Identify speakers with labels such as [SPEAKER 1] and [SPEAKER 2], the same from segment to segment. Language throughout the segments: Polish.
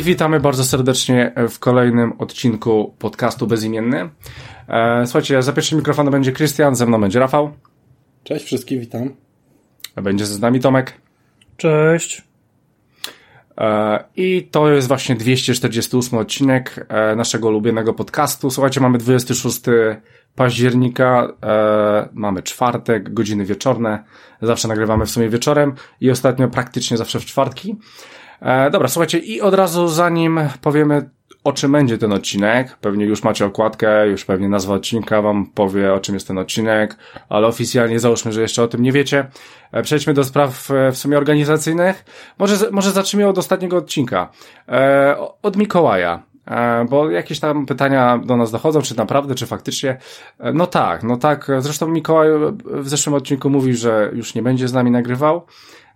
[SPEAKER 1] I witamy bardzo serdecznie w kolejnym odcinku podcastu Bezimienny. E, słuchajcie, za pierwszym mikrofonem będzie Krystian, ze mną będzie Rafał.
[SPEAKER 2] Cześć wszystkim, witam.
[SPEAKER 1] Będzie z nami Tomek.
[SPEAKER 3] Cześć.
[SPEAKER 1] E, I to jest właśnie 248 odcinek e, naszego ulubionego podcastu. Słuchajcie, mamy 26 października, mamy czwartek, godziny wieczorne. Zawsze nagrywamy w sumie wieczorem i ostatnio praktycznie zawsze w czwartki. E, dobra, słuchajcie, i od razu zanim powiemy o czym będzie ten odcinek, pewnie już macie okładkę, już pewnie nazwa odcinka wam powie o czym jest ten odcinek, ale oficjalnie załóżmy, że jeszcze o tym nie wiecie. E, przejdźmy do spraw e, w sumie organizacyjnych. Może, może zacznijmy od ostatniego odcinka. E, od Mikołaja. E, bo jakieś tam pytania do nas dochodzą, czy naprawdę, czy faktycznie. No tak, no tak. Zresztą Mikołaj w zeszłym odcinku mówił, że już nie będzie z nami nagrywał.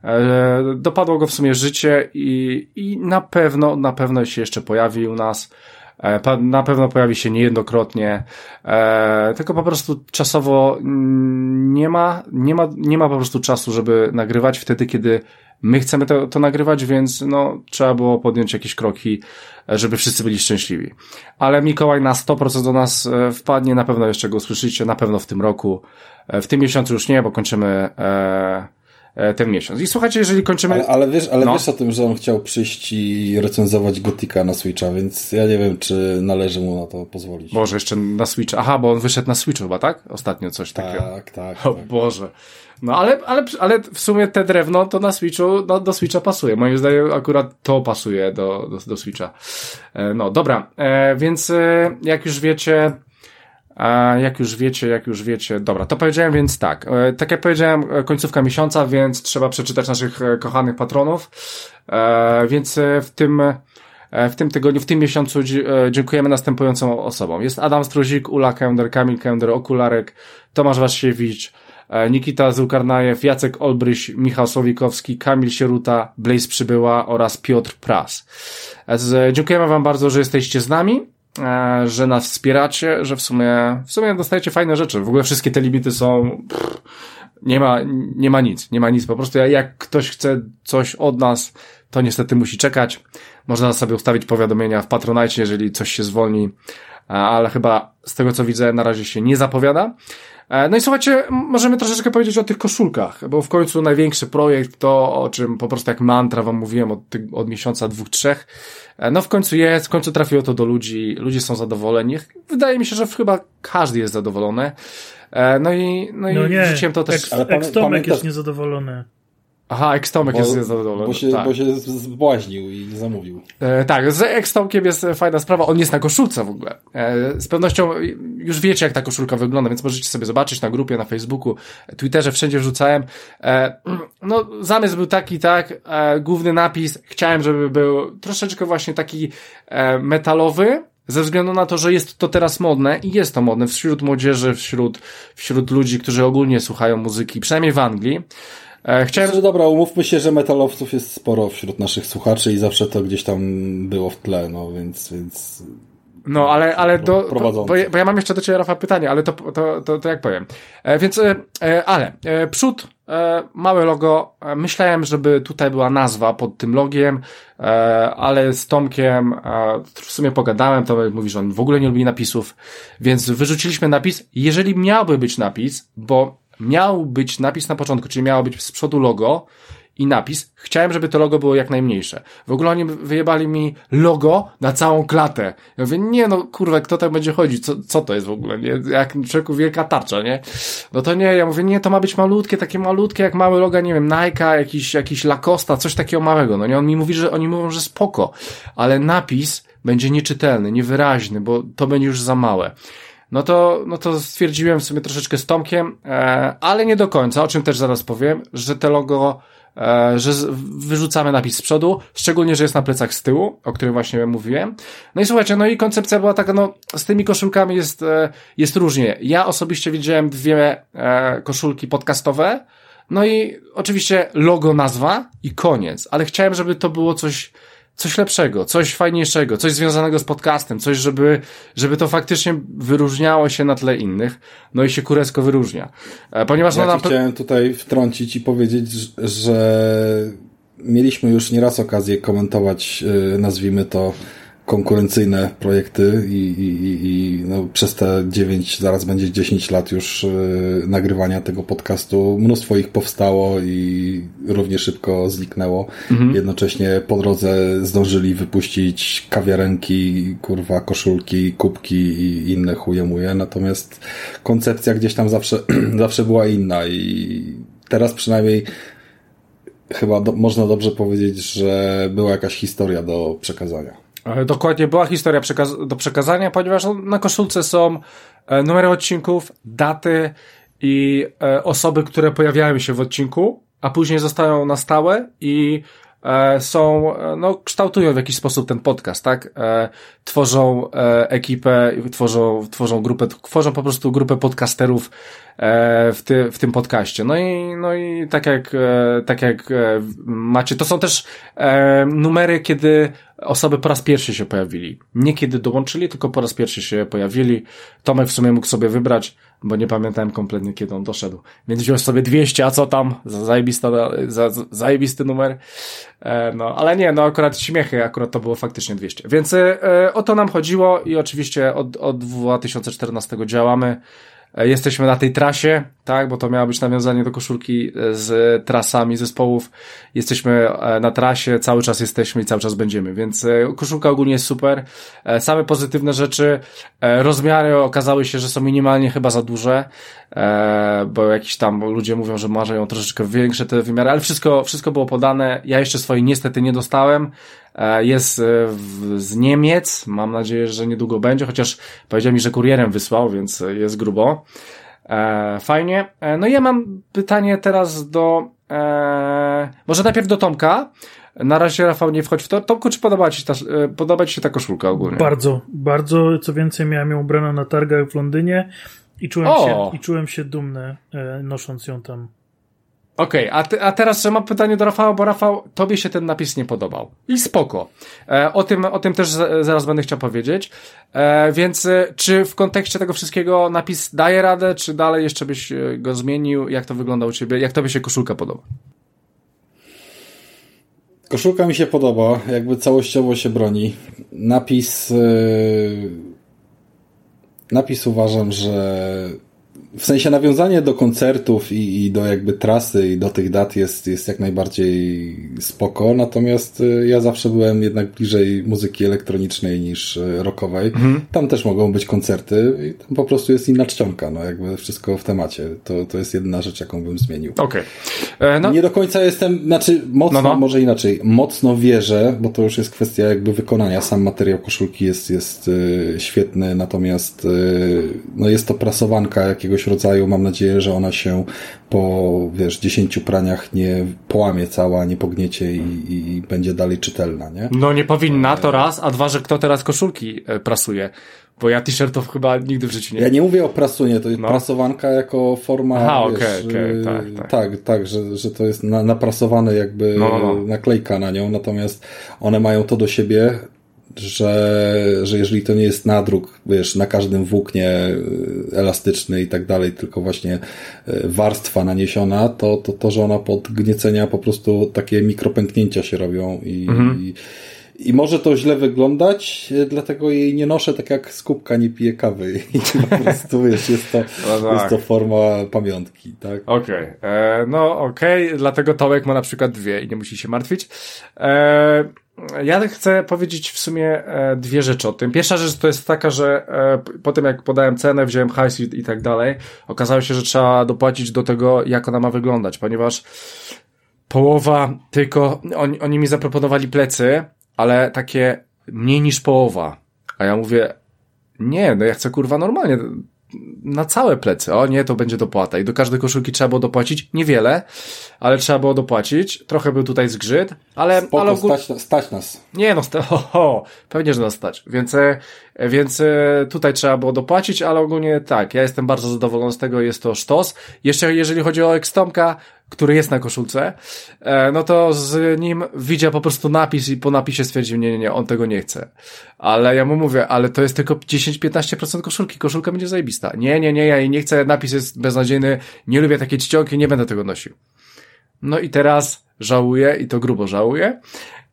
[SPEAKER 1] E, dopadło go w sumie życie i, i na pewno, na pewno się jeszcze pojawi u nas. E, na pewno pojawi się niejednokrotnie, e, tylko po prostu czasowo nie ma, nie ma, nie ma po prostu czasu, żeby nagrywać wtedy, kiedy my chcemy to, to nagrywać, więc no, trzeba było podjąć jakieś kroki, żeby wszyscy byli szczęśliwi. Ale Mikołaj na 100% do nas wpadnie, na pewno jeszcze go usłyszycie, na pewno w tym roku. W tym miesiącu już nie, bo kończymy e, ten miesiąc. I słuchajcie, jeżeli kończymy...
[SPEAKER 2] Ale, ale wiesz, ale no. wiesz o tym, że on chciał przyjść i recenzować Gotika na Switcha, więc ja nie wiem, czy należy mu na to pozwolić.
[SPEAKER 1] Boże, jeszcze na Switcha. Aha, bo on wyszedł na Switchu chyba, tak? Ostatnio coś
[SPEAKER 2] tak,
[SPEAKER 1] takiego.
[SPEAKER 2] Tak, tak.
[SPEAKER 1] O
[SPEAKER 2] tak.
[SPEAKER 1] Boże. No ale, ale, ale w sumie te drewno to na Switchu, no, do Switcha pasuje. Moim zdaniem akurat to pasuje do, do, do Switcha. E, no dobra, e, więc e, jak już wiecie, a jak już wiecie, jak już wiecie, dobra, to powiedziałem więc tak. E, tak jak powiedziałem, e, końcówka miesiąca, więc trzeba przeczytać naszych e, kochanych patronów. Więc w tym, w tym tygodniu, w tym miesiącu dziękujemy następującym osobom. Jest Adam Struzik, Ula Kender, Kamil Kender, Okularek, Tomasz Waszkiewicz, Nikita Zulkarnajew, Jacek Olbryś, Michał Słowikowski, Kamil Sieruta, Blaze Przybyła oraz Piotr Pras. Dziękujemy Wam bardzo, że jesteście z nami. E, że nas wspieracie, że w sumie, w sumie dostajecie fajne rzeczy. W ogóle wszystkie te limity są, pff, nie ma, nie ma nic, nie ma nic. Po prostu jak ktoś chce coś od nas, to niestety musi czekać. Można sobie ustawić powiadomienia w Patronite, jeżeli coś się zwolni, e, ale chyba z tego co widzę na razie się nie zapowiada. E, no i słuchajcie, możemy troszeczkę powiedzieć o tych koszulkach, bo w końcu największy projekt, to o czym po prostu jak mantra wam mówiłem od, od miesiąca, dwóch, trzech, e, no w końcu jest, w końcu trafiło to do ludzi, ludzie są zadowoleni. Wydaje mi się, że chyba każdy jest zadowolony. E, no i, no,
[SPEAKER 3] no
[SPEAKER 1] i
[SPEAKER 3] nie,
[SPEAKER 1] wrzuciłem to też.
[SPEAKER 3] Ale pamię- Tomek jest niezadowolony.
[SPEAKER 1] Aha, Ekstomek jest niezadowolony.
[SPEAKER 2] Bo się,
[SPEAKER 1] tak.
[SPEAKER 2] bo się zbłaźnił i nie zamówił.
[SPEAKER 1] E, tak, z Ekstomkiem jest fajna sprawa. On jest na koszulce w ogóle. E, z pewnością już wiecie, jak ta koszulka wygląda, więc możecie sobie zobaczyć na grupie, na Facebooku, Twitterze, wszędzie wrzucałem. E, no, zamysł był taki, tak, e, główny napis. Chciałem, żeby był troszeczkę właśnie taki e, metalowy, ze względu na to, że jest to teraz modne i jest to modne wśród młodzieży, wśród, wśród ludzi, którzy ogólnie słuchają muzyki, przynajmniej w Anglii.
[SPEAKER 2] Chciałem... Znaczy, dobra, umówmy się, że metalowców jest sporo wśród naszych słuchaczy i zawsze to gdzieś tam było w tle, no więc... więc...
[SPEAKER 1] No, ale, ale do, to, bo, ja, bo ja mam jeszcze do Ciebie, Rafa, pytanie, ale to, to, to, to jak powiem. E, więc, e, ale, e, przód, e, małe logo, e, myślałem, żeby tutaj była nazwa pod tym logiem, e, ale z Tomkiem e, w sumie pogadałem, Tomek mówi, że on w ogóle nie lubi napisów, więc wyrzuciliśmy napis. Jeżeli miałby być napis, bo miał być napis na początku, czyli miało być z przodu logo i napis. Chciałem, żeby to logo było jak najmniejsze. W ogóle oni wyjebali mi logo na całą klatę. Ja mówię, nie no, kurwa, kto tam będzie chodzić? Co, co to jest w ogóle? Nie? Jak człowieku wielka tarcza, nie? No to nie, ja mówię, nie, to ma być malutkie, takie malutkie, jak małe logo, nie wiem, Nike, jakiś, jakiś Lacosta, coś takiego małego. No nie, on mi mówi, że oni mówią, że spoko, ale napis będzie nieczytelny, niewyraźny, bo to będzie już za małe. No to, no to stwierdziłem w sumie troszeczkę z Tomkiem, e, ale nie do końca, o czym też zaraz powiem, że te logo, że z, wyrzucamy napis z przodu, szczególnie, że jest na plecach z tyłu, o którym właśnie mówiłem. No i słuchajcie, no i koncepcja była taka, no z tymi koszulkami jest, e, jest różnie. Ja osobiście widziałem dwie e, koszulki podcastowe, no i oczywiście logo, nazwa i koniec, ale chciałem, żeby to było coś, coś lepszego, coś fajniejszego, coś związanego z podcastem, coś, żeby, żeby to faktycznie wyróżniało się na tle innych, no i się kuresko wyróżnia. E, ponieważ
[SPEAKER 2] ja
[SPEAKER 1] no na...
[SPEAKER 2] chciałem tutaj wtrącić i powiedzieć, że mieliśmy już nieraz okazję komentować, y, nazwijmy to, konkurencyjne projekty i, i, i no, przez te 9, zaraz będzie 10 lat już yy, nagrywania tego podcastu, mnóstwo ich powstało i równie szybko zniknęło. Mhm. Jednocześnie po drodze zdążyli wypuścić kawiarenki, kurwa, koszulki, kubki i inne chujemuje, natomiast koncepcja gdzieś tam zawsze, zawsze była inna i teraz przynajmniej chyba do, można dobrze powiedzieć, że była jakaś historia do przekazania.
[SPEAKER 1] Dokładnie, była historia przekaz do przekazania, ponieważ na koszulce są e, numery odcinków, daty i e, osoby, które pojawiają się w odcinku, a później zostają na stałe i są, no, kształtują w jakiś sposób ten podcast, tak? Tworzą ekipę, tworzą, tworzą grupę, tworzą po prostu grupę podcasterów w, ty, w tym podcaście. No i, no i tak jak, tak jak macie, to są też numery, kiedy osoby po raz pierwszy się pojawili. Nie kiedy dołączyli, tylko po raz pierwszy się pojawili. Tomek w sumie mógł sobie wybrać, bo nie pamiętałem kompletnie kiedy on doszedł. Więc wziął sobie 200, a co tam? Zajebista, za, zajebisty numer. E, no, ale nie, no akurat śmiechy, akurat to było faktycznie 200. Więc e, o to nam chodziło i oczywiście od, od 2014 działamy. E, jesteśmy na tej trasie, tak, bo to miało być nawiązanie do koszulki e, z trasami zespołów. Jesteśmy e, na trasie, cały czas jesteśmy i cały czas będziemy, więc koszulka ogólnie jest super. Same pozytywne rzeczy, rozmiary okazały się, że są minimalnie chyba za duże, bo jakiś tam ludzie mówią, że mają troszeczkę większe te wymiary, ale wszystko, wszystko było podane. Ja jeszcze swojej niestety nie dostałem, jest e, z Niemiec, mam nadzieję, że niedługo będzie, chociaż powiedział mi, że kurierem wysłał, więc jest grubo. E, fajnie. No i ja mam pytanie teraz do, może najpierw do Tomka. Na razie Rafał nie wchodź w to. Tomku, czy podoba ci, ta, podoba ci się ta koszulka ogólnie?
[SPEAKER 3] Bardzo, bardzo. Co więcej, miałem ją ubraną na targach w Londynie i czułem, się, i czułem się dumny nosząc ją tam.
[SPEAKER 1] Okej, okay, a, a teraz mam pytanie do Rafała, bo Rafał, tobie się ten napis nie podobał. I spoko. E, o, tym, o tym też zaraz będę chciał powiedzieć. E, więc e, czy w kontekście tego wszystkiego napis daje radę, czy dalej jeszcze byś e, go zmienił? Jak to wygląda u ciebie? Jak tobie się koszulka podoba?
[SPEAKER 2] Koszulka mi się podoba, jakby całościowo się broni. Napis... Yy... Napis uważam, że w sensie nawiązanie do koncertów i, i, do jakby trasy i do tych dat jest, jest jak najbardziej spoko, natomiast y, ja zawsze byłem jednak bliżej muzyki elektronicznej niż y, rockowej. Mhm. Tam też mogą być koncerty i tam po prostu jest inna czcionka, no jakby wszystko w temacie. To, to jest jedna rzecz, jaką bym zmienił.
[SPEAKER 1] Okej.
[SPEAKER 2] Okay. E, no. Nie do końca jestem, znaczy mocno, no, no. może inaczej, mocno wierzę, bo to już jest kwestia jakby wykonania. Sam materiał koszulki jest, jest y, świetny, natomiast no jest to prasowanka jakiegoś rodzaju. Mam nadzieję, że ona się po, wiesz, dziesięciu praniach nie połamie cała, nie pogniecie i, i, będzie dalej czytelna, nie?
[SPEAKER 1] No nie powinna, to raz, a dwa, że kto teraz koszulki e, prasuje. Bo ja t-shirtów chyba nigdy w życiu nie
[SPEAKER 2] Ja nie mówię o prasunie, to jest no. prasowanka jako forma. Aha, okej, okay, okay, tak, tak. tak, tak, że, że to jest na, naprasowane jakby no, no. no. naklejka na nią, natomiast one mają to do siebie, że, że jeżeli to nie jest nadruk, wiesz, na każdym włóknie e, elastyczny i tak dalej, tylko właśnie e, warstwa naniesiona, to, to, to że ona pod gniecenia po prostu takie mikropęknięcia się robią i, mhm. i i może to źle wyglądać, e, dlatego jej nie noszę tak jak z kubka nie piję kawy. I po prostu wiesz, jest to, no tak. jest to forma pamiątki, tak?
[SPEAKER 1] Okej, okay. no okej, okay. dlatego Tomek ma na przykład dwie i nie musi się martwić. E, ja chcę powiedzieć w sumie e, dwie rzeczy o tym. Pierwsza rzecz to jest taka, że e, po tym jak podałem cenę, wziąłem hajs i, i tak dalej, okazało się, że trzeba dopłacić do tego, jak ona ma wyglądać, ponieważ połowa tylko, oni, oni mi zaproponowali plecy, ale takie mniej niż połowa. A ja mówię, nie, no ja chcę kurwa normalnie, na całe plecy. O nie, to będzie dopłata. I do każdej koszulki trzeba było dopłacić. Niewiele, ale trzeba było dopłacić. Trochę był tutaj zgrzyt, ale...
[SPEAKER 2] Spoko,
[SPEAKER 1] ale
[SPEAKER 2] ogól... stać, stać nas.
[SPEAKER 1] Nie no, sta... ho, ho, pewnie, że nas stać. Więc, e, więc e, tutaj trzeba było dopłacić, ale ogólnie tak, ja jestem bardzo zadowolony z tego, jest to sztos. Jeszcze jeżeli chodzi o Ekstomka, który jest na koszulce, e, no to z nim widział po prostu napis i po napisie stwierdził, nie, nie, nie, on tego nie chce. Ale ja mu mówię, ale to jest tylko 10-15% koszulki, koszulka będzie zajebista. Nie, nie, nie, ja jej nie chcę, napis jest beznadziejny, nie lubię takiej czcionki, nie będę tego nosił. No i teraz żałuję i to grubo żałuję,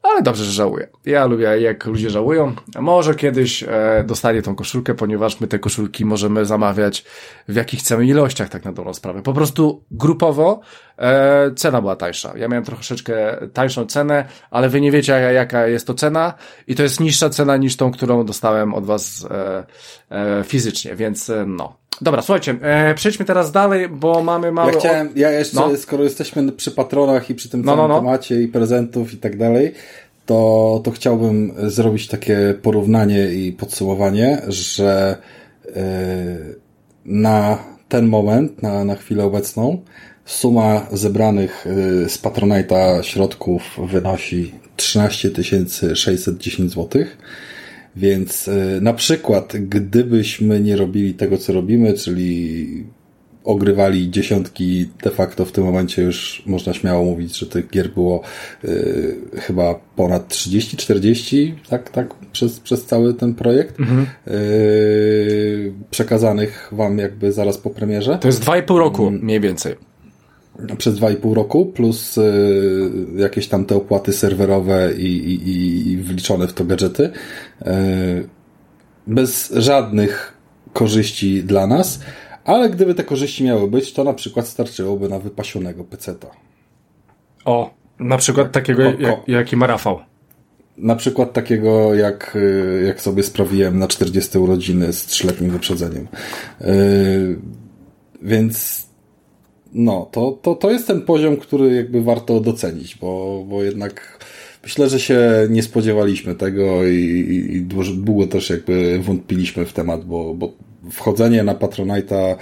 [SPEAKER 1] ale dobrze, że żałuję. Ja lubię, jak ludzie żałują. Może kiedyś e, dostanie tą koszulkę, ponieważ my te koszulki możemy zamawiać w jakich chcemy ilościach, tak na dobrą sprawę. Po prostu grupowo e, cena była tańsza. Ja miałem troszeczkę tańszą cenę, ale wy nie wiecie, jaka jest to cena i to jest niższa cena niż tą, którą dostałem od was e, e, fizycznie, więc no. Dobra, słuchajcie, e, przejdźmy teraz dalej, bo mamy mały...
[SPEAKER 2] Ja chciałem, ja jeszcze, no. skoro jesteśmy przy patronach i przy tym no, całym no, no. temacie i prezentów i tak dalej, to, to chciałbym zrobić takie porównanie i podsumowanie, że na ten moment, na, na chwilę obecną, suma zebranych e, z Patronite'a środków wynosi 13 610 złotych. Więc e, na przykład, gdybyśmy nie robili tego, co robimy, czyli ogrywali dziesiątki, de facto w tym momencie już można śmiało mówić, że tych gier było y, chyba ponad 30-40, tak, tak, przez, przez cały ten projekt, mhm. y, przekazanych wam jakby zaraz po premierze.
[SPEAKER 1] To jest 2,5 roku mm. mniej więcej
[SPEAKER 2] przez 2,5 roku, plus y, jakieś tam te opłaty serwerowe i, i, i wliczone w to gadżety. Y, bez żadnych korzyści dla nas, ale gdyby te korzyści miały być, to na przykład starczyłoby na wypasionego peceta.
[SPEAKER 1] O, na przykład tak, takiego, jak, jaki ma Rafał.
[SPEAKER 2] Na przykład takiego, jak, y, jak sobie sprawiłem na 40 urodziny z trzyletnim wyprzedzeniem. Yy, więc no, to, to, to jest ten poziom, który jakby warto docenić, bo, bo jednak myślę, że się nie spodziewaliśmy tego i, i długo też jakby wątpiliśmy w temat, bo, bo wchodzenie na Patronite'a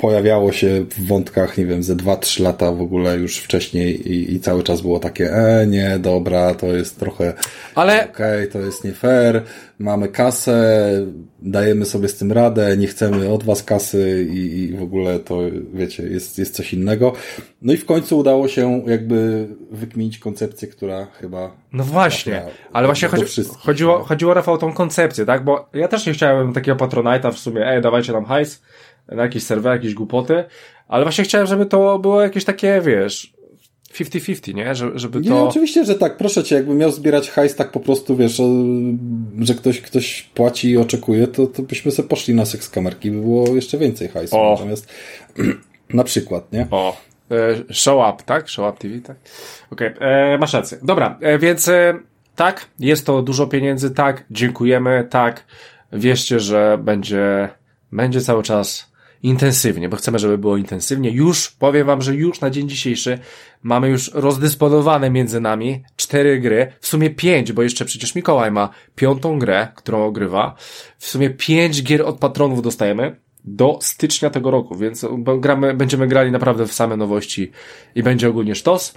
[SPEAKER 2] pojawiało się w wątkach, nie wiem, ze 2-3 lata w ogóle już wcześniej i, i, cały czas było takie, e, nie, dobra, to jest trochę, ale okej, okay, to jest nie fair, mamy kasę, dajemy sobie z tym radę, nie chcemy od was kasy i, i w ogóle to, wiecie, jest, jest coś innego. No i w końcu udało się jakby wykminić koncepcję, która chyba...
[SPEAKER 1] No właśnie, ale właśnie chodzi, chodziło, chodziło Rafał o tą koncepcję, tak? Bo ja też nie chciałem takiego Patronite'a w sumie, ej, dawajcie nam hajs, na jakiś serwer, jakieś głupoty, ale właśnie chciałem, żeby to było jakieś takie, wiesz, 50-50, nie? Że, żeby to...
[SPEAKER 2] Nie, oczywiście, że tak. Proszę cię, jakbym miał zbierać hajs tak po prostu, wiesz, że ktoś, ktoś płaci i oczekuje, to, to byśmy sobie poszli na seks kamerki, by było jeszcze więcej hajsu. O. Natomiast na przykład, nie?
[SPEAKER 1] O. E, show up, tak? Show up TV, tak? Okej, okay. E, masz rację. Dobra, e, więc e, tak, jest to dużo pieniędzy, tak, dziękujemy, tak. Wierzcie, że będzie, będzie cały czas intensywnie, bo chcemy, żeby było intensywnie. Już, powiem wam, że już na dzień dzisiejszy mamy już rozdysponowane między nami cztery gry, w sumie pięć, bo jeszcze przecież Mikołaj ma piątą grę, którą ogrywa. W sumie pięć gier od patronów dostajemy do stycznia tego roku, więc gramy, będziemy grali naprawdę w same nowości i będzie ogólnie sztos.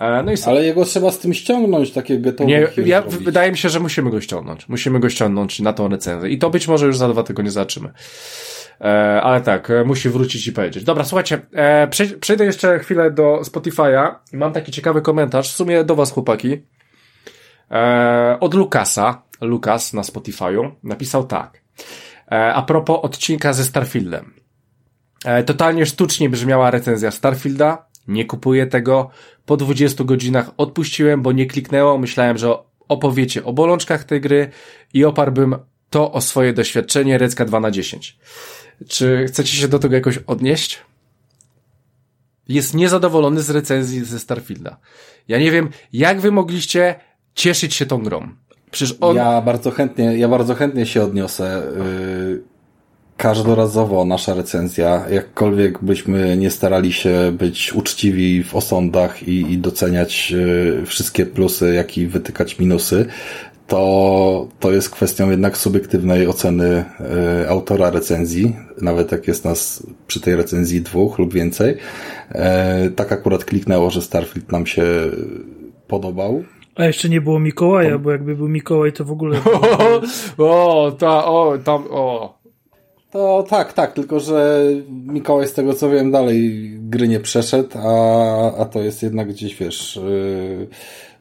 [SPEAKER 2] No i Ale jego trzeba z tym ściągnąć, takie getowe.
[SPEAKER 1] Nie, ja, wydaje mi się, że musimy go ściągnąć. Musimy go ściągnąć na tą recenzję. I to być może już za dwa tygodnie zobaczymy. E, ale tak, e, musi wrócić i powiedzieć. Dobra, słuchajcie, e, przejdę jeszcze chwilę do Spotify'a mam taki ciekawy komentarz, w sumie do was chłopaki, e, od Lukasa, Lukas na Spotify'u, napisał tak. E, a propos odcinka ze Starfieldem. E, totalnie sztucznie brzmiała recenzja Starfielda, nie kupuję tego. Po 20 godzinach odpuściłem, bo nie kliknęło. Myślałem, że opowiecie o bolączkach tej gry i oparłbym to o swoje doświadczenie Recka 2 na 10. Czy chcecie się do tego jakoś odnieść? Jest niezadowolony z recenzji ze Starfielda. Ja nie wiem, jak wy mogliście cieszyć się tą grą.
[SPEAKER 2] Przecież on... Ja bardzo chętnie, ja bardzo chętnie się odniosę. Yy, każdorazowo nasza recenzja, jakkolwiek byśmy nie starali się być uczciwi w osądach i, i doceniać yy, wszystkie plusy, jak i wytykać minusy, to, to jest kwestią jednak subiektywnej oceny y, autora recenzji, nawet jak jest nas przy tej recenzji dwóch lub więcej. E, tak akurat kliknęło, że Starfield nam się podobał.
[SPEAKER 3] A jeszcze nie było Mikołaja, bo jakby był Mikołaj, to w ogóle...
[SPEAKER 1] o, ta, o, tam, o.
[SPEAKER 2] To tak, tak, tylko że Mikołaj z tego co wiem dalej gry nie przeszedł, a, a to jest jednak gdzieś, wiesz... Yy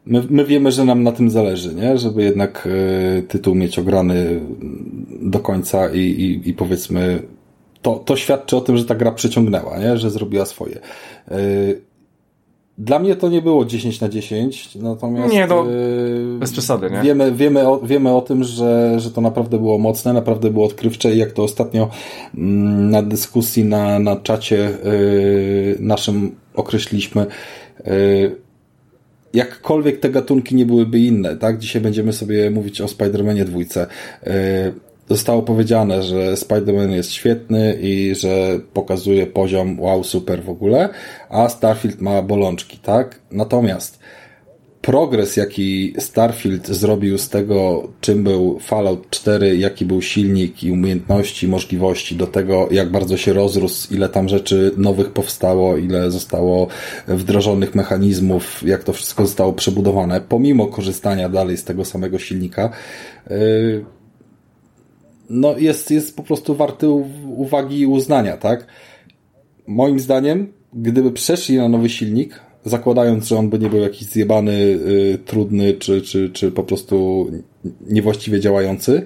[SPEAKER 2] my, my wiemy, że nam na tym zależy, nie? Żeby jednak y, tytuł mieć ograny do końca i, i, i powiedzmy to, to świadczy o tym, że ta gra przyciągnęła, nie? Że zrobiła swoje. Y, Dla mnie to nie było 10 na 10, natomiast.
[SPEAKER 1] Nie, no, yy, bez przesady, nie?
[SPEAKER 2] Wiemy, wiemy, o, wiemy o tym, że, że to naprawdę było mocne, naprawdę było odkrywcze i jak to ostatnio yy, na dyskusji na, na czacie yy, naszym określiliśmy, yy, jakkolwiek te gatunki nie byłyby inne, tak? Dzisiaj będziemy sobie mówić o Spider-Manie dwójce. Zostało powiedziane, że Spider-Man jest świetny i że pokazuje poziom wow, super w ogóle, a Starfield ma bolączki, tak? Natomiast progres, jaki Starfield zrobił z tego, czym był Fallout 4, jaki był silnik i umiejętności, możliwości, do tego, jak bardzo się rozrósł, ile tam rzeczy nowych powstało, ile zostało wdrożonych mechanizmów, jak to wszystko zostało przebudowane, pomimo korzystania dalej z tego samego silnika, yy, no jest, jest po prostu warty uwagi i uznania, tak? Moim zdaniem, gdyby przeszli na nowy silnik, zakładając, że on by nie był jakiś zjebany, y, trudny, czy, czy, czy po prostu niewłaściwie działający,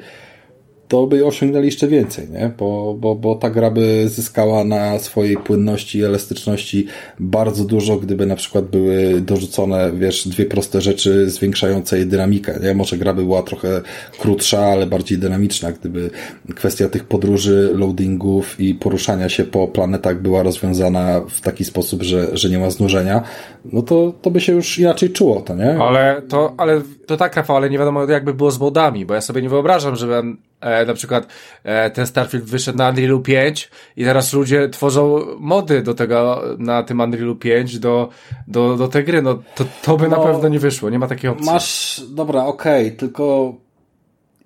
[SPEAKER 2] to by osiągnęli jeszcze więcej, nie? Bo, bo, bo ta gra by zyskała na swojej płynności i elastyczności bardzo dużo, gdyby na przykład były dorzucone, wiesz, dwie proste rzeczy zwiększające jej dynamikę, nie? Może gra by była trochę krótsza, ale bardziej dynamiczna, gdyby kwestia tych podróży, loadingów i poruszania się po planetach była rozwiązana w taki sposób, że, że nie ma znużenia, no to, to by się już inaczej czuło, to nie?
[SPEAKER 1] Ale to, ale to tak, Rafał, ale nie wiadomo jakby było z modami, bo ja sobie nie wyobrażam, żeby e, na przykład e, ten Starfield wyszedł na Unrealu 5 i teraz ludzie tworzą mody do tego, na tym Unrealu 5 do, do, do tej gry, no to, to by no, na pewno nie wyszło, nie ma takiej opcji.
[SPEAKER 2] Masz, dobra, okej, okay, tylko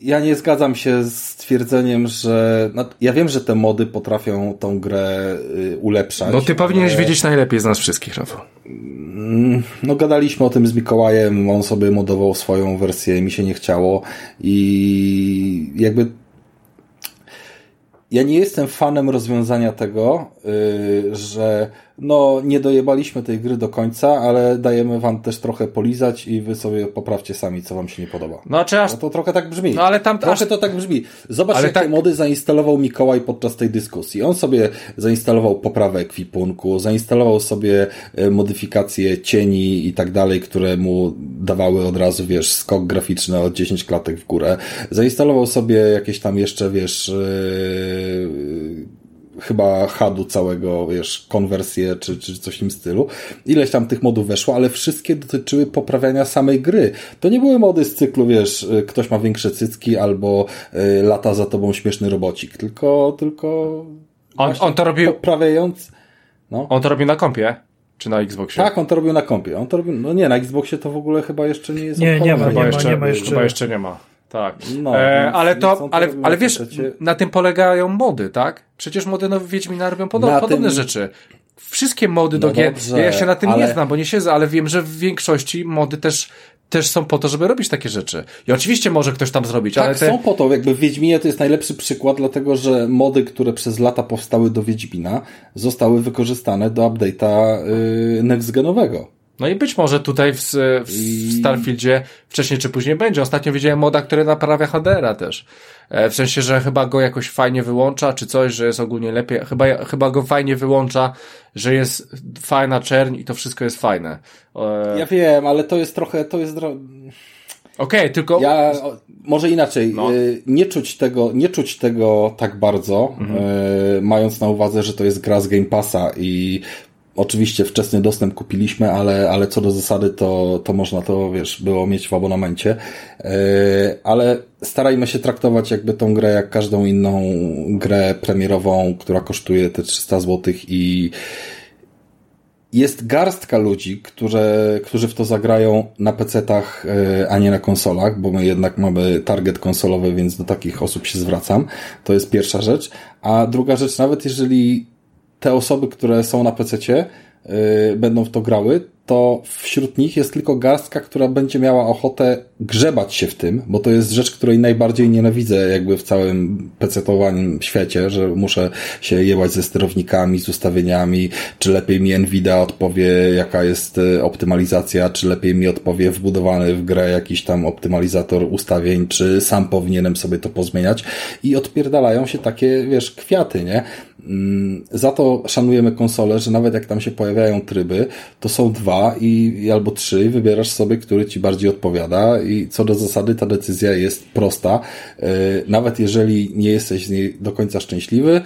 [SPEAKER 2] ja nie zgadzam się z twierdzeniem, że. No, ja wiem, że te mody potrafią tą grę y, ulepszać.
[SPEAKER 1] No ty powinieneś ale... wiedzieć najlepiej z nas wszystkich, Rafał.
[SPEAKER 2] Mm, no gadaliśmy o tym z Mikołajem, on sobie modował swoją wersję, mi się nie chciało i jakby ja nie jestem fanem rozwiązania tego, yy, że no nie dojebaliśmy tej gry do końca, ale dajemy wam też trochę polizać i wy sobie poprawcie sami, co wam się nie podoba.
[SPEAKER 1] No, czy aż...
[SPEAKER 2] no to trochę tak brzmi.
[SPEAKER 1] No, ale tam...
[SPEAKER 2] Trochę aż... to tak brzmi. Zobacz, ale jakie tak... mody zainstalował Mikołaj podczas tej dyskusji. On sobie zainstalował poprawę ekwipunku, zainstalował sobie e, modyfikacje cieni i tak dalej, które mu dawały od razu, wiesz, skok graficzny o 10 klatek w górę. Zainstalował sobie jakieś tam jeszcze, wiesz, yy chyba hadu całego, wiesz, konwersję czy, czy coś w tym stylu. Ileś tam tych modów weszło, ale wszystkie dotyczyły poprawiania samej gry. To nie były mody z cyklu, wiesz, y, ktoś ma większe cycki albo y, lata za tobą śmieszny robocik, tylko, tylko
[SPEAKER 1] on, on to robił
[SPEAKER 2] poprawiając
[SPEAKER 1] no. On to robił na kompie? Czy na Xboxie?
[SPEAKER 2] Tak, on to robił na kompie. On to robił, no nie, na Xboxie to w ogóle chyba jeszcze nie jest.
[SPEAKER 3] Nie, nie ma,
[SPEAKER 1] chyba
[SPEAKER 3] nie,
[SPEAKER 1] jeszcze,
[SPEAKER 3] ma, nie ma jeszcze.
[SPEAKER 1] Chyba jeszcze nie ma. Tak. No, e, ale to, ale, ale wiesz, na tym polegają mody, tak? Przecież mody no, Wiedźmina robią podobne, podobne tym... rzeczy. Wszystkie mody no do gier, ja się na tym ale... nie znam, bo nie siedzę, ale wiem, że w większości mody też też są po to, żeby robić takie rzeczy. I oczywiście może ktoś tam zrobić,
[SPEAKER 2] tak,
[SPEAKER 1] ale
[SPEAKER 2] te... są po to. Jakby w Wiedźminie to jest najlepszy przykład, dlatego że mody, które przez lata powstały do Wiedźmina, zostały wykorzystane do update'a yy, nextgenowego.
[SPEAKER 1] No i być może tutaj w, w Starfieldzie wcześniej czy później będzie. Ostatnio widziałem moda, który naprawia HDR-a też. E, w sensie, że chyba go jakoś fajnie wyłącza, czy coś, że jest ogólnie lepiej. Chyba, chyba go fajnie wyłącza, że jest fajna czerń i to wszystko jest fajne.
[SPEAKER 2] E, ja wiem, ale to jest trochę, to jest...
[SPEAKER 1] Okej, okay, tylko...
[SPEAKER 2] Ja, może inaczej, no. E, nie czuć tego, nie czuć tego tak bardzo, mhm. mając na uwadze, że to jest gra z Game Passa i Oczywiście wczesny dostęp kupiliśmy, ale, ale co do zasady to, to można to, wiesz, było mieć w abonamencie. Yy, ale starajmy się traktować jakby tą grę jak każdą inną grę premierową, która kosztuje te 300 zł i jest garstka ludzi, które, którzy w to zagrają na PC-tach, yy, a nie na konsolach, bo my jednak mamy target konsolowy, więc do takich osób się zwracam. To jest pierwsza rzecz. A druga rzecz, nawet jeżeli te osoby, które są na PC, yy, będą w to grały, to wśród nich jest tylko garstka, która będzie miała ochotę grzebać się w tym, bo to jest rzecz, której najbardziej nienawidzę jakby w całym pecetowanym świecie, że muszę się jełać ze sterownikami, z ustawieniami, czy lepiej mi Nvidia odpowie, jaka jest y, optymalizacja, czy lepiej mi odpowie wbudowany w grę jakiś tam optymalizator ustawień, czy sam powinienem sobie to pozmieniać i odpierdalają się takie, wiesz, kwiaty, nie? Mm, za to szanujemy konsole, że nawet jak tam się pojawiają tryby, to są dwa i, albo trzy wybierasz sobie, który ci bardziej odpowiada i co do zasady ta decyzja jest prosta. E, nawet jeżeli nie jesteś z niej do końca szczęśliwy,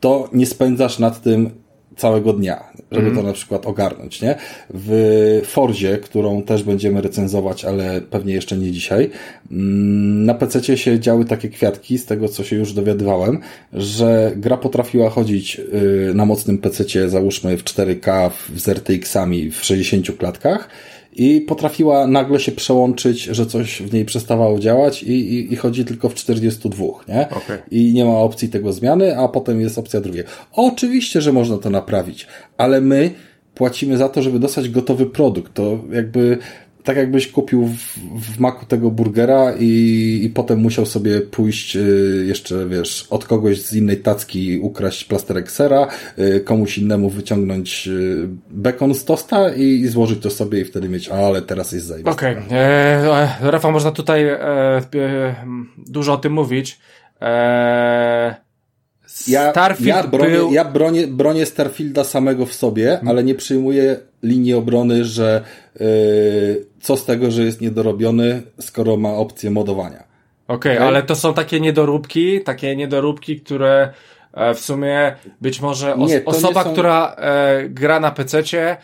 [SPEAKER 2] to nie spędzasz nad tym całego dnia, żeby mm. to na przykład ogarnąć, nie? W Forzie, którą też będziemy recenzować, ale pewnie jeszcze nie dzisiaj, mm, na PC się działy takie kwiatki, z tego co się już dowiadywałem, że gra potrafiła chodzić y, na mocnym PC, załóżmy w 4K z RTX-ami w 60 klatkach, i potrafiła nagle się przełączyć, że coś w niej przestawało działać i, i, i chodzi tylko w 42, nie? Okay. I nie ma opcji tego zmiany, a potem jest opcja drugie. Oczywiście, że można to naprawić, ale my płacimy za to, żeby dostać gotowy produkt. To jakby tak jakbyś kupił w, w maku tego burgera i, i potem musiał sobie pójść y, jeszcze, wiesz, od kogoś z innej tacki ukraść plasterek sera, y, komuś innemu wyciągnąć y, bekon z tosta i, i złożyć to sobie i wtedy mieć, ale teraz jest zajebiste.
[SPEAKER 1] Okej. Okay. E, Rafał, można tutaj e, e, dużo o tym mówić. E,
[SPEAKER 2] ja, Starfield ja, bronię, był... ja bronię, bronię Starfielda samego w sobie, hmm. ale nie przyjmuję linii obrony, że yy, co z tego, że jest niedorobiony, skoro ma opcję modowania.
[SPEAKER 1] Okej, okay, okay? ale to są takie niedoróbki, takie niedoróbki, które E, w sumie być może os nie, osoba, są... która e, gra na e,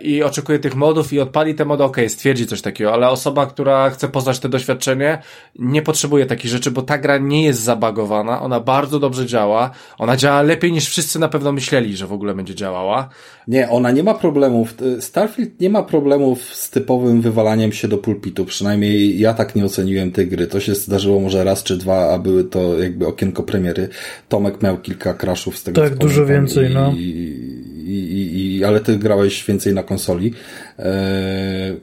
[SPEAKER 1] i oczekuje tych modów i odpali te mody, okej, okay, stwierdzi coś takiego, ale osoba, która chce poznać te doświadczenie, nie potrzebuje takich rzeczy, bo ta gra nie jest zabagowana, ona bardzo dobrze działa, ona działa lepiej niż wszyscy na pewno myśleli, że w ogóle będzie działała.
[SPEAKER 2] Nie, ona nie ma problemów, Starfield nie ma problemów z typowym wywalaniem się do pulpitu, przynajmniej ja tak nie oceniłem tej gry, to się zdarzyło może raz czy dwa, a były to jakby okienko premiery. Tomek miał kilka crashów z tego
[SPEAKER 3] Tak, dużo więcej,
[SPEAKER 2] i,
[SPEAKER 3] no.
[SPEAKER 2] I, i, i, ale ty grałeś więcej na konsoli. E,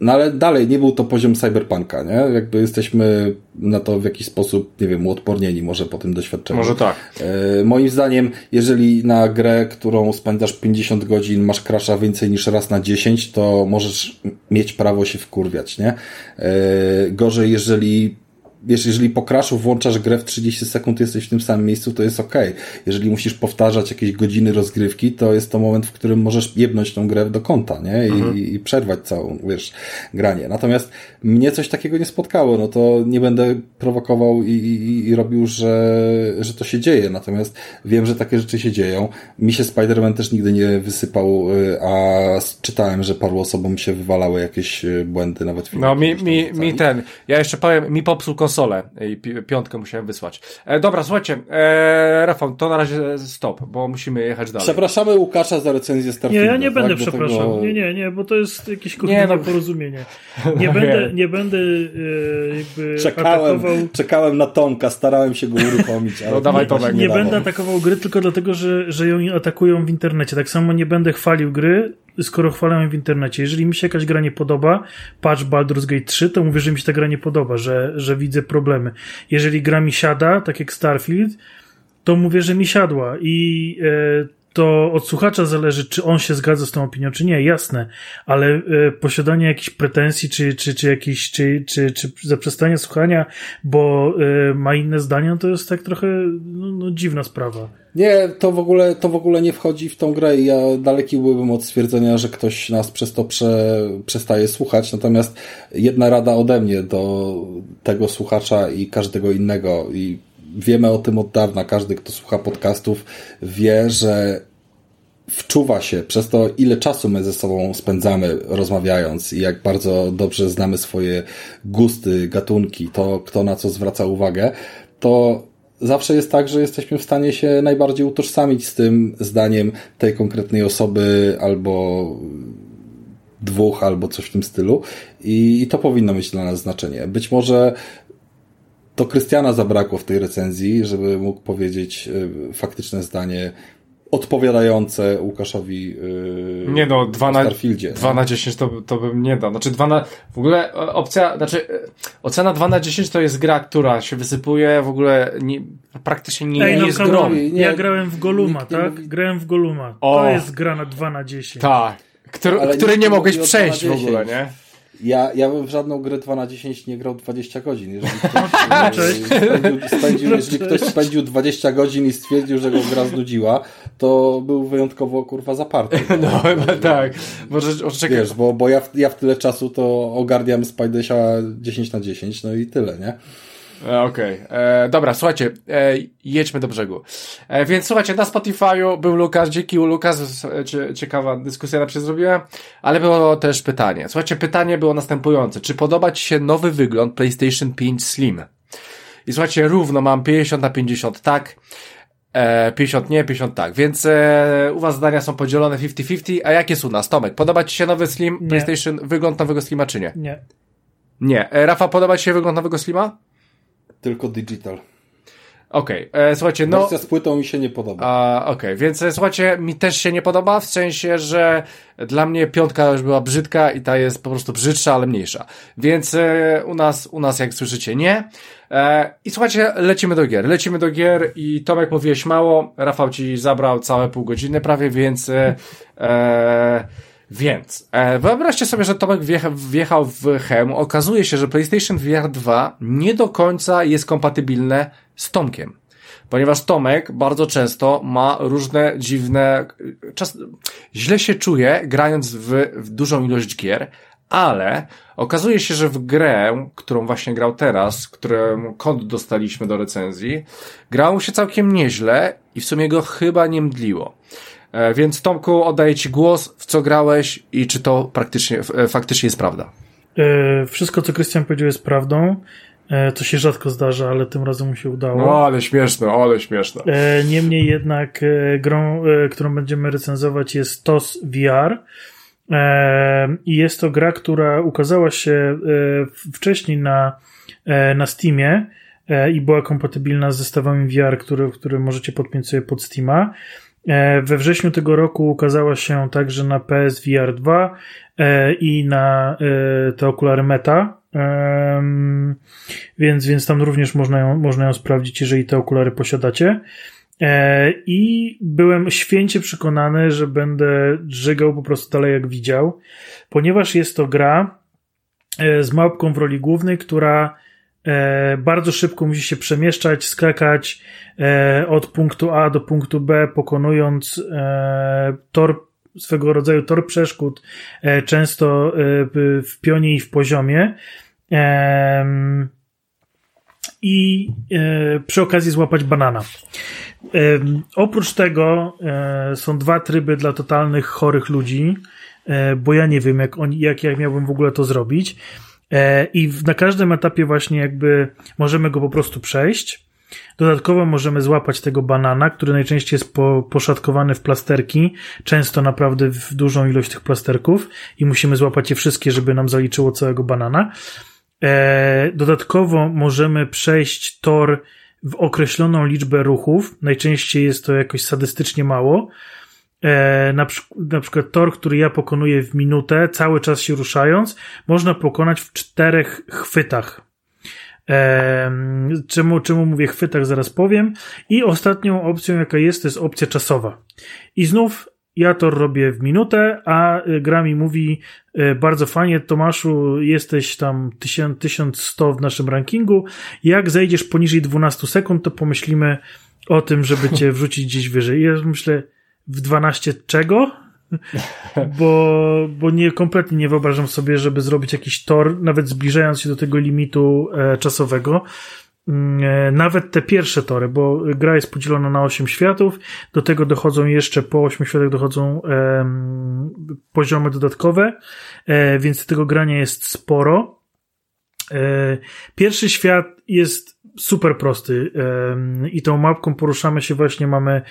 [SPEAKER 2] no ale dalej nie był to poziom cyberpunka, nie? Jakby jesteśmy na to w jakiś sposób, nie wiem, uodpornieni może po tym doświadczeniu.
[SPEAKER 1] Może tak.
[SPEAKER 2] E, moim zdaniem, jeżeli na grę, którą spędzasz 50 godzin, masz crasha więcej niż raz na 10, to możesz mieć prawo się wkurwiać, nie? E, gorzej, jeżeli wiesz, jeżeli po crashu włączasz grę w 30 sekund, jesteś w tym samym miejscu, to jest ok. Jeżeli musisz powtarzać jakieś godziny rozgrywki, to jest to moment, w którym możesz jebnąć tą grę do konta, nie? I, mhm. i przerwać całą, wiesz, granie. Natomiast mnie coś takiego nie spotkało, no to nie będę prowokował i, i, i robił, że, że to się dzieje. Natomiast wiem, że takie rzeczy się dzieją. Mi się Spider-Man też nigdy nie wysypał, y, a czytałem, że paru osobom się wywalały jakieś y, błędy, nawet
[SPEAKER 1] No mi, mi, mi ten, ja jeszcze powiem, mi popsuł konsolę i piątkę musiałem wysłać. E, dobra, słuchajcie, e, Rafał, to na razie stop, bo musimy jechać dalej.
[SPEAKER 2] Przepraszamy Łukasza za recenzję Starfielda.
[SPEAKER 3] Nie, ja nie tak? będę przepraszał. Tego... Nie, nie, nie, bo to jest jakieś nie, no... porozumienie. Nie będę, nie będę e, jakby
[SPEAKER 2] czekałem, atakował... czekałem na Tomka, starałem się go uruchomić. Ale
[SPEAKER 1] no dawaj Tomek.
[SPEAKER 3] Nie, nie będę atakował gry tylko dlatego, że, że ją atakują w internecie. Tak samo nie będę chwalił gry, skoro chwalę w internecie. Jeżeli mi się jakaś gra nie podoba, patrz Baldur's Gate 3, to mówię, że mi się ta gra nie podoba, że, że widzę problemy. Jeżeli gra mi siada, tak jak Starfield, to mówię, że mi siadła i e, to od słuchacza zależy, czy on się zgadza z tą opinią, czy nie, jasne, ale e, posiadanie jakichś pretensji, czy, czy, czy jakiś, czy, czy, czy zaprzestanie słuchania, bo e, ma inne zdania, to jest tak trochę no, no, dziwna sprawa.
[SPEAKER 2] Nie, to w ogóle, to w ogóle nie wchodzi w tą grę i ja daleki byłbym od stwierdzenia, że ktoś nas przez to prze, przestaje słuchać. Natomiast jedna rada ode mnie do tego słuchacza i każdego innego i wiemy o tym od dawna, każdy, kto słucha podcastów, wie, że wczuwa się przez to, ile czasu my ze sobą spędzamy rozmawiając i jak bardzo dobrze znamy swoje gusty, gatunki, to kto na co zwraca uwagę, to zawsze jest tak, że jesteśmy w stanie się najbardziej utożsamić z tym zdaniem tej konkretnej osoby albo dwóch, albo coś w tym stylu i, i to powinno mieć dla nas znaczenie. Być może to Krystiana zabrakło w tej recenzji, żeby mógł powiedzieć y, faktyczne zdanie odpowiadające Łukaszowi yy,
[SPEAKER 1] nie no, 2 na, 2 na 10 to, to bym nie dał. Znaczy 2 na, w ogóle opcja, znaczy e, ocena 2 na 10 to jest gra, która się wysypuje, w ogóle nie, praktycznie nie, Ej, no, jest grą. Nie,
[SPEAKER 3] ja grałem w Goluma, tak? Grałem w Goluma. O. To jest gra na 2 na 10.
[SPEAKER 1] Tak. Który, który nie mogłeś przejść w ogóle, nie?
[SPEAKER 2] Ja, ja bym w żadną grę 2 na 10 nie grał 20 godzin. Jeżeli ktoś, spędził, spędził, jeżeli ktoś spędził 20 godzin i stwierdził, że go gra znudziła, to był wyjątkowo kurwa zaparty.
[SPEAKER 1] No chyba tak. Może oczekaj.
[SPEAKER 2] Wiesz, bo, bo ja, w, ja w tyle czasu to ogarniam Spidesia 10 na 10, no i tyle, nie?
[SPEAKER 1] E, okej, okay. E, dobra, słuchajcie, e, jedźmy do brzegu. E, więc słuchajcie, na Spotify'u był Lukas, dzięki Lukas, ciekawa dyskusja na zrobiła, ale było też pytanie. Słuchajcie, pytanie było następujące. Czy podoba Ci się nowy wygląd PlayStation 5 Slim? I słuchajcie, równo mam 50 na 50 tak, e, 50 nie, 50 tak, więc e, u Was zdania są podzielone 50-50, a jak jest u nas? Tomek, podoba Ci się nowy Slim, nie. PlayStation, wygląd nowego Slima czy nie?
[SPEAKER 3] Nie.
[SPEAKER 1] Nie. E, Rafa, podoba Ci się wygląd nowego Slima?
[SPEAKER 2] Tylko digital.
[SPEAKER 1] Okej, okay. E, słuchajcie, no...
[SPEAKER 2] Wersja z płytą mi się nie podoba.
[SPEAKER 1] Okej, okay. więc e, słuchajcie, mi też się nie podoba, w sensie, że dla mnie piątka już była brzydka i ta jest po prostu brzydsza, ale mniejsza. Więc e, u nas, u nas jak słyszycie, nie. E, I słuchajcie, lecimy do gier. Lecimy do gier i Tomek mówiłeś mało, Rafał ci zabrał całe pół godziny prawie, więc... E, e więc e, wyobraźcie sobie, że Tomek wjecha, wjechał w hełm. Okazuje się, że PlayStation VR 2 nie do końca jest kompatybilne z Tomkiem. Ponieważ Tomek bardzo często ma różne dziwne, czas, źle się czuje grając w, w dużą ilość gier, ale okazuje się, że w grę, którą właśnie grał teraz, którą kod dostaliśmy do recenzji, grał się całkiem nieźle i w sumie go chyba nie mdliło. E, więc Tomku, oddaję Ci głos, w co grałeś i czy to praktycznie, e, faktycznie jest prawda.
[SPEAKER 3] E, wszystko, co Krystian powiedział, jest prawdą. To się rzadko zdarza, ale tym razem mu się udało.
[SPEAKER 1] No, ale śmieszne, ale śmieszne.
[SPEAKER 3] Niemniej jednak grą, którą będziemy recenzować jest TOS VR. I jest to gra, która ukazała się wcześniej na, na Steamie i była kompatybilna z zestawami VR, które, które możecie podpiąć sobie pod Steama. E, we wrześniu tego roku ukazała się także na PSVR 2 e, i na e, te okulary Meta, więc, więc tam również można ją, można ją sprawdzić, jeżeli te okulary posiadacie. I byłem święcie przekonany, że będę żygał po prostu dalej jak widział, ponieważ jest to gra z małpką w roli głównej, która E, bardzo szybko musi się przemieszczać, skakać e, od punktu A do punktu B, pokonując e, tor, swego rodzaju tor przeszkód, często w pionie i w poziomie. I przy okazji złapać banana. Oprócz tego są dwa tryby dla totalnych chorych ludzi, bo ja nie wiem, jak, oni, jak, miałbym w ogóle to zrobić. E, I na każdym etapie właśnie jakby możemy go po prostu przejść. Dodatkowo możemy złapać tego banana, który najczęściej jest po, poszatkowany w plasterki, często naprawdę w dużą ilość tych plasterków i musimy złapać je wszystkie, żeby nam zaliczyło całego banana. E, dodatkowo możemy przejść tor w określoną liczbę ruchów. Najczęściej jest to jakoś sadystycznie mało. E, na, na przykład tor, który ja pokonuję w minutę, cały czas się ruszając, można pokonać w czterech chwytach. E, czemu, czemu mówię chwytach, zaraz powiem. I ostatnią opcją, jaka jest, to jest opcja czasowa. I znów ja to robię w minutę, a gra mi mówi e, bardzo fajnie, Tomaszu, jesteś tam 1100 w naszym rankingu. Jak zejdziesz poniżej 12 sekund, to pomyślimy o tym, żeby cię wrzucić gdzieś wyżej. Ja myślę, w 12 czego? bo, bo nie, kompletnie nie wyobrażam sobie, żeby zrobić jakiś tor, nawet zbliżając się do tego limitu e, czasowego. Mm, e, nawet te pierwsze tory, bo gra jest podzielona na 8 światów, do tego dochodzą jeszcze po 8 światach dochodzą poziomy dodatkowe, e, więc tego grania jest sporo. E, pierwszy świat jest super prosty i tą mapką poruszamy się właśnie, mamy,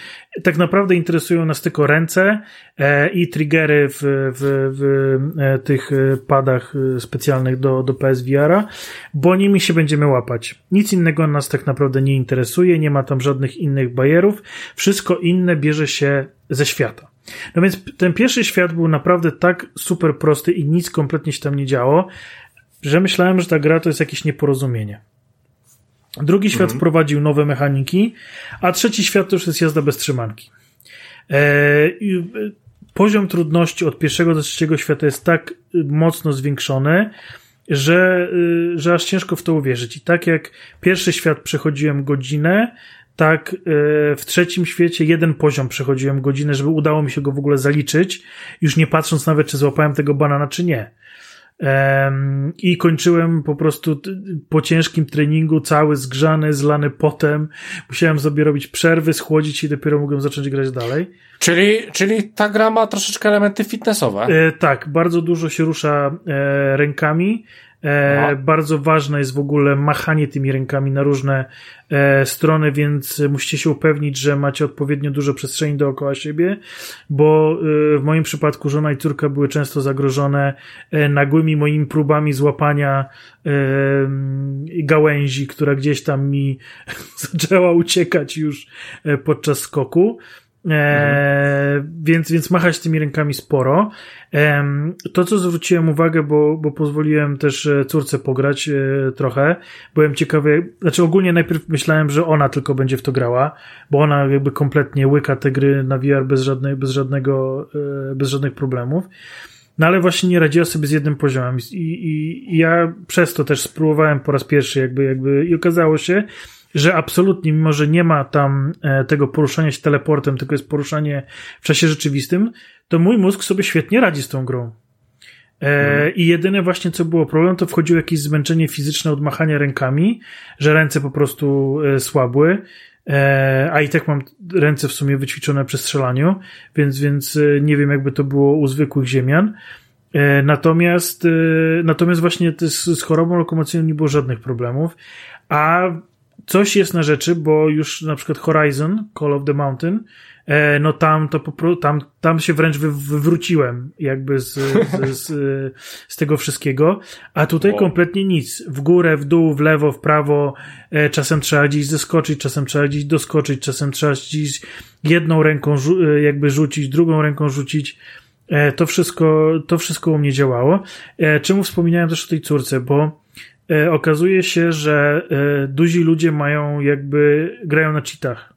[SPEAKER 3] tak naprawdę interesują nas tylko ręce e, i triggery w, w, w e, tych e, padach specjalnych do, do PSVR-a, bo nimi się będziemy łapać. Nic innego nas tak naprawdę nie interesuje, nie ma tam żadnych innych bajerów, wszystko inne bierze się ze świata. No więc ten pierwszy świat był naprawdę tak super prosty i nic kompletnie się tam nie działo, że myślałem, że ta gra to jest jakieś nieporozumienie. Drugi świat mhm. wprowadził nowe mechaniki, a trzeci świat to już jest jazda bez trzymanki. E, poziom trudności od pierwszego do trzeciego świata jest tak mocno zwiększony, że, y, że aż ciężko w to uwierzyć. I tak jak pierwszy świat przechodziłem godzinę, tak y, w trzecim świecie jeden poziom przechodziłem godzinę, żeby udało mi się go w ogóle zaliczyć, już nie patrząc nawet, czy złapałem tego banana, czy nie. I kończyłem po prostu po ciężkim treningu, cały zgrzany, zlany potem. Musiałem sobie robić przerwy, schłodzić i dopiero mogłem zacząć grać dalej.
[SPEAKER 1] Czyli, czyli ta gra ma troszeczkę elementy fitnessowe?
[SPEAKER 3] E, tak, bardzo dużo się rusza e, rękami. E, bardzo ważne jest w ogóle machanie tymi rękami na różne e, strony, więc musicie się upewnić, że macie odpowiednio dużo przestrzeni dookoła siebie, bo e, w moim przypadku żona i córka były często zagrożone nagłymi moimi próbami złapania gałęzi, która gdzieś tam mi zaczęła uciekać już podczas skoku. E, więc, więc machać tymi rękami sporo. To, co zwróciłem uwagę, bo, bo pozwoliłem też e, córce pograć e, trochę, byłem ciekawy, znaczy ogólnie najpierw myślałem, że ona tylko będzie w to grała, bo ona jakby kompletnie łyka te gry na VR bez, żadnej, bez, żadnego, bez żadnych problemów. No ale właśnie nie radziła sobie z jednym poziomem I, i, i ja przez to też spróbowałem po raz pierwszy jakby, jakby i okazało się, że absolutnie, mimo że nie ma tam e, tego poruszania się teleportem, tylko jest poruszanie w czasie rzeczywistym, to mój mózg sobie świetnie radzi z tą grą. Hmm. I jedyne właśnie co było problem, to wchodziło jakieś zmęczenie fizyczne od machania rękami, że ręce po prostu e, słabły, a i tak mam ręce w sumie wyćwiczone przy strzelaniu, więc, więc nie wiem jakby to było u zwykłych ziemian. Natomiast, natomiast właśnie z, z chorobą lokomocyjną nie było żadnych problemów, a coś jest na rzeczy, bo już na przykład Horizon, Call of the Mountain, e, no tam to po, tam, tam się wręcz wy, wywróciłem jakby z, z, z, z tego wszystkiego, a tutaj wow. kompletnie nic. W górę, w dół, w lewo, w prawo, e, czasem trzeba gdzieś zeskoczyć, czasem trzeba gdzieś doskoczyć, czasem trzeba gdzieś jedną ręką e, jakby rzucić, drugą ręką rzucić. To wszystko, to wszystko u mnie działało. Czemu wspominałem też o tej córce, bo E, okazuje się, że e, duzi ludzie mają jakby, grają na cheatach.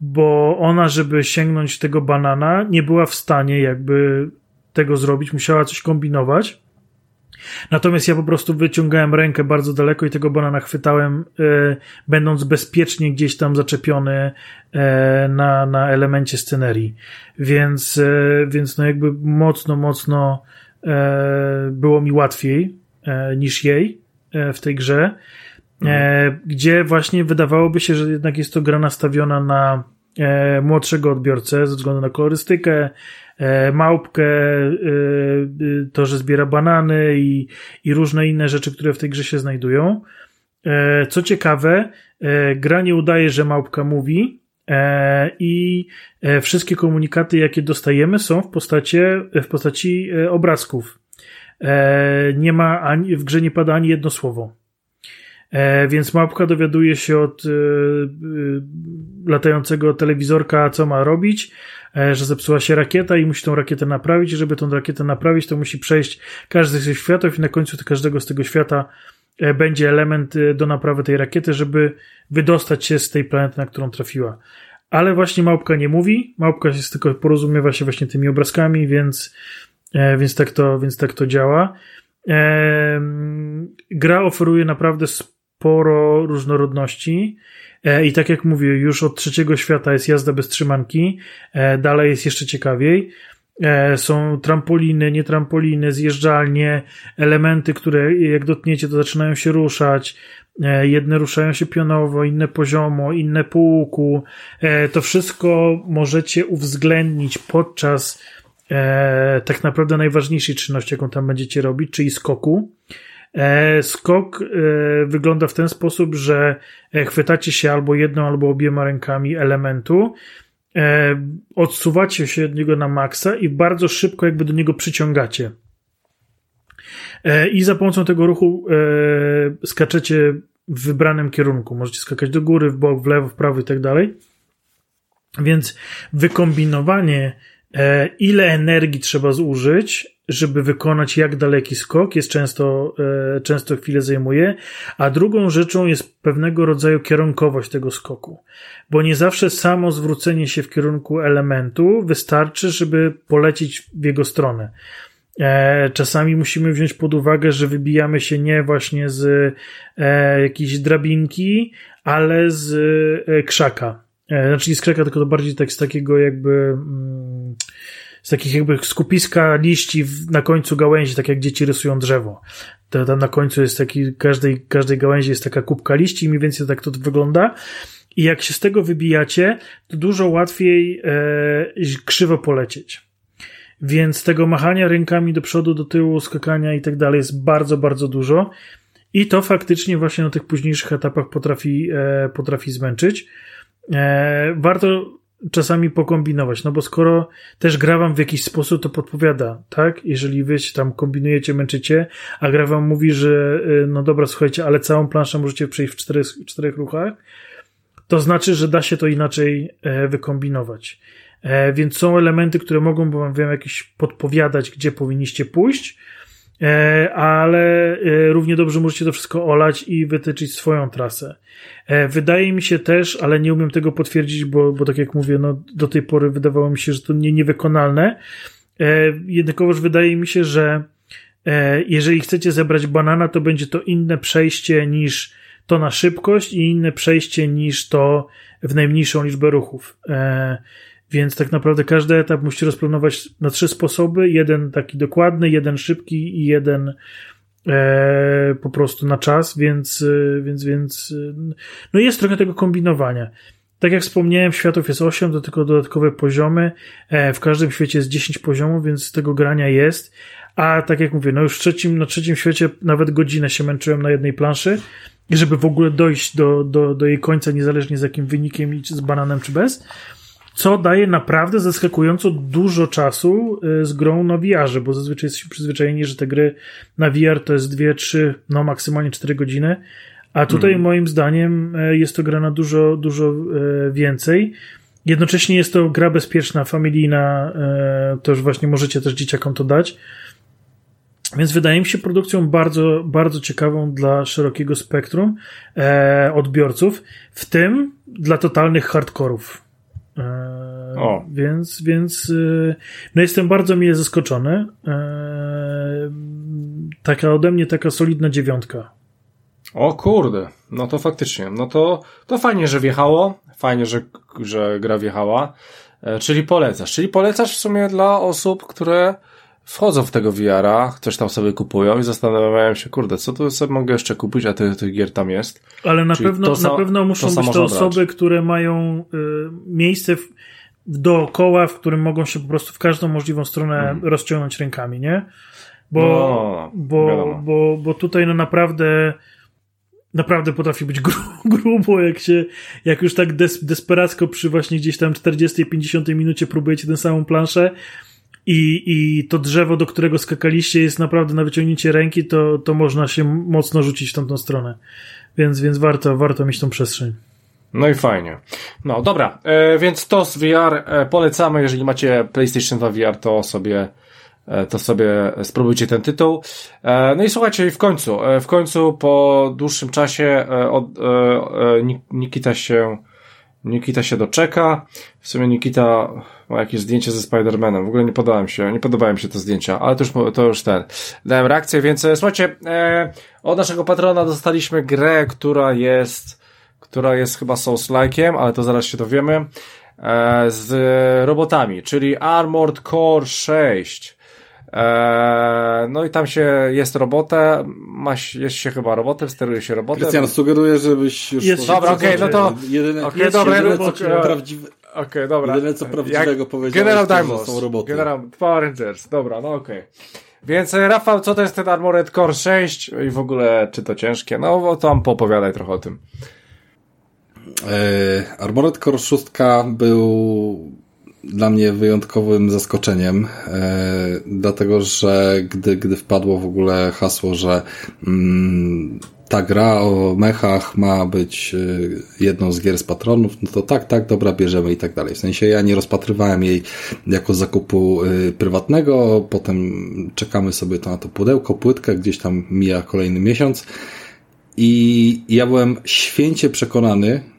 [SPEAKER 3] Bo ona, żeby sięgnąć tego banana, nie była w stanie jakby tego zrobić, musiała coś kombinować. Natomiast ja po prostu wyciągałem rękę bardzo daleko i tego banana chwytałem, e, będąc bezpiecznie gdzieś tam zaczepiony e, na, na elemencie scenerii. Więc, e, więc no jakby mocno, mocno e, było mi łatwiej E, niż jej e, w tej grze, e, mhm. gdzie właśnie wydawałoby się, że jednak jest to gra nastawiona na młodszego odbiorcę ze względu na kolorystykę, małpkę, to, że zbiera banany i, i różne inne rzeczy, które w tej grze się znajdują. Co ciekawe, gra nie udaje, że małpka mówi, i wszystkie komunikaty, jakie dostajemy, są w postaci, w postaci obrazków. E, nie ma ani, w grze nie pada ani jedno słowo. E, więc małpka dowiaduje się od e, latającego telewizorka, co ma robić, że zepsuła się rakieta i musi tą rakietę naprawić. Żeby tą rakietę naprawić, to musi przejść każdy z tych światów i na końcu każdego z tego świata będzie element do naprawy tej rakiety, żeby wydostać się z tej planety, na którą trafiła. Ale właśnie małpka nie mówi, małpka się tylko porozumiewa się właśnie tymi obrazkami, więc więc tak to, więc tak to działa. E, gra oferuje naprawdę sporo różnorodności. E, I tak jak mówię, już od trzeciego świata jest jazda bez trzymanki, dalej jest jeszcze ciekawiej. Są trampoliny, nie trampoliny, zjeżdżalnie, elementy, które jak dotkniecie, to zaczynają się ruszać. Jedne ruszają się pionowo, inne poziomo, inne po łuku. To wszystko możecie uwzględnić podczas e, tak naprawdę najważniejszej czynności, jaką tam będziecie robić, czyli skoku. E, skok e, wygląda w ten sposób, że e, chwytacie się albo jedną, albo obiema rękami elementu, e, odsuwacie się od niego na maksa i bardzo szybko jakby do niego przyciągacie. E, I za pomocą tego ruchu skaczecie w wybranym kierunku. Możecie skakać do góry, w bok, w lewo, w prawo i tak dalej. Więc wykombinowanie ile energii trzeba zużyć, żeby wykonać jak daleki skok, jest często, e, często chwilę zajmuje, a drugą rzeczą jest pewnego rodzaju kierunkowość tego skoku, bo nie zawsze samo zwrócenie się w kierunku elementu wystarczy, żeby polecić w jego stronę. E, czasami musimy wziąć pod uwagę, że wybijamy się nie właśnie z e, jakiejś drabinki, ale z e, krzaka. Znaczy nie z krzaka, tylko to bardziej tak z takiego jakby mm, z takich jakby skupiska liści na końcu gałęzi, tak jak dzieci rysują drzewo. To tam na końcu jest taki, każdej, każdej gałęzi jest taka kubka liści mniej więcej tak to wygląda. I jak się z tego wybijacie, to dużo łatwiej e, krzywo polecieć. Więc tego machania rękami do przodu, do tyłu, skakania i tak dalej jest bardzo, bardzo dużo. I to faktycznie właśnie na tych późniejszych etapach potrafi, e, potrafi zmęczyć. E, warto czasami pokombinować, no bo skoro też gra wam w jakiś sposób to podpowiada, tak? Jeżeli wy się tam kombinujecie, męczycie, a gra wam mówi, że e, no dobra, słuchajcie, ale całą planszę możecie przejść w czterech, czterech ruchach, to znaczy, że da się to inaczej e, wykombinować. E, więc są elementy, które mogą wam wiem, jakieś podpowiadać, gdzie powinniście pójść, ale e, równie dobrze możecie to wszystko olać i wytyczyć swoją trasę. Wydaje mi się też, ale nie umiem tego potwierdzić, bo, bo tak jak mówię, no, do tej pory wydawało mi się, że to nie, niewykonalne. Jednakowoż wydaje mi się, że jeżeli chcecie zebrać banana, to będzie to inne przejście niż to na szybkość i inne przejście niż to w najmniejszą liczbę ruchów. Więc tak naprawdę każdy etap musicie rozplanować na trzy sposoby. Jeden taki dokładny, jeden szybki i jeden e, po prostu na czas, więc, e, więc, więc e, no jest trochę tego kombinowania. Tak jak wspomniałem, światów jest 8, to tylko dodatkowe poziomy. E, w każdym świecie jest 10 poziomów, więc tego grania jest. A tak jak mówię, no już w trzecim, na trzecim świecie nawet godzinę się męczyłem na jednej planszy, żeby w ogóle dojść do, do, do jej końca, niezależnie z jakim wynikiem, i czy z bananem, czy bez co daje naprawdę zaskakująco dużo czasu y, z grą na VR, bo zazwyczaj jesteśmy przyzwyczajeni, że te gry na VR to jest 2, 3, no maksymalnie 4 godziny, a tutaj mm. moim zdaniem y, jest to gra na dużo, dużo y, więcej. Jednocześnie jest to gra bezpieczna, familijna, to już właśnie możecie też dzieciakom to dać. Więc wydaje mi się produkcją bardzo, bardzo ciekawą dla szerokiego spektrum e, odbiorców, w tym dla totalnych hardkorów. E, o. Więc, więc e, no jestem bardzo mile zaskoczony. E, taka ode mnie taka solidna dziewiątka.
[SPEAKER 1] O kurde, no to faktycznie. No to, to fajnie, że wjechało. Fajnie, że, że gra wjechała. Czyli polecasz. Czyli polecasz w sumie dla osób, które wchodzą w tego VR-a, coś tam sobie kupują i zastanawiają się, kurde, co tu sobie mogę jeszcze kupić, a tych, tych gier tam jest.
[SPEAKER 3] Ale na pewno, na pewno muszą to być to osoby, brać. które mają y, miejsce w, dookoła, w którym mogą się po prostu w każdą możliwą stronę hmm. rozciągnąć rękami, nie? Bo, no, bo, bo, bo tutaj no naprawdę naprawdę potrafi być gru, grubo, jak się, jak już tak des, desperacko przy właśnie gdzieś tam 40-50 minucie próbujecie tę samą planszę, i, i to drzewo, do którego skakaliście, jest naprawdę na wyciągnięcie ręki, to, to można się mocno rzucić w tamtą stronę. Więc, więc warto, warto mieć tą przestrzeń.
[SPEAKER 1] No i fajnie. No dobra, e, więc to z VR e, polecamy. Jeżeli macie PlayStation 2 VR, to sobie, e, to sobie spróbujcie ten tytuł. E, no i słuchajcie, w końcu, w końcu po dłuższym czasie od, Nikita się Nikita się doczeka. W sumie Nikita ma jakieś zdjęcie ze Spider-Manem. W ogóle nie podobałem się, nie podobały mi się te zdjęcia, ale to już, to już ten. Dałem reakcję, więc e, słuchajcie, e, od naszego patrona dostaliśmy grę, która jest, która jest chyba Souls-like'iem, ale to zaraz się dowiemy, e, z robotami, czyli Armored Core 6. Eee, no i tam się jest robotę, ma, jest się chyba robotem, steruje się robotem.
[SPEAKER 2] Krystian, sugeruję, żebyś już...
[SPEAKER 1] Jest dobra, okej, okay, no to... Jedyne, okay, dobra, jedyne, co
[SPEAKER 2] prawdziwe... Okej, okay, dobra. Jedyne co prawdziwego Jak powiedziałeś,
[SPEAKER 1] General Diamond, są roboty. General Power Rangers, dobra, no okej. Okay. Więc e, Rafał, co to jest ten Armored Core 6 i w ogóle czy to ciężkie? No to tam poopowiadaj trochę o tym.
[SPEAKER 2] E, Armored Core 6 był dla mnie wyjątkowym zaskoczeniem, e, dlatego że gdy, gdy wpadło w ogóle hasło, że mm, ta gra o mechach ma być e, jedną z gier z patronów, no to tak, tak, dobra, bierzemy i tak dalej. W sensie ja nie rozpatrywałem jej jako zakupu e, prywatnego, potem czekamy sobie to na to pudełko, płytkę, gdzieś tam mija kolejny miesiąc i ja byłem święcie przekonany,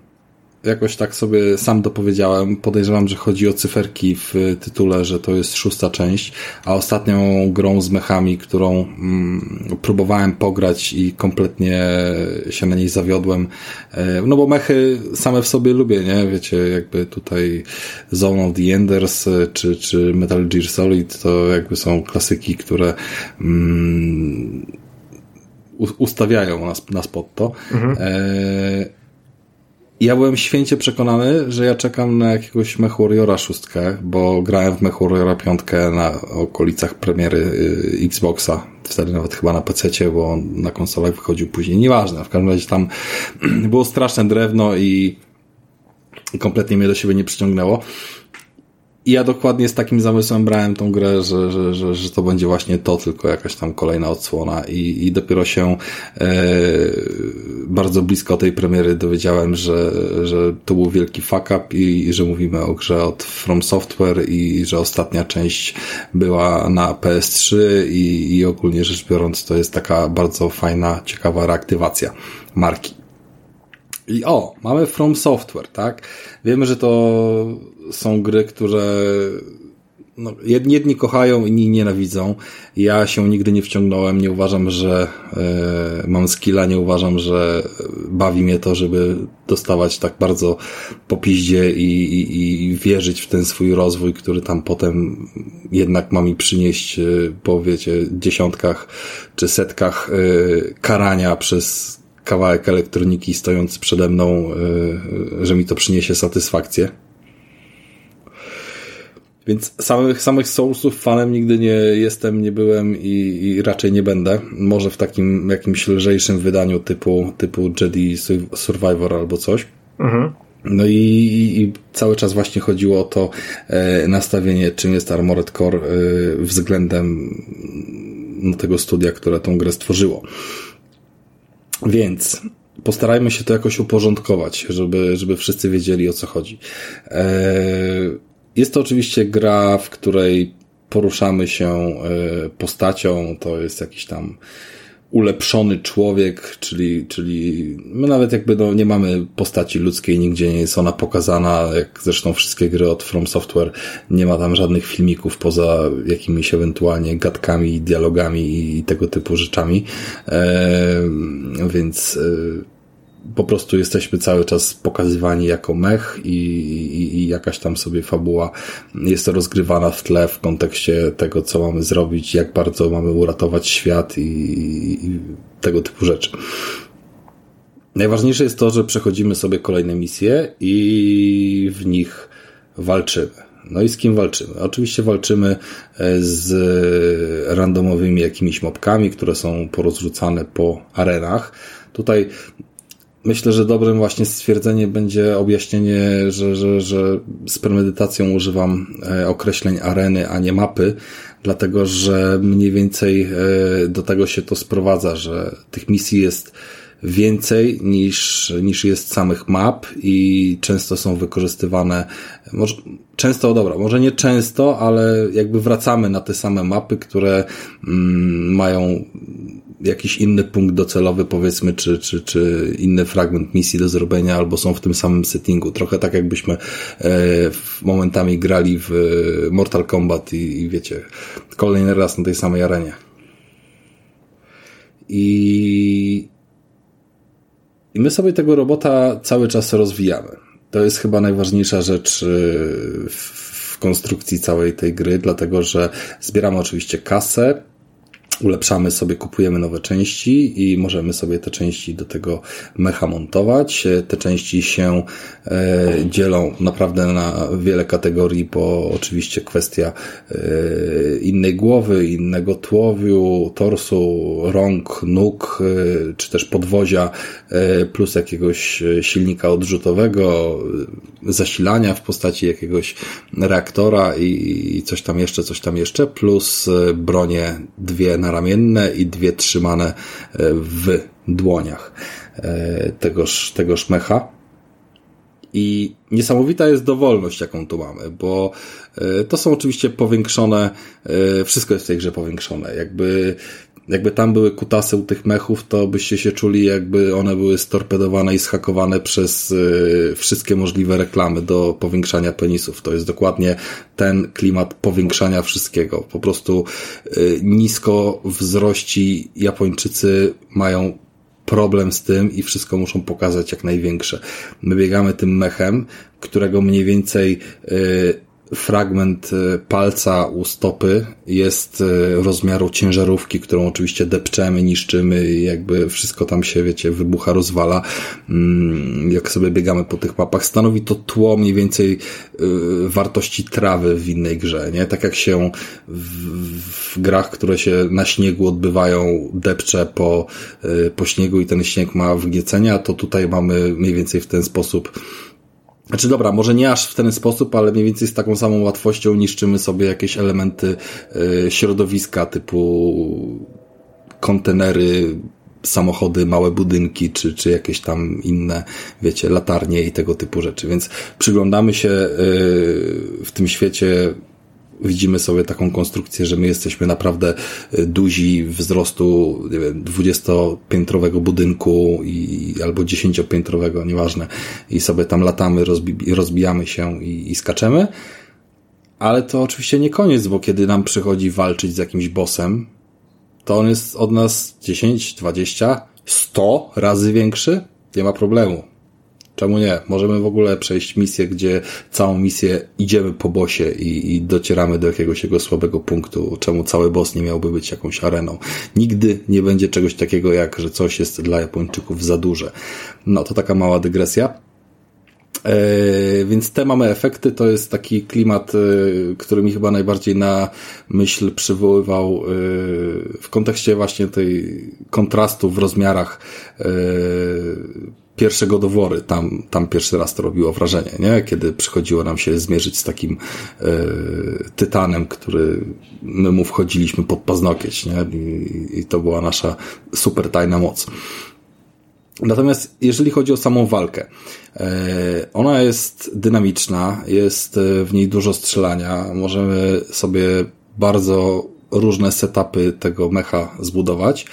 [SPEAKER 2] jakoś tak sobie sam dopowiedziałem. Podejrzewam, że chodzi o cyferki w tytule, że to jest szósta część, a ostatnią grą z mechami, którą mm, próbowałem pograć i kompletnie się na niej zawiodłem. E, no bo mechy same w sobie lubię, nie? Wiecie, jakby tutaj Zone of the Enders e, czy, czy Metal Gear Solid to jakby są klasyki, które mm, ustawiają nas, nas pod to. Mhm. E, ja byłem święcie przekonany, że ja czekam na jakiegoś MechWarriora 6, bo grałem w MechWarriora 5 na okolicach premiery y, Xboxa. Wtedy nawet chyba na PC, bo on na konsolach wychodził później. Nieważne, w każdym razie tam było straszne drewno i kompletnie mnie do siebie nie przyciągnęło. I ja dokładnie z takim zamysłem brałem tą grę, że, że, że, że to będzie właśnie to, tylko jakaś tam kolejna odsłona i, i dopiero się e, bardzo blisko tej premiery dowiedziałem, że, że to był wielki fuck up i, i że mówimy o grze od From Software i że ostatnia część była na PS3 i, i ogólnie rzecz biorąc to jest taka bardzo fajna, ciekawa reaktywacja marki. I o, mamy From Software, tak? Wiemy, że to są gry, które no, jedni, jedni kochają, inni nienawidzą. Ja się nigdy nie wciągnąłem, nie uważam, że e, mam skilla, nie uważam, że bawi mnie to, żeby dostawać tak bardzo po piździe i, i, i wierzyć w ten swój rozwój, który tam potem jednak ma mi przynieść e, po, wiecie, dziesiątkach czy setkach e, karania przez kawałek elektroniki stojący przede mną, e, że mi to przyniesie satysfakcję. Więc samych, samych Soulsów fanem nigdy nie jestem, nie byłem i, i, raczej nie będę. Może w takim jakimś lżejszym wydaniu typu, typu Jedi Survivor albo coś. Mhm. No i, i, cały czas właśnie chodziło o to e, nastawienie, czym jest Armored Core e, względem no, tego studia, które tą grę stworzyło. Więc postarajmy się to jakoś uporządkować, żeby, żeby wszyscy wiedzieli o co chodzi. Eee, jest to oczywiście gra, w której poruszamy się e, postacią, to jest jakiś tam ulepszony człowiek, czyli, czyli my nawet jakby no, nie mamy postaci ludzkiej, nigdzie nie jest ona pokazana, jak zresztą wszystkie gry od From Software, nie ma tam żadnych filmików poza jakimiś ewentualnie gadkami, dialogami i tego typu rzeczami, e, więc e, po prostu jesteśmy cały czas pokazywani jako mech i, i, i, jakaś tam sobie fabuła jest rozgrywana w tle w kontekście tego, co mamy zrobić, jak bardzo mamy uratować świat i, i tego typu rzeczy. Najważniejsze jest to, że przechodzimy sobie kolejne misje i w nich walczymy. No i z kim walczymy? Oczywiście walczymy e, z randomowymi jakimiś mopkami, które są porozrzucane po arenach. Tutaj Myślę, że dobrym właśnie stwierdzenie będzie objaśnienie, że, że, że z premedytacją używam e, określeń areny, a nie mapy, dlatego że mniej więcej e, do tego się to sprowadza, że tych misji jest więcej niż, niż jest samych map i często są wykorzystywane, może, często, dobra, może nie często, ale jakby wracamy na te same mapy, które mm, mają jakiś inny punkt docelowy, powiedzmy, czy, czy, czy inny fragment misji do zrobienia, albo są w tym samym settingu. Trochę tak jakbyśmy e, momentami grali w Mortal Kombat i, i wiecie, kolejny raz na tej samej arenie. I, I my sobie tego robota cały czas rozwijamy. To jest chyba najważniejsza rzecz e, w konstrukcji całej tej gry, dlatego że zbieramy oczywiście kasę, ulepszamy sobie, kupujemy nowe części i możemy sobie te części do tego mecha montować. Te części się e, dzielą naprawdę na wiele kategorii, bo oczywiście kwestia e, innej głowy, innego tłowiu, torsu, rąk, nóg, e, czy też podwozia, plus jakiegoś silnika odrzutowego, zasilania w postaci jakiegoś reaktora i coś tam jeszcze, coś tam jeszcze, plus bronie dwie na naramienne i dwie trzymane e, w dłoniach tegoż, tegoż mecha. I niesamowita jest dowolność, jaką tu mamy, bo e, to są oczywiście powiększone, wszystko jest w tej grze powiększone. Jakby jakby tam były kutasy u tych mechów, to byście się czuli, jakby one były storpedowane i schakowane przez y, wszystkie możliwe reklamy do powiększania penisów. To jest dokładnie ten klimat powiększania wszystkiego. Po prostu nisko wzrości Japończycy mają problem z tym i wszystko muszą pokazać jak największe. My biegamy tym mechem, którego mniej więcej y, fragment e, palca u stopy jest e, rozmiaru ciężarówki, którą oczywiście depczemy, niszczymy i jakby wszystko tam się, wiecie, wybucha, rozwala. Mm, jak sobie biegamy po tych mapach, stanowi to tło mniej więcej e, wartości trawy w innej grze, nie? Tak jak się w, w grach, które się na śniegu odbywają, depcze po, po śniegu i ten śnieg ma wgniecenia, to tutaj mamy mniej więcej w ten sposób znaczy dobra, może nie aż w ten sposób, ale mniej więcej z taką samą łatwością niszczymy sobie jakieś elementy y, środowiska typu kontenery, samochody, małe budynki, czy, czy jakieś tam inne, wiecie, latarnie i tego typu rzeczy. Więc przyglądamy się y, w tym świecie widzimy sobie taką konstrukcję, że my jesteśmy naprawdę e, duzi wzrostu, nie wiem, dwudziestopiętrowego budynku i, albo dziesięciopiętrowego, nieważne. I sobie tam latamy, rozbi rozbijamy się i, i skaczemy. Ale to oczywiście nie koniec, bo kiedy nam przychodzi walczyć z jakimś bossem, to on jest od nas 10, 20, 100 razy większy. Nie ma problemu. Czemu nie? Możemy w ogóle przejść misję, gdzie całą misję idziemy po bosie i, i, docieramy do jakiegoś jego słabego punktu. Czemu cały boss nie miałby być jakąś areną? Nigdy nie będzie czegoś takiego, jak że coś jest dla Japończyków za duże. No to taka mała dygresja. E, więc te mamy efekty, to jest taki klimat, e, który mi chyba najbardziej na myśl przywoływał e, w kontekście właśnie tej kontrastu w rozmiarach pierwszego dowory, tam, tam pierwszy raz to robiło wrażenie, nie? Kiedy przychodziło nam się zmierzyć z takim e, tytanem, który my mu wchodziliśmy pod paznokieć, nie? I, I to była nasza super tajna moc. Natomiast jeżeli chodzi o samą walkę, e, ona jest dynamiczna, jest w niej dużo strzelania, możemy sobie bardzo różne setupy tego mecha zbudować.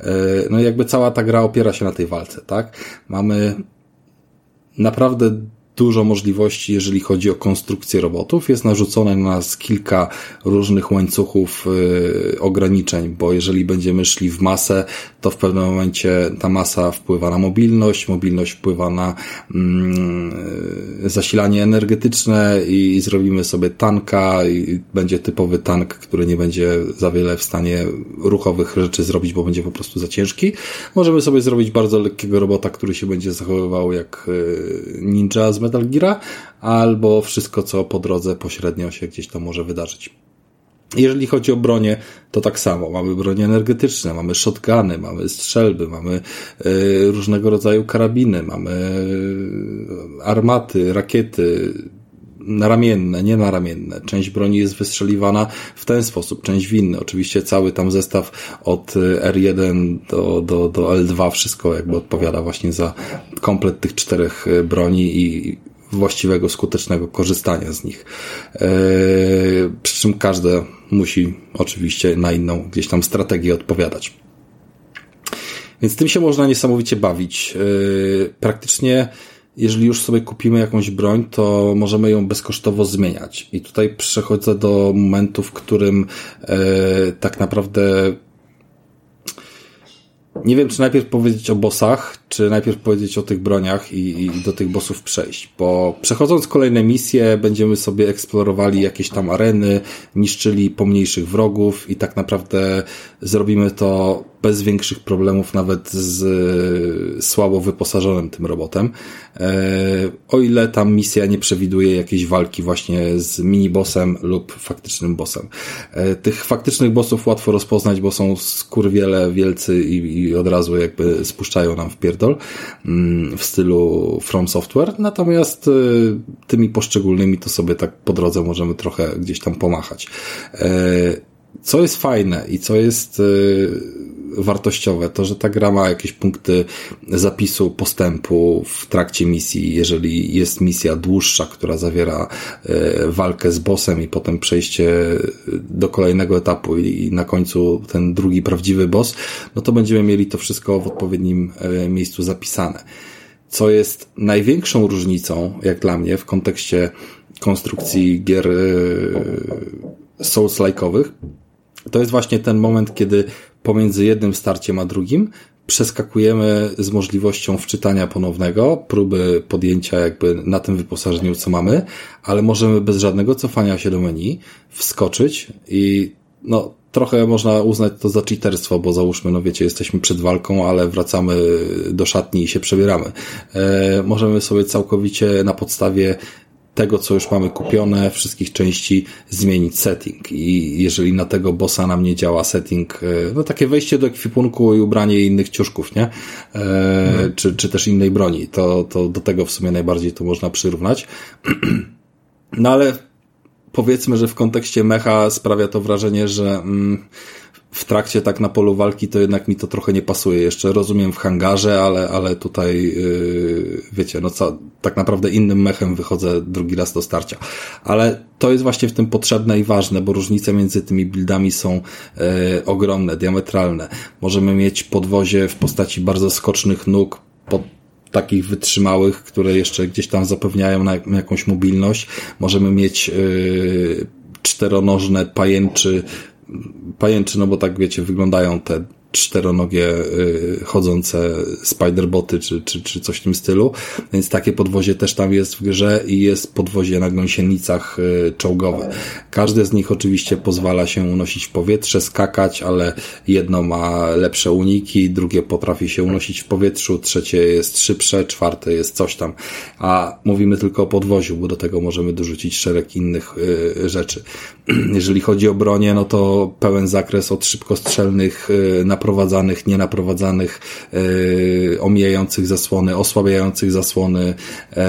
[SPEAKER 2] E, no i jakby cała ta gra opiera się na tej walce, tak? Mamy naprawdę dużo możliwości, jeżeli chodzi o konstrukcję robotów. Jest narzucone na nas kilka różnych łańcuchów yy, ograniczeń, bo jeżeli będziemy szli w masę, to w pewnym momencie ta masa wpływa na mobilność, mobilność wpływa na yy, zasilanie energetyczne i, i zrobimy sobie tanka i będzie typowy tank, który nie będzie za wiele w stanie ruchowych rzeczy zrobić, bo będzie po prostu za ciężki. Możemy sobie zrobić bardzo lekkiego robota, który się będzie zachowywał jak yy, ninja z Metal Gear, albo wszystko, co po drodze pośrednio się gdzieś tam może wydarzyć. Jeżeli chodzi o bronię, to tak samo. Mamy bronie energetyczne, mamy shotguny, mamy strzelby, mamy y, różnego rodzaju karabiny, mamy y, armaty, rakiety, naramienne, nie naramienne. Część broni jest wystrzeliwana w ten sposób, część w inny. Oczywiście cały tam zestaw od R1 do, do, do L2 wszystko jakby odpowiada właśnie za komplet tych czterech broni i właściwego, skutecznego korzystania z nich. E, przy czym każde musi oczywiście na inną gdzieś tam strategię odpowiadać. Więc tym się można niesamowicie bawić. E, praktycznie jeżeli już sobie kupimy jakąś broń, to możemy ją bezkosztowo zmieniać. I tutaj przechodzę do momentu, w którym e, tak naprawdę nie wiem, czy najpierw powiedzieć o bossach, czy najpierw powiedzieć o tych broniach i, i, do tych bossów przejść, bo przechodząc kolejne misje będziemy sobie eksplorowali jakieś tam areny, niszczyli pomniejszych wrogów i tak naprawdę zrobimy to bez większych problemów, nawet z e, słabo wyposażonym tym robotem. E, o ile tam misja nie przewiduje jakiejś walki właśnie z minibossem lub faktycznym bossem. E, tych faktycznych bossów łatwo rozpoznać, bo są skurwiele wielcy i, i od razu jakby spuszczają nam w pierdol mm, w stylu From Software, natomiast tymi poszczególnymi to sobie tak po drodze możemy trochę gdzieś tam pomachać. Co jest fajne i co jest wartościowe, to, że ta gra ma jakieś punkty zapisu postępu w trakcie misji, jeżeli jest misja dłuższa, która zawiera e, walkę z bossem i potem przejście do kolejnego etapu i na końcu ten drugi prawdziwy boss, no to będziemy mieli to wszystko w odpowiednim e, miejscu zapisane. Co jest największą różnicą, jak dla mnie, w kontekście konstrukcji gier e, Souls-like'owych, to jest właśnie ten moment, kiedy pomiędzy jednym starciem a drugim przeskakujemy z możliwością wczytania ponownego, próby podjęcia jakby na tym wyposażeniu, co mamy, ale możemy bez żadnego cofania się do menu wskoczyć i no, trochę można uznać to za cheaterstwo, bo załóżmy, no wiecie, jesteśmy przed walką, ale wracamy do szatni i się przebieramy. E, możemy sobie całkowicie na podstawie tego, co już mamy kupione, wszystkich części zmienić setting. I jeżeli na tego bossa nam nie działa setting, e, no takie wejście do ekwipunku i ubranie innych ciuszków, nie? E, mhm. czy, czy też innej broni, to, to do tego w sumie najbardziej to można przyrównać. no ale powiedzmy, że w kontekście mecha sprawia to wrażenie, że mm, w trakcie tak na polu walki to jednak mi to trochę nie pasuje. Jeszcze rozumiem w hangarze, ale, ale tutaj yy, wiecie, no co, tak naprawdę innym mechem wychodzę drugi raz do starcia. Ale to jest właśnie w tym potrzebne i ważne, bo różnice między tymi buildami są yy, ogromne, diametralne. Możemy mieć podwozie w postaci bardzo skocznych nóg pod takich wytrzymałych, które jeszcze gdzieś tam zapewniają na jakąś mobilność. Możemy mieć yy, czteronożne pajęczy pajęczy, no bo tak wiecie, wyglądają te czteronogie y, chodzące spiderboty czy, czy, czy coś w tym stylu, więc takie podwozie też tam jest w grze i jest podwozie na gąsienicach y, czołgowe. Każde z nich oczywiście pozwala się unosić w powietrze, skakać, ale jedno ma lepsze uniki, drugie potrafi się unosić w powietrzu, trzecie jest szybsze, czwarte jest coś tam, a mówimy tylko o podwoziu, bo do tego możemy dorzucić szereg innych y, rzeczy. Jeżeli chodzi o bronię, no to pełen zakres od szybkostrzelnych na naprowadzanych, nienaprowadzanych, yy, omijających zasłony, osłabiających zasłony, yy,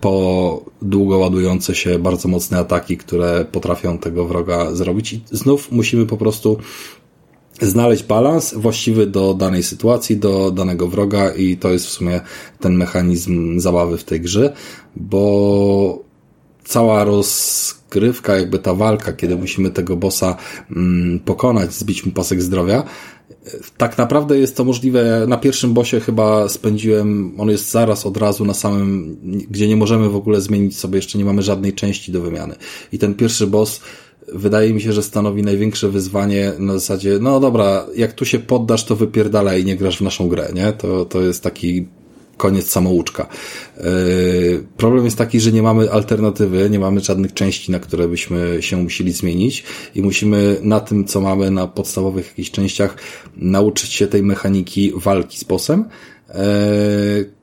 [SPEAKER 2] po długo ładujące się bardzo mocne ataki, które potrafią tego wroga zrobić. I znów musimy po prostu znaleźć balans właściwy do danej sytuacji, do danego wroga i to jest w sumie ten mechanizm zabawy w tej grze, bo cała rozgrywka, jakby ta walka, kiedy musimy tego bossa mm, pokonać, zbić mu pasek zdrowia, tak naprawdę jest to możliwe. Na pierwszym bosie chyba spędziłem, on jest zaraz od razu na samym, gdzie nie możemy w ogóle zmienić sobie, jeszcze nie mamy żadnej części do wymiany. I ten pierwszy boss wydaje mi się, że stanowi największe wyzwanie na zasadzie, no dobra, jak tu się poddasz, to wypierdalaj i nie grasz w naszą grę, nie? To, to jest taki koniec samouczka. E, problem jest taki, że nie mamy alternatywy, nie mamy żadnych części, na które byśmy się musieli zmienić i musimy na tym, co mamy na podstawowych jakichś częściach, nauczyć się tej mechaniki walki z bossem, e,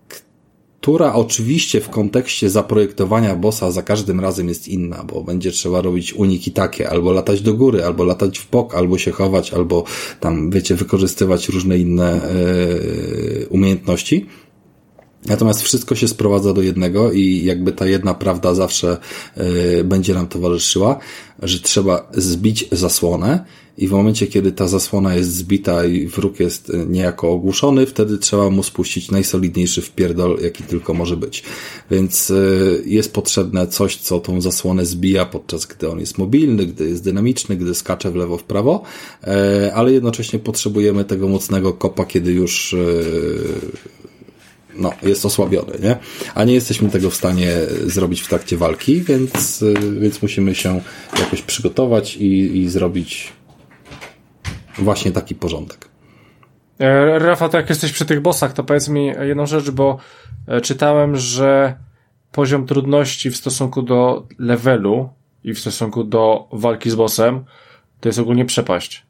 [SPEAKER 2] która oczywiście w kontekście zaprojektowania bossa za każdym razem jest inna, bo będzie trzeba robić uniki takie, albo latać do góry, albo latać w bok, albo się chować, albo tam, wiecie, wykorzystywać różne inne e, umiejętności. Natomiast wszystko się sprowadza do jednego i jakby ta jedna prawda zawsze y, będzie nam towarzyszyła, że trzeba zbić zasłonę i w momencie, kiedy ta zasłona jest zbita i wróg jest y, niejako ogłuszony, wtedy trzeba mu spuścić najsolidniejszy wpierdol, jaki tylko może być. Więc y, jest potrzebne coś, co tą zasłonę zbija podczas gdy on jest mobilny, gdy jest dynamiczny, gdy skacze w lewo, w prawo, ale jednocześnie potrzebujemy tego mocnego kopa, kiedy już no, jest osłabiony, nie? A nie jesteśmy tego w stanie zrobić w trakcie walki, więc, y, więc musimy się jakoś przygotować i, i zrobić właśnie taki porządek.
[SPEAKER 1] E, Rafa, to jak jesteś przy tych bossach, to powiedz mi jedną rzecz, bo e, czytałem, że poziom trudności w stosunku do levelu i w stosunku do walki z bossem to jest ogólnie przepaść.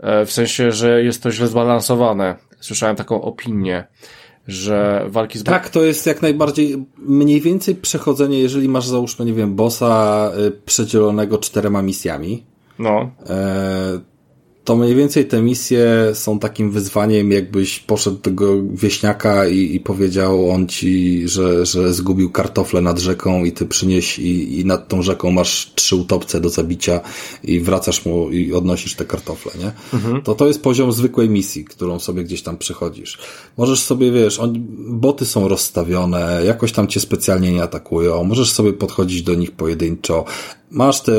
[SPEAKER 1] E, w sensie, że jest to źle zbalansowane. Słyszałem taką opinię, że walki z.
[SPEAKER 2] Tak, to jest jak najbardziej mniej więcej przechodzenie, jeżeli masz załóżmy, nie wiem, bossa y, przedzielonego czterema misjami.
[SPEAKER 1] No.
[SPEAKER 2] E to mniej więcej te misje są takim wyzwaniem, jakbyś poszedł do tego wieśniaka i, i powiedział on ci, że, że zgubił kartofle nad rzeką i ty przynieś i, i nad tą rzeką masz trzy utopce do zabicia i wracasz mu i odnosisz te kartofle, nie? Mhm. To to jest poziom zwykłej misji, którą sobie gdzieś tam przechodzisz. Możesz sobie, wiesz, on, boty są rozstawione, jakoś tam cię specjalnie nie atakują, możesz sobie podchodzić do nich pojedynczo, masz te,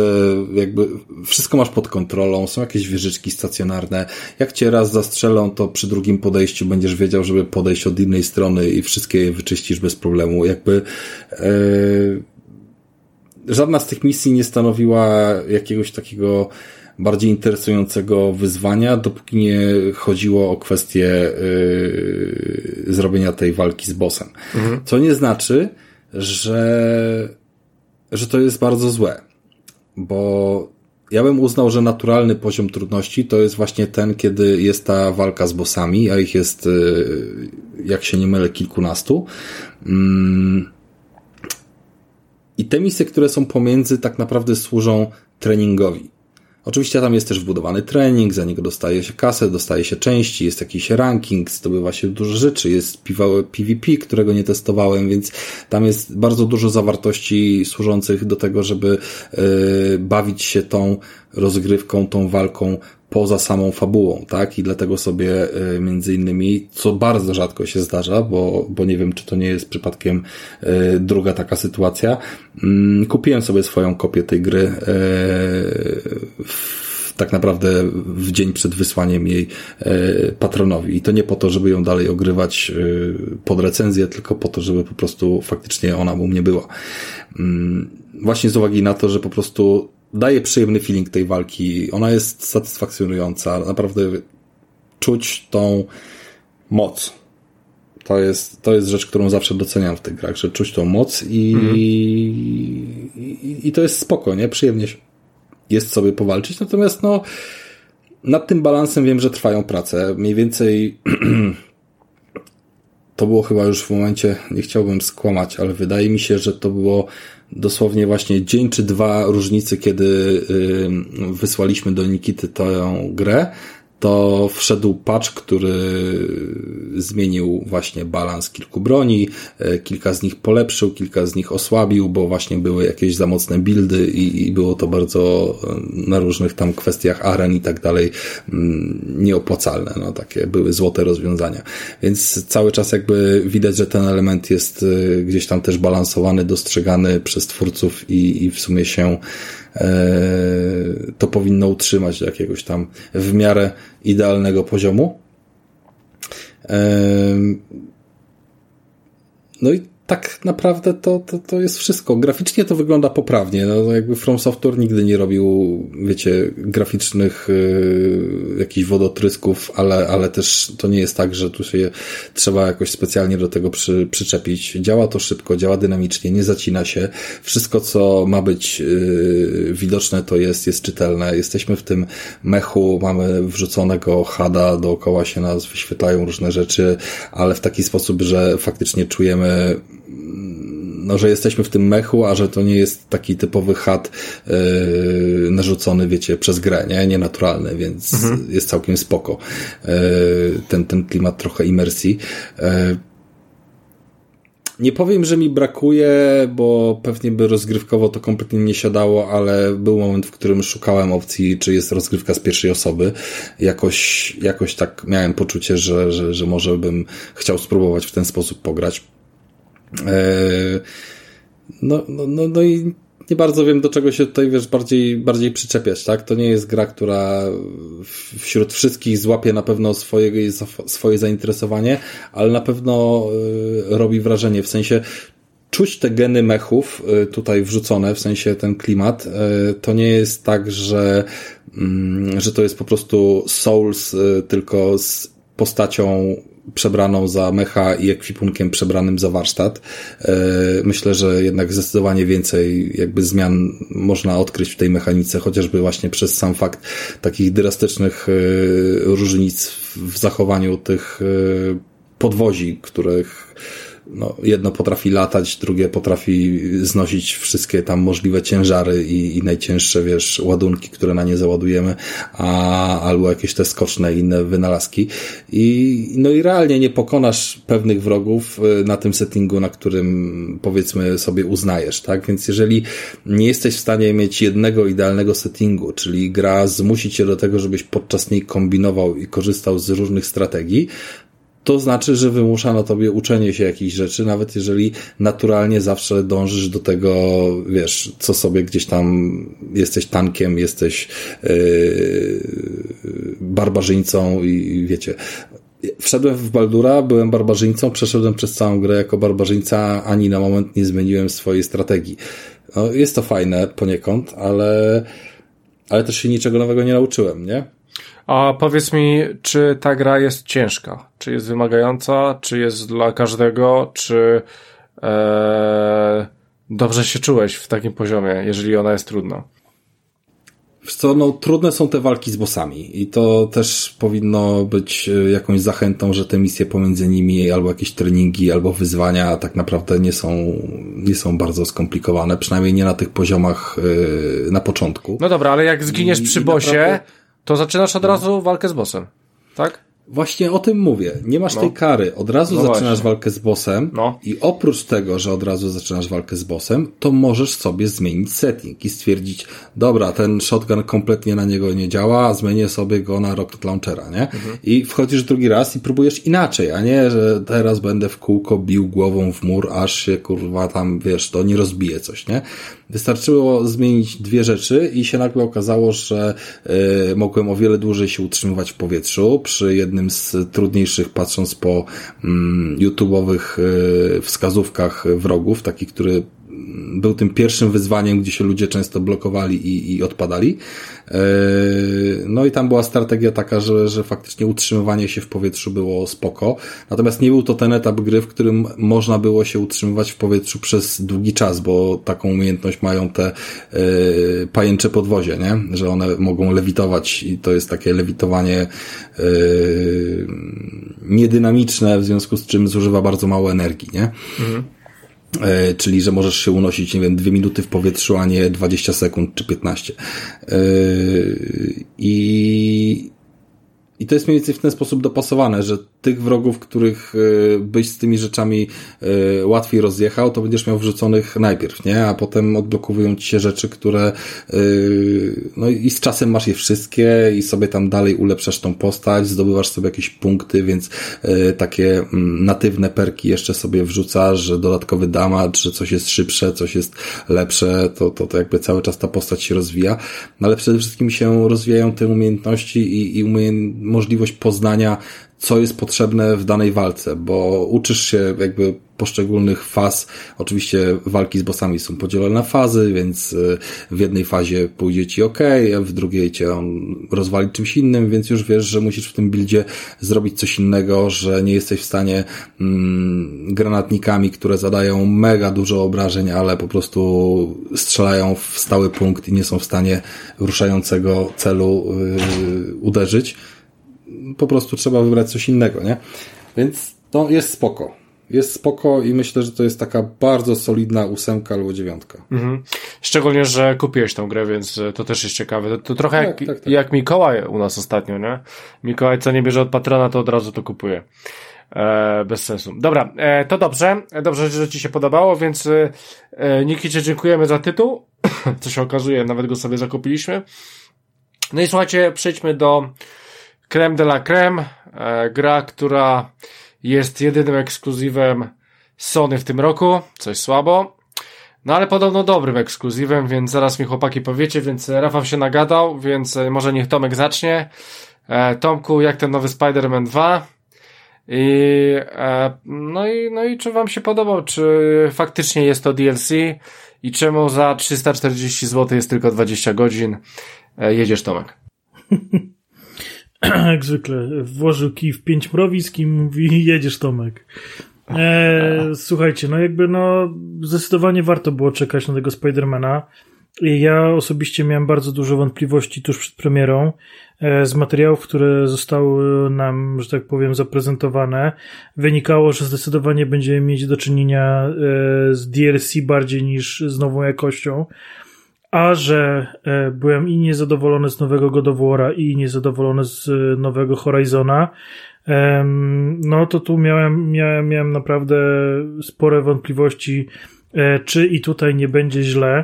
[SPEAKER 2] jakby, wszystko masz pod kontrolą, są jakieś wieżyczki stacjonarne. Jak cię raz zastrzelą, to przy drugim podejściu będziesz wiedział, żeby podejść od innej strony i wszystkie je wyczyścisz bez problemu. Jakby, e, żadna z tych misji nie stanowiła jakiegoś takiego bardziej interesującego wyzwania, dopóki nie chodziło o kwestię yy, zrobienia tej walki z bossem. Mhm. Co nie znaczy, że, że to jest bardzo złe bo ja bym uznał, że naturalny poziom trudności to jest właśnie ten, kiedy jest ta walka z bossami, a ich jest, y, jak się nie mylę, kilkunastu. Mm. I te misje, które są pomiędzy, tak naprawdę służą treningowi. Oczywiście tam jest też wbudowany trening, za niego dostaje się kasę, dostaje się części, jest jakiś ranking, zdobywa się dużo rzeczy, jest PvP, którego nie testowałem, więc tam jest bardzo dużo zawartości służących do tego, żeby yy, bawić się tą rozgrywką, tą walką poza samą fabułą, tak? I dlatego sobie y, między innymi, co bardzo rzadko się zdarza, bo, bo nie wiem, czy to nie jest przypadkiem y, druga taka sytuacja, mm, kupiłem sobie swoją kopię tej gry y, tak naprawdę w dzień przed wysłaniem jej patronowi. I to nie po to, żeby ją dalej ogrywać pod recenzję, tylko po to, żeby po prostu faktycznie ona u mnie była. Mm, właśnie z uwagi na to, że po prostu daje przyjemny feeling tej walki. Ona jest satysfakcjonująca. Naprawdę czuć tą moc. To jest, to jest rzecz, którą zawsze doceniam w tych grach, że czuć tą moc i, i, i, to jest spoko, nie? Przyjemnie jest sobie powalczyć. Natomiast no, nad tym balansem wiem, że trwają prace. Mniej więcej to było chyba już w momencie, nie chciałbym skłamać, ale wydaje mi się, że to było dosłownie właśnie dzień czy dwa różnicy, kiedy wysłaliśmy do Nikity tę grę, to wszedł patch, który zmienił właśnie balans kilku broni, e, kilka z nich polepszył, kilka z nich osłabił, bo właśnie były jakieś za mocne buildy i, i było to bardzo e, na różnych tam kwestiach aren i tak dalej mm, nieopłacalne, no takie były złote rozwiązania. Więc cały czas jakby widać, że ten element jest e, gdzieś tam też balansowany, dostrzegany przez twórców i, i w sumie się to powinno utrzymać do jakiegoś tam w miarę idealnego poziomu. E, no i tak naprawdę to, to, to jest wszystko. Graficznie to wygląda poprawnie. No, jakby From Software nigdy nie robił, wiecie, graficznych yy, jakichś wodotrysków, ale, ale też to nie jest tak, że tu się trzeba jakoś specjalnie do tego przy, przyczepić. Działa to szybko, działa dynamicznie, nie zacina się. Wszystko, co ma być yy, widoczne, to jest, jest czytelne. Jesteśmy w tym mechu, mamy wrzuconego hada, dookoła się nas wyświetlają różne rzeczy, ale w taki sposób, że faktycznie czujemy no, że jesteśmy w tym mechu, a że to nie jest taki typowy chat yy, narzucony, wiecie, przez grę, nie? Nienaturalny, więc mhm. jest całkiem spoko. Yy, ten, ten klimat trochę imersji. Yy, nie powiem, że mi brakuje, bo pewnie by rozgrywkowo to kompletnie nie siadało, ale był moment, w którym szukałem opcji, czy jest rozgrywka z pierwszej osoby. Jakoś, jakoś tak miałem poczucie, że, że, że może bym chciał spróbować w ten sposób pograć. E, no, no, no, no i nie bardzo wiem, do czego się tutaj, wiesz, bardziej, bardziej przyczepiać, tak? To nie jest gra, która wśród wszystkich złapie na pewno swoje, swoje zainteresowanie, ale na pewno e, robi wrażenie, w sensie czuć te geny mechów e, tutaj wrzucone, w sensie ten klimat, to nie jest tak, że, mm, że to jest po prostu Souls tylko z postacią przebraną za mecha i ekwipunkiem przebranym za warsztat. E, myślę, że jednak zdecydowanie więcej jakby zmian można odkryć w tej mechanice, chociażby właśnie przez sam fakt takich drastycznych e, różnic w zachowaniu tych e, podwozi, których no, jedno potrafi latać, drugie potrafi znosić wszystkie tam możliwe ciężary i, i najcięższe, wiesz, ładunki, które na nie załadujemy, a, albo jakieś te skoczne inne wynalazki. I, no i realnie nie pokonasz pewnych wrogów y, na tym settingu, na którym powiedzmy sobie uznajesz, tak? Więc jeżeli nie jesteś w stanie mieć jednego idealnego settingu, czyli gra zmusi cię do tego, żebyś podczas niej kombinował i korzystał z różnych strategii, to znaczy, że wymusza na tobie uczenie się jakichś rzeczy, nawet jeżeli naturalnie zawsze dążysz do tego, wiesz, co sobie gdzieś tam jesteś tankiem, jesteś yy, barbarzyńcą i wiecie. Wszedłem w Baldura, byłem barbarzyńcą, przeszedłem przez całą grę jako barbarzyńca, ani na moment nie zmieniłem swojej strategii. No, jest to fajne poniekąd, ale, ale też się niczego nowego nie nauczyłem, nie?
[SPEAKER 1] A powiedz mi, czy ta gra jest ciężka? Czy jest wymagająca? Czy jest dla każdego? Czy e, dobrze się czułeś w takim poziomie, jeżeli ona jest trudna?
[SPEAKER 2] Wiesz co, no trudne są te walki z bossami i to też powinno być e, jakąś zachętą, że te misje pomiędzy nimi albo jakieś treningi, albo wyzwania tak naprawdę nie są, nie są bardzo skomplikowane, przynajmniej nie na tych poziomach yy, na początku.
[SPEAKER 1] No dobra, ale jak zginiesz I, przy bosie, naprawdę to zaczynasz od razu walkę z bossem, tak?
[SPEAKER 2] Właśnie o tym mówię. Nie masz no. tej kary. Od razu no zaczynasz właśnie. walkę z bossem no. i oprócz tego, że od razu zaczynasz walkę z bossem, to możesz sobie zmienić setting i stwierdzić, dobra, ten shotgun kompletnie na niego nie działa, zmienię sobie go na rocket launchera, nie? Mhm. I wchodzisz drugi raz i próbujesz inaczej, a nie, że teraz będę w kółko bił głową w mur, aż się kurwa tam, wiesz, to nie rozbije coś, nie? Wystarczyło zmienić dwie rzeczy i się nagle okazało, że y, mogłem o wiele dłużej się utrzymywać w powietrzu. Przy jednym z trudniejszych, patrząc po mm, YouTube'owych y, wskazówkach wrogów, taki, który był tym pierwszym wyzwaniem, gdzie się ludzie często blokowali i, i odpadali. E, no i tam była strategia taka, że, że faktycznie utrzymywanie się w powietrzu było spoko. Natomiast nie był to ten etap gry, w którym można było się utrzymywać w powietrzu przez długi czas, bo taką umiejętność mają te e, pajęcze podwozie, nie? Że one mogą lewitować i to jest takie lewitowanie e, niedynamiczne, w związku z czym zużywa bardzo mało energii, nie? Mhm. E, czyli że możesz się unosić, nie wiem, dwie minuty w powietrzu, a nie 20 sekund czy 15. E, I, i to jest mniej więcej w ten sposób dopasowane, że tych wrogów, których e, byś z tymi rzeczami e, łatwiej rozjechał, to będziesz miał wrzuconych najpierw, nie? A potem odblokowują ci się rzeczy, które e, no i z czasem masz je wszystkie i sobie tam dalej ulepszasz tą postać, zdobywasz sobie jakieś punkty, więc takie mm, natywne perki jeszcze sobie wrzucasz, że dodatkowy damage, że coś jest szybsze, coś jest lepsze, to, to, to jakby cały czas ta postać się rozwija. No ale przede wszystkim się rozwijają te umiejętności i, i umiejętności możliwość poznania, co jest potrzebne w danej walce, bo uczysz się jakby poszczególnych faz. Oczywiście walki z bossami są podzielone na fazy, więc y, w jednej fazie pójdzie ci ok, a w drugiej cię on rozwali czymś innym, więc już wiesz, że musisz w tym buildzie zrobić coś innego, że nie jesteś w stanie mm, granatnikami, które zadają mega dużo obrażeń, ale po prostu strzelają w stały punkt i nie są w stanie ruszającego celu yy, uderzyć po prostu trzeba wybrać coś innego, nie? Więc to jest spoko. Jest spoko i myślę, że to jest taka bardzo solidna ósemka albo dziewiątka. Mhm.
[SPEAKER 1] Szczególnie, że kupiłeś tą grę, więc to też jest ciekawe. To, to trochę tak, jak, tak, tak. jak Mikołaj u nas ostatnio, nie? Mikołaj co nie bierze od patrona, to od razu to kupuje. E, bez sensu. Dobra, e, to dobrze. Dobrze, że Ci się podobało, więc e, e Nikicie dziękujemy za tytuł. Co się okazuje, nawet go sobie zakupiliśmy. No i słuchajcie, przejdźmy do creme de la creme, e, gra, która jest jedynym ekskluzywem Sony w tym roku, coś słabo. No ale podobno dobrym ekskluzywem, więc zaraz mi chłopaki powiecie, więc Rafał się nagadał, więc e, może niech Tomek zacznie. E, Tomku, jak ten nowy Spider-Man 2? I, no i, no i czy wam się podobał, czy faktycznie jest to DLC i czemu za 340 zł jest tylko 20 godzin? Jedziesz Tomek.
[SPEAKER 3] jak zwykle, włożył kij w pięć mrowisk i mówi, jedziesz Tomek. E, słuchajcie, no jakby no zdecydowanie warto było czekać na tego Spidermana. Ja osobiście miałem bardzo dużo wątpliwości tuż przed premierą. E, z materiałów, które zostały nam, że tak powiem, zaprezentowane, wynikało, że zdecydowanie będziemy mieć do czynienia e, z DLC bardziej niż z nową jakością. A że e, byłem i niezadowolony z nowego God of War'a i niezadowolony z nowego Horizona, no to tu miałem, miałem, miałem naprawdę spore wątpliwości, czy i tutaj nie będzie źle.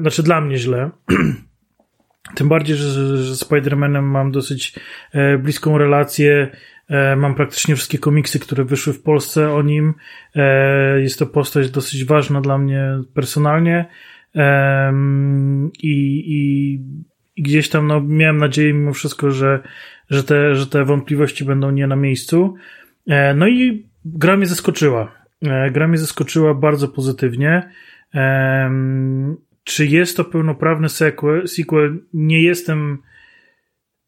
[SPEAKER 3] Znaczy dla mnie źle. Tym bardziej, że, z Spider-Manem mam dosyć e, bliską relację. E, mam praktycznie wszystkie komiksy, które wyszły w Polsce o nim. E, jest to postać dosyć ważna dla mnie personalnie. I, i, i gdzieś tam no, miałem nadzieję mimo wszystko, że, że, te, że te wątpliwości będą nie na miejscu. No i gra mnie zaskoczyła. Gra mnie zaskoczyła bardzo pozytywnie. Czy jest to pełnoprawny sequel? sequel? Nie jestem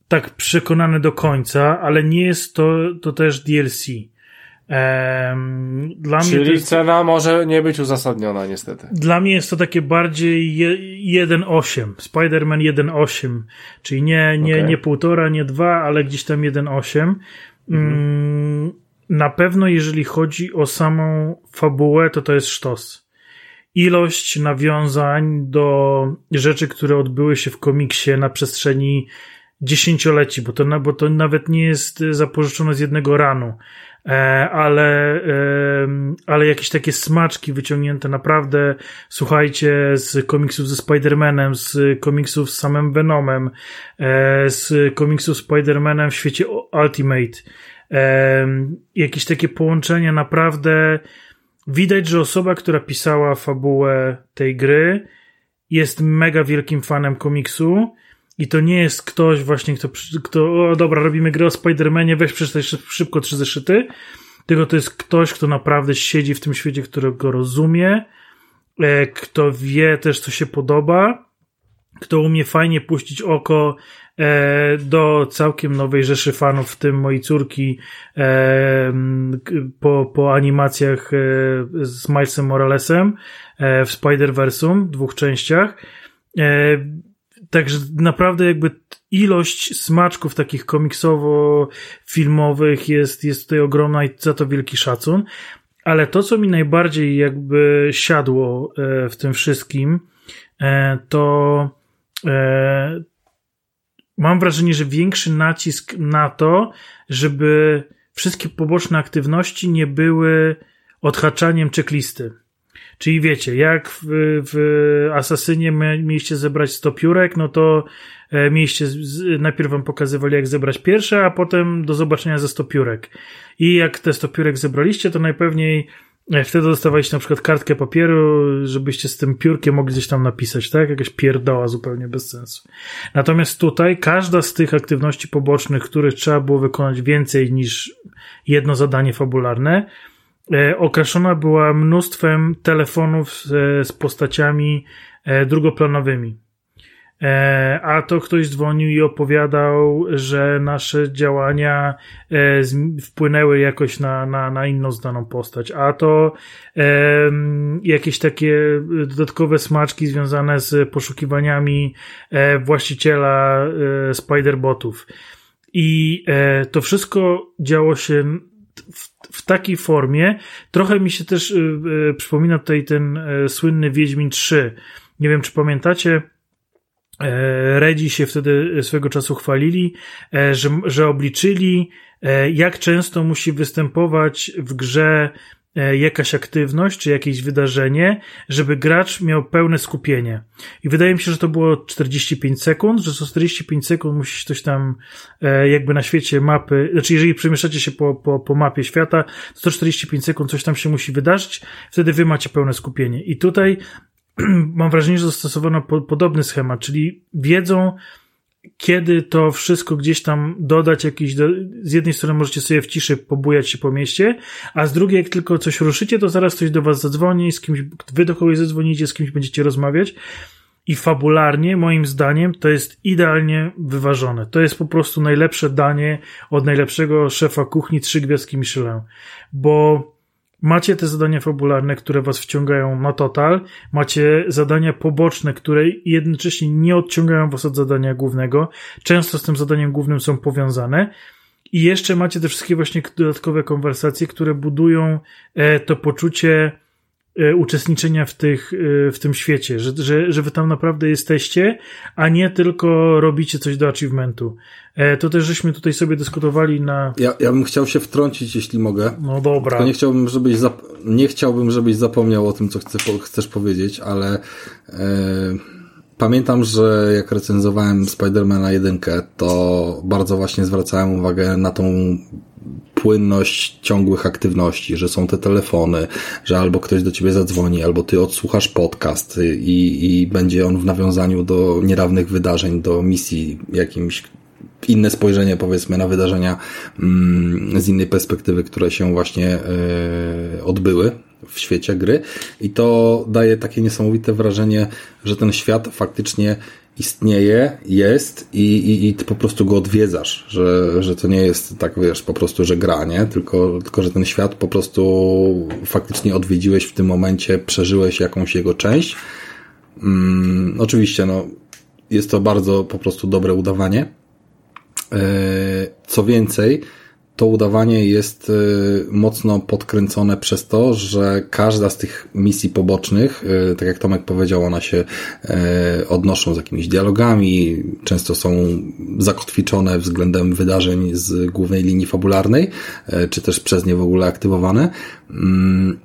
[SPEAKER 3] tak przekonany do końca, ale nie jest to, to też DLC.
[SPEAKER 1] Dla Czyli mnie jest, cena może nie być uzasadniona, niestety.
[SPEAKER 3] Dla mnie jest to takie bardziej 1.8, Spider-Man 1.8, czyli nie, nie, okay. nie półtora, nie dwa, ale gdzieś tam 1.8. Mhm. Na pewno, jeżeli chodzi o samą fabułę, to to jest sztos ilość nawiązań do rzeczy, które odbyły się w komiksie na przestrzeni dziesięcioleci, bo to, bo to nawet nie jest zapożyczone z jednego ranu, e, ale, ale jakieś takie smaczki wyciągnięte naprawdę, słuchajcie, z komiksów ze Spider-Manem, z komiksów z samym Venomem, e, z komiksów Spider-Manem w świecie Ultimate, jakieś takie połączenia naprawdę Widać, że osoba, która pisała fabułę tej gry, jest mega wielkim fanem komiksu i to nie jest ktoś właśnie, kto, kto o dobra, robimy grę o Spider-Manie, weź przeczytaj szybko trzy zeszyty, tylko to jest ktoś, kto naprawdę siedzi w tym świecie, którego rozumie, e, kto wie też, co się podoba, kto umie fajnie puścić oko E, do całkiem nowej rzeszy fanów, w tym mojej córki, e, po, po animacjach z Milesem Moralesem w Spider-Versum, dwóch częściach. Także naprawdę jakby ilość smaczków takich komiksowo-filmowych jest, jest tutaj ogromna i za to wielki szacun. Ale to, co mi najbardziej jakby siadło w tym wszystkim, to mam wrażenie, że większy nacisk na to, żeby wszystkie poboczne aktywności nie były odhaczaniem checklisty. Czyli wiecie, jak w, w Asasynie mieliście zebrać 100 piórek, no to e, mieliście, najpierw wam pokazywali jak zebrać pierwsze, a potem do zobaczenia ze 100 piórek. I jak te 100 piórek zebraliście, to najpewniej Wtedy dostawaliście na przykład kartkę papieru, żebyście z tym piórkiem mogli gdzieś tam napisać, tak? Jakaś pierdoła zupełnie bez sensu. Natomiast tutaj każda z tych aktywności pobocznych, których trzeba było wykonać więcej niż jedno zadanie fabularne, e, określona była mnóstwem telefonów z, z postaciami e, drugoplanowymi. E, a to ktoś dzwonił i opowiadał, że nasze działania wpłynęły jakoś na, na, na inną znaną postać, a to jakieś takie dodatkowe smaczki związane z poszukiwaniami właściciela Spiderbotów. I to wszystko działo się w, takiej formie. Trochę mi się też przypomina tutaj ten słynny Wiedźmin 3. Nie wiem, czy pamiętacie, E, Redzi się wtedy swego czasu chwalili, e, że, że obliczyli, e, jak często musi występować w grze jakaś aktywność czy jakieś wydarzenie, żeby gracz miał pełne skupienie. I wydaje mi się, że to było 45 sekund, że co 45 sekund musi coś tam jakby na świecie mapy, znaczy jeżeli przemieszczacie się po, po, po mapie świata, to 145 sekund coś tam się musi wydarzyć, wtedy wy macie pełne skupienie. I tutaj mam wrażenie, że zastosowano po, podobny schemat, czyli wiedzą, kiedy to wszystko gdzieś tam dodać jakiś, do, z jednej strony możecie sobie w ciszy pobujać się po mieście, a z drugiej jak tylko coś ruszycie, to zaraz ktoś do was zadzwoni, z kimś, wy do kogoś zadzwonicie, z kimś będziecie rozmawiać i fabularnie, moim zdaniem, to jest idealnie wyważone. To jest po prostu najlepsze danie od najlepszego szefa kuchni trzy gwiazdki Michelin. Bo macie te zadania fabularne, które was wciągają na total, macie zadania poboczne, które jednocześnie nie odciągają was od zadania głównego, często z tym zadaniem głównym są powiązane. I jeszcze macie te wszystkie właśnie dodatkowe konwersacje, które budują e, to poczucie uczestniczenia w, tych, e, w tym świecie, że, że, że wy tam naprawdę jesteście, a nie tylko robicie coś do achievementu. E, to też żeśmy tutaj sobie dyskutowali na.
[SPEAKER 2] Ja, ja bym chciał się wtrącić, jeśli mogę.
[SPEAKER 3] No dobra.
[SPEAKER 2] Tylko nie chciałbym, żebyś, zap... nie chciałbym, żebyś zapomniał o tym, co chcesz, chcesz powiedzieć, ale. Pamiętam, że jak recenzowałem Spidermana 1, to bardzo właśnie zwracałem uwagę na tą płynność ciągłych aktywności, że są te telefony, że albo ktoś do ciebie zadzwoni, albo ty odsłuchasz podcast i, i będzie on w nawiązaniu do niedawnych wydarzeń, do misji jakimś, inne spojrzenie powiedzmy na wydarzenia mm, z innej perspektywy, które się właśnie y, odbyły w świecie gry. I to daje takie niesamowite wrażenie, że ten świat faktycznie istnieje, jest i, i, i ty po prostu go odwiedzasz, że, że to nie jest tak, wiesz, po prostu, że gra, nie? Tylko, tylko, że ten świat po prostu faktycznie odwiedziłeś w tym momencie, przeżyłeś jakąś jego część. Mm, oczywiście, no, jest to bardzo po prostu dobre udawanie. E, co więcej, to udawanie jest y, mocno podkręcone przez to, że każda z tych misji pobocznych, y, tak jak Tomek powiedział, one się y, odnoszą z jakimiś dialogami, często są zakotwiczone względem wydarzeń z głównej linii fabularnej, czy też przez nie w ogóle aktywowane. Mm,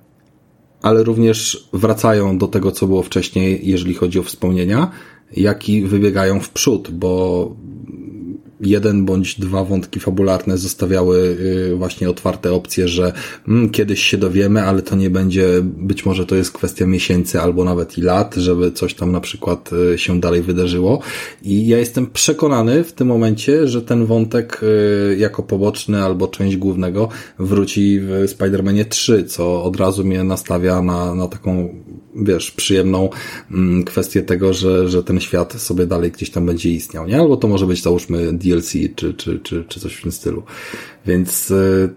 [SPEAKER 2] ale również wracają do tego, co było wcześniej, jeżeli chodzi o wspomnienia, jak i wybiegają w przód, bo jeden bądź dwa wątki fabularne zostawiały y, właśnie otwarte opcje, że mm, kiedyś się dowiemy, ale to nie będzie, być może to jest kwestia miesięcy albo nawet i lat, żeby coś tam na przykład y, się dalej wydarzyło. I ja jestem przekonany w tym momencie, że ten wątek y, jako poboczny albo część głównego wróci w Spider-Manie 3, co od razu mnie nastawia na, na taką wiesz, przyjemną mm, kwestię tego, że, że ten świat sobie dalej gdzieś tam będzie istniał, nie? Albo to może być, załóżmy, DLC, czy, czy, czy, czy coś w tym stylu. Więc e,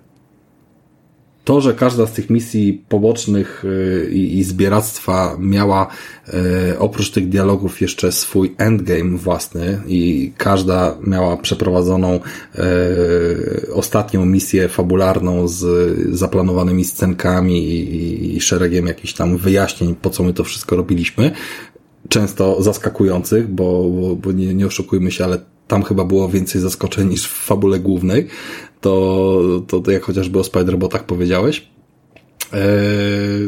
[SPEAKER 2] to, że każda z tych misji pobocznych e, i, i zbieractwa miała e, oprócz tych dialogów jeszcze swój endgame własny i każda miała przeprowadzoną ostatnią misję fabularną z zaplanowanymi scenkami i, i szeregiem jakichś tam wyjaśnień, po co my to wszystko robiliśmy, często zaskakujących, bo, bo, bo nie, nie oszukujmy się, ale tam chyba było więcej zaskoczeń niż w fabule głównej, to, to, to jak chociażby o Spider-Botach powiedziałeś, e,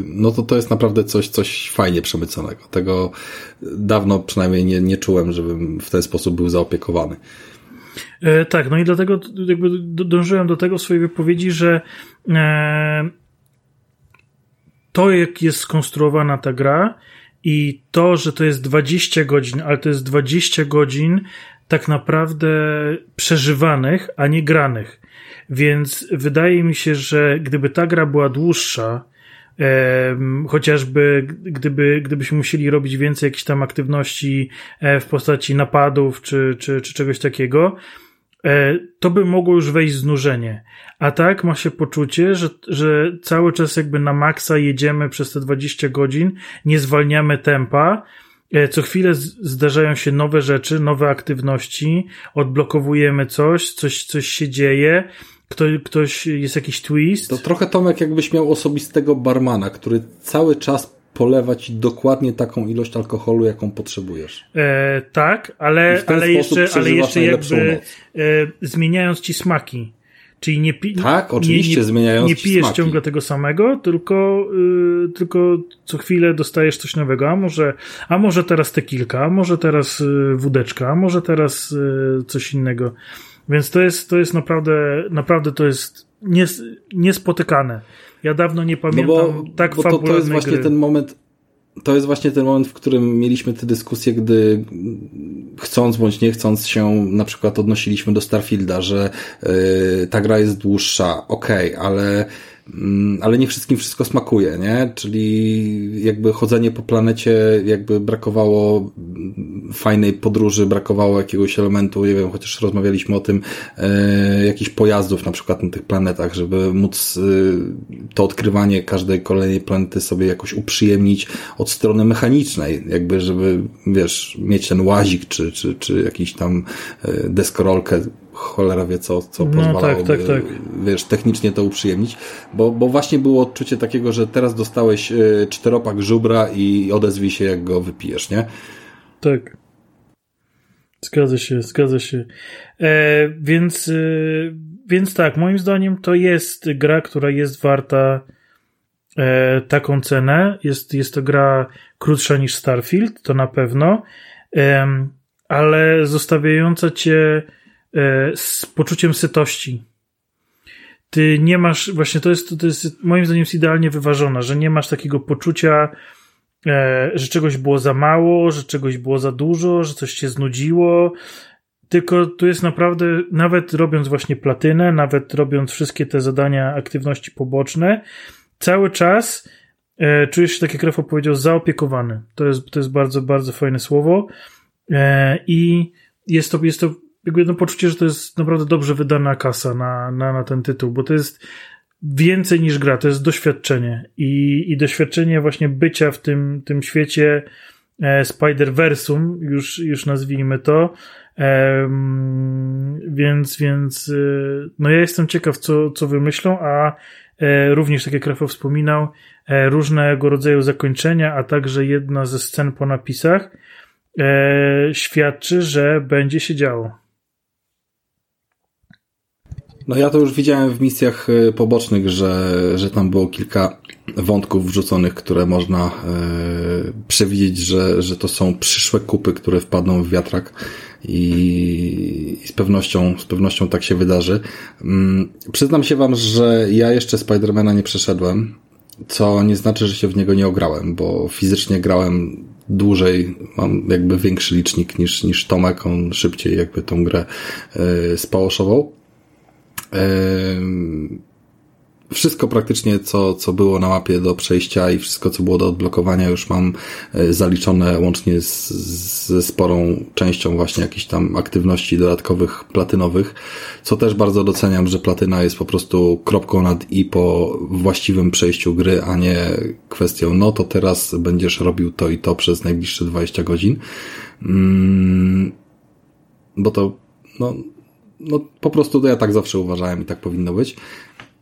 [SPEAKER 2] no to to jest naprawdę coś, coś fajnie przemyconego. Tego dawno przynajmniej nie, nie czułem, żebym w ten sposób był zaopiekowany.
[SPEAKER 3] E, tak, no i dlatego jakby dążyłem do tego w swojej wypowiedzi, że e, to, jak jest skonstruowana ta gra i to, że to jest 20 godzin, ale to jest 20 godzin tak naprawdę przeżywanych, a nie granych. Więc wydaje mi się, że gdyby ta gra była dłuższa, chociażby gdyby, gdybyśmy musieli robić więcej jakichś tam aktywności e, w postaci napadów czy, czy, czy czegoś takiego, e, to by mogło już wejść znużenie. A tak ma się poczucie, że, że cały czas jakby na maksa jedziemy przez te 20 godzin, nie zwalniamy tempa, co chwilę zdarzają się nowe rzeczy, nowe aktywności, odblokowujemy coś, coś, coś się dzieje, ktoś, ktoś jest jakiś twist.
[SPEAKER 2] To trochę Tomek jakbyś miał osobistego barmana, który cały czas polewa ci dokładnie taką ilość alkoholu, jaką potrzebujesz.
[SPEAKER 3] E, tak, ale, ale jeszcze, ale jeszcze jakby e, zmieniając ci smaki. Czyli nie, pi-
[SPEAKER 2] tak, oczywiście, nie, nie, zmieniając
[SPEAKER 3] nie pijesz smaki. ciągle tego samego, tylko, yy, tylko co chwilę dostajesz coś nowego. A może, a może teraz te kilka, a może teraz yy, wódeczka, a może teraz yy, coś innego. Więc to jest, to jest naprawdę, naprawdę to jest nies, niespotykane. Ja dawno nie pamiętam no bo, tak bo to,
[SPEAKER 2] to jest właśnie
[SPEAKER 3] gry.
[SPEAKER 2] ten moment, to jest właśnie ten moment, w którym mieliśmy tę dyskusję, gdy chcąc bądź nie chcąc się na przykład odnosiliśmy do Starfielda, że yy, ta gra jest dłuższa, okej, okay, ale ale nie wszystkim wszystko smakuje, nie? Czyli jakby chodzenie po planecie, jakby brakowało fajnej podróży, brakowało jakiegoś elementu, nie wiem, chociaż rozmawialiśmy o tym, e, jakichś pojazdów na przykład na tych planetach, żeby móc e, to odkrywanie każdej kolejnej planety sobie jakoś uprzyjemnić od strony mechanicznej, jakby żeby, wiesz, mieć ten łazik, czy, czy, czy jakiś tam e, deskorolkę, cholera wie co, co no, pozwalałoby, tak, tak, tak. wiesz, technicznie to uprzyjemnić, bo, bo właśnie było odczucie takiego, że teraz dostałeś e, czteropak żubra i odezwij się jak go wypijesz, nie?
[SPEAKER 3] Tak. Zgadza się, zgadza się. E, więc, e, więc tak, moim zdaniem to jest gra, która jest warta e, taką cenę. Jest, jest to gra krótsza niż Starfield, to na pewno, ale zostawiająca cię e, z poczuciem sytości. Ty nie masz, właśnie to jest, to jest moim zdaniem jest idealnie wyważona, że nie masz takiego poczucia, E, że czegoś było za mało, że czegoś było za dużo, że coś się znudziło. Tylko tu jest naprawdę, nawet robiąc właśnie platynę, nawet robiąc wszystkie te zadania, aktywności poboczne, cały czas e, czujesz się, tak jak Rafał powiedział, zaopiekowany. To jest, to jest bardzo, bardzo fajne słowo. E, I jest to, jest to jakby jedno poczucie, że to jest naprawdę dobrze wydana kasa na, na, na ten tytuł, bo to jest więcej niż gra, to jest doświadczenie i, i doświadczenie właśnie bycia w tym, tym świecie e, Spider-Versum, już, już nazwijmy to. Więc, więc, e, no ja jestem ciekaw, co, co wymyślą, a e, również, tak jak Rafał wspominał, e, różnego rodzaju zakończenia, a także jedna ze scen po napisach e, świadczy, że będzie się działo.
[SPEAKER 2] No ja to już widziałem w misjach y, pobocznych, że, że tam było kilka wątków wrzuconych, które można e, przewidzieć, że, że to są przyszłe kupy, które wpadną w wiatrak i, i z pewnością, z pewnością tak się wydarzy. Mm, przyznam się wam, że ja jeszcze Spidermana nie przeszedłem, co nie znaczy, że się w niego nie ograłem, bo fizycznie grałem dłużej, mam jakby większy licznik niż, niż Tomek, on szybciej jakby tą grę e, spałoszował. Wszystko praktycznie, co, co było na mapie do przejścia i wszystko, co było do odblokowania, już mam e, zaliczone łącznie z, ze sporą częścią właśnie jakichś tam aktywności dodatkowych, platynowych, co też bardzo doceniam, że platyna jest po prostu kropką nad i po właściwym przejściu gry, a nie kwestią, no to teraz będziesz robił to i to przez najbliższe 20 godzin. Mm, bo to, no, no po prostu to ja tak zawsze uważałem i tak powinno być.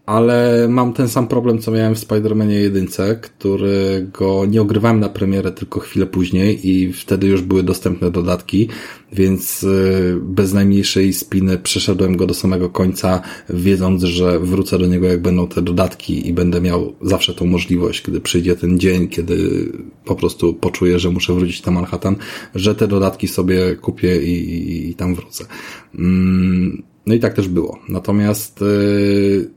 [SPEAKER 2] Ale mam ten sam problem, co miałem w Spider-Manie 1, którego nie ogrywałem na premierę tylko chwilę później i wtedy już były dostępne dodatki, więc y, bez najmniejszej spiny przeszedłem go do samego końca, wiedząc, że wrócę do niego jak będą te dodatki i będę miał zawsze tą możliwość, kiedy przyjdzie ten dzień, kiedy po prostu poczuję, że muszę wrócić na Manhattan, że te dodatki sobie kupię i, i, i tam wrócę. Mm, no i tak też było. Natomiast yy,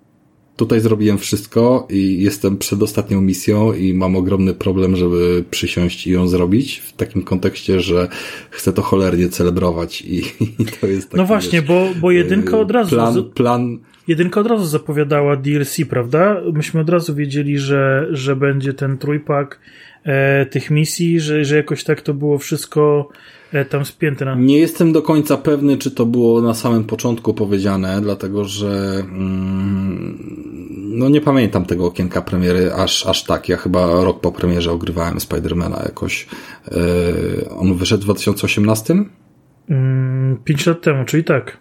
[SPEAKER 2] Tutaj zrobiłem wszystko i jestem przed ostatnią misją i mam ogromny problem, żeby przysiąść i ją zrobić w takim kontekście, że chcę to cholernie celebrować i, i to jest taki,
[SPEAKER 3] No właśnie, wiesz, bo, bo jedynka od razu...
[SPEAKER 2] Plan, plan...
[SPEAKER 3] Jedynka od razu zapowiadała DLC, prawda? Myśmy od razu wiedzieli, że, że będzie ten trójpak tych misji, że, że jakoś tak to było wszystko E, tam spięte na...
[SPEAKER 2] Nie jestem do końca pewny, czy to było na samym początku powiedziane, dlatego że mm, no nie pamiętam tego okienka premiery aż, aż tak. Ja chyba rok po premierze ogrywałem Spidermana jakoś. Yy, on wyszedł w 2018?
[SPEAKER 3] Mm, 5 lat temu, czyli tak.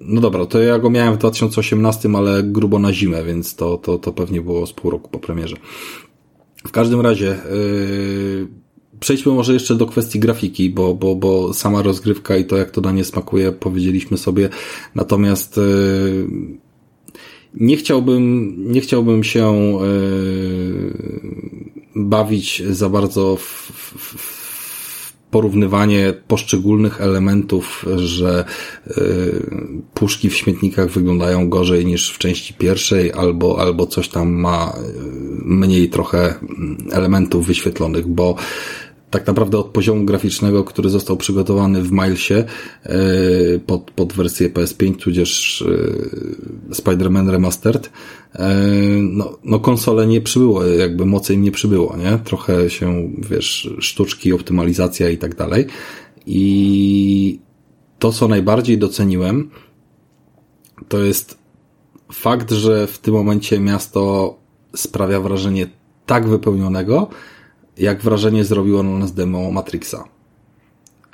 [SPEAKER 2] No dobra, to ja go miałem w 2018, ale grubo na zimę, więc to, to, to pewnie było z pół roku po premierze. W każdym razie, yy, przejdźmy może jeszcze do kwestii grafiki, bo, bo, bo sama rozgrywka i to, jak to danie smakuje, powiedzieliśmy sobie. Natomiast yy, nie chciałbym, nie chciałbym się yy, bawić za bardzo w, w, porównywanie poszczególnych elementów, że y, puszki w śmietnikach wyglądają gorzej niż w części pierwszej, albo, albo coś tam ma mniej trochę elementów wyświetlonych, bo tak naprawdę od poziomu graficznego, który został przygotowany w Milesie e, pod, pod wersję PS5, tudzież e, Spider-Man Remastered, e, no, no konsole nie przybyło, jakby mocy im nie przybyło, nie? Trochę się, wiesz, sztuczki, optymalizacja i tak dalej. I to, co najbardziej doceniłem, to jest fakt, że w tym momencie miasto sprawia wrażenie tak wypełnionego, jak wrażenie zrobiło na nas demo Matrixa.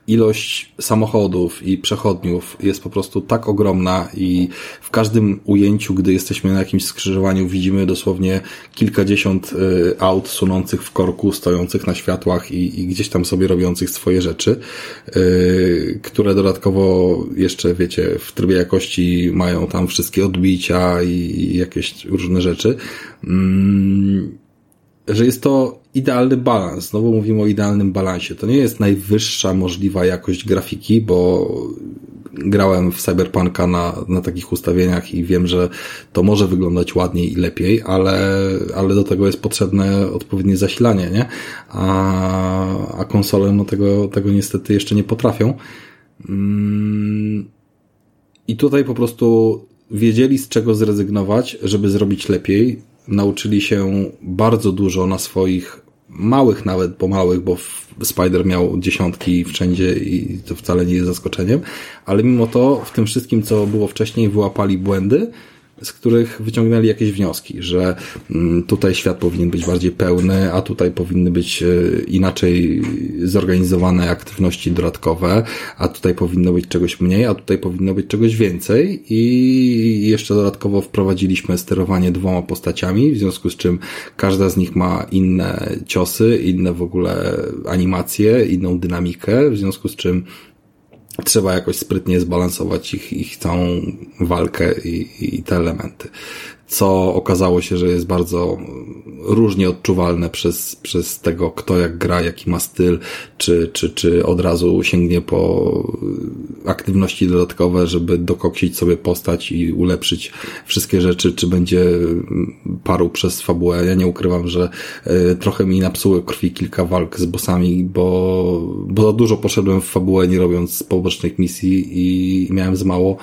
[SPEAKER 2] Ilość samochodów i przechodniów jest po prostu tak ogromna i w każdym ujęciu, gdy jesteśmy na jakimś skrzyżowaniu, widzimy dosłownie kilkadziesiąt y, aut sunących w korku, stojących na światłach i, i gdzieś tam sobie robiących swoje rzeczy, yy, które dodatkowo jeszcze, wiecie, w trybie jakości mają tam wszystkie odbicia i, jakieś różne rzeczy. Yy, że jest to idealny balans. Znowu mówimy o idealnym balansie. To nie jest najwyższa możliwa jakość grafiki, bo grałem w Cyberpunka na, na takich ustawieniach i wiem, że to może wyglądać ładniej i lepiej, ale, ale do tego jest potrzebne odpowiednie zasilanie, nie? A, a konsole no tego, tego niestety jeszcze nie potrafią. Mm, I tutaj po prostu wiedzieli z czego zrezygnować, żeby zrobić lepiej nauczyli się bardzo dużo na swoich małych nawet, bo małych, bo Spider miał dziesiątki wszędzie i to wcale nie jest zaskoczeniem, ale mimo to w tym wszystkim, co było wcześniej, wyłapali błędy z których wyciągnęli jakieś wnioski, że mm, tutaj świat powinien być bardziej pełny, a tutaj powinny być e, inaczej zorganizowane aktywności dodatkowe, a tutaj powinno być czegoś mniej, a tutaj powinno być czegoś więcej. I jeszcze dodatkowo wprowadziliśmy sterowanie dwoma postaciami, w związku z czym każda z nich ma inne ciosy, inne w ogóle animacje, inną dynamikę, w związku z czym trzeba jakoś sprytnie zbalansować ich, ich całą walkę i, i te elementy co okazało się, że jest bardzo różnie odczuwalne przez, przez tego, kto jak gra, jaki ma styl, czy, czy, czy od razu sięgnie po aktywności dodatkowe, żeby dokoksić sobie postać i ulepszyć wszystkie rzeczy, czy będzie paru przez fabułę. Ja nie ukrywam, że e, trochę mi napsuły krwi kilka walk z bossami, bo, bo za dużo poszedłem w fabułę, nie robiąc pobocznych misji i miałem za mało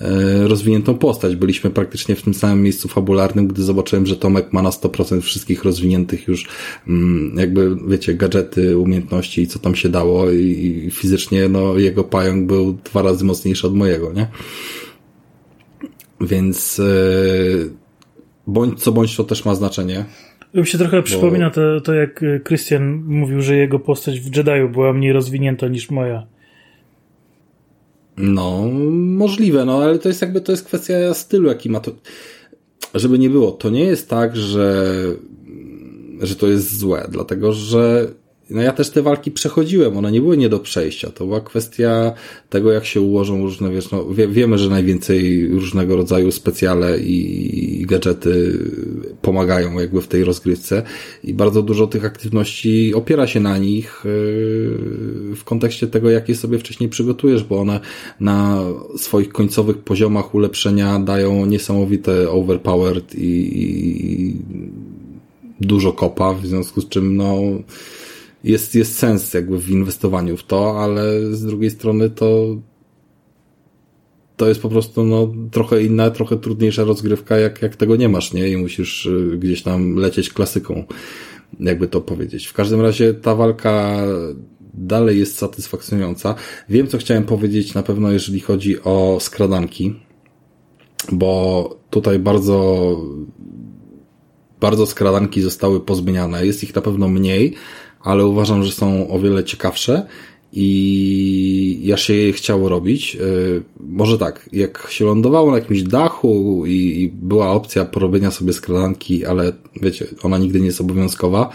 [SPEAKER 2] e, rozwiniętą postać. Byliśmy praktycznie w tym samym miejscu fabularnym, gdy zobaczyłem, że Tomek ma na 100% wszystkich rozwiniętych już mm, jakby, wiecie, gadżety, umiejętności i co tam się dało i fizycznie, no, jego pająk był dwa razy mocniejszy od mojego, nie? Więc yy, bądź co bądź to też ma znaczenie.
[SPEAKER 3] Mi się trochę bo... przypomina to, to, jak Christian mówił, że jego postać w Jediu była mniej rozwinięta niż moja.
[SPEAKER 2] No, możliwe, no ale to jest jakby, to jest kwestia stylu, jaki ma to żeby nie było, to nie jest tak, że, że to jest złe, dlatego że no ja też te walki przechodziłem, one nie były nie do przejścia. To była kwestia tego, jak się ułożą różne, wiesz, no wie, wiemy, że najwięcej różnego rodzaju specjale i, i gadżety pomagają jakby w tej rozgrywce i bardzo dużo tych aktywności opiera się na nich yy, w kontekście tego, jak je sobie wcześniej przygotujesz, bo one na swoich końcowych poziomach ulepszenia dają niesamowite overpowered i, i dużo kopa, w związku z czym no jest, jest sens jakby w inwestowaniu w to, ale z drugiej strony to to jest po prostu no, trochę inna, trochę trudniejsza rozgrywka, jak, jak tego nie masz, nie? I musisz y, gdzieś tam lecieć klasyką, jakby to powiedzieć. W każdym razie ta walka dalej jest satysfakcjonująca. Wiem, co chciałem powiedzieć na pewno, jeżeli chodzi o skradanki, bo tutaj bardzo bardzo skradanki zostały pozmieniane. Jest ich na pewno mniej, ale uważam, że są o wiele ciekawsze i ja się je chciało robić. Y, może tak, jak się lądowało na jakimś dachu i, była opcja porobienia sobie skradanki, ale wiecie, ona nigdy nie jest obowiązkowa,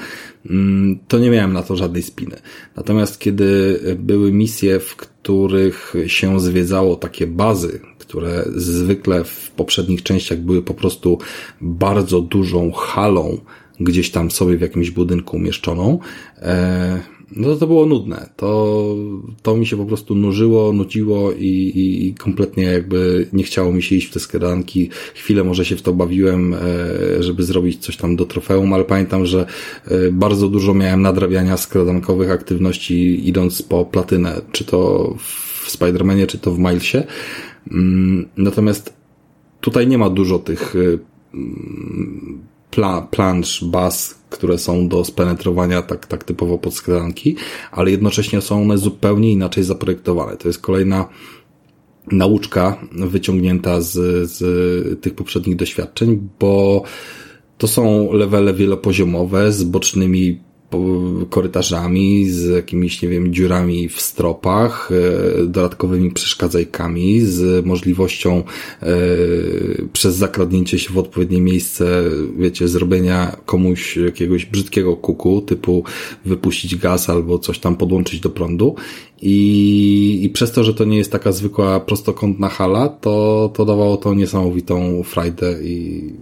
[SPEAKER 2] mm, to nie miałem na to żadnej spiny. Natomiast kiedy były misje, w których się zwiedzało takie bazy, które zwykle w poprzednich częściach były po prostu bardzo dużą halą, gdzieś tam sobie w jakimś budynku umieszczoną, e, no to to było nudne. To, to mi się po prostu nużyło, nudziło i, i, kompletnie jakby nie chciało mi się iść w te skradanki. Chwilę może się w to bawiłem, e, żeby zrobić coś tam do trofeum, ale pamiętam, że e, bardzo dużo miałem nadrabiania skradankowych aktywności idąc po platynę, czy to w Spider-Manie, czy to w Milesie. Mm, natomiast tutaj nie ma dużo tych pla, plansz, bas, które są do spenetrowania tak, tak typowo pod skradanki, ale jednocześnie są one zupełnie inaczej zaprojektowane. To jest kolejna nauczka wyciągnięta z, z tych poprzednich doświadczeń, bo to są levele wielopoziomowe z bocznymi korytarzami, z jakimiś, nie wiem, dziurami w stropach, e, dodatkowymi przeszkadzajkami, z możliwością e, przez zakradnięcie się w odpowiednie miejsce, wiecie, zrobienia komuś jakiegoś brzydkiego kuku, typu wypuścić gaz albo coś tam podłączyć do prądu. I, i przez to, że to nie jest taka zwykła prostokątna hala, to, to dawało to niesamowitą frajdę i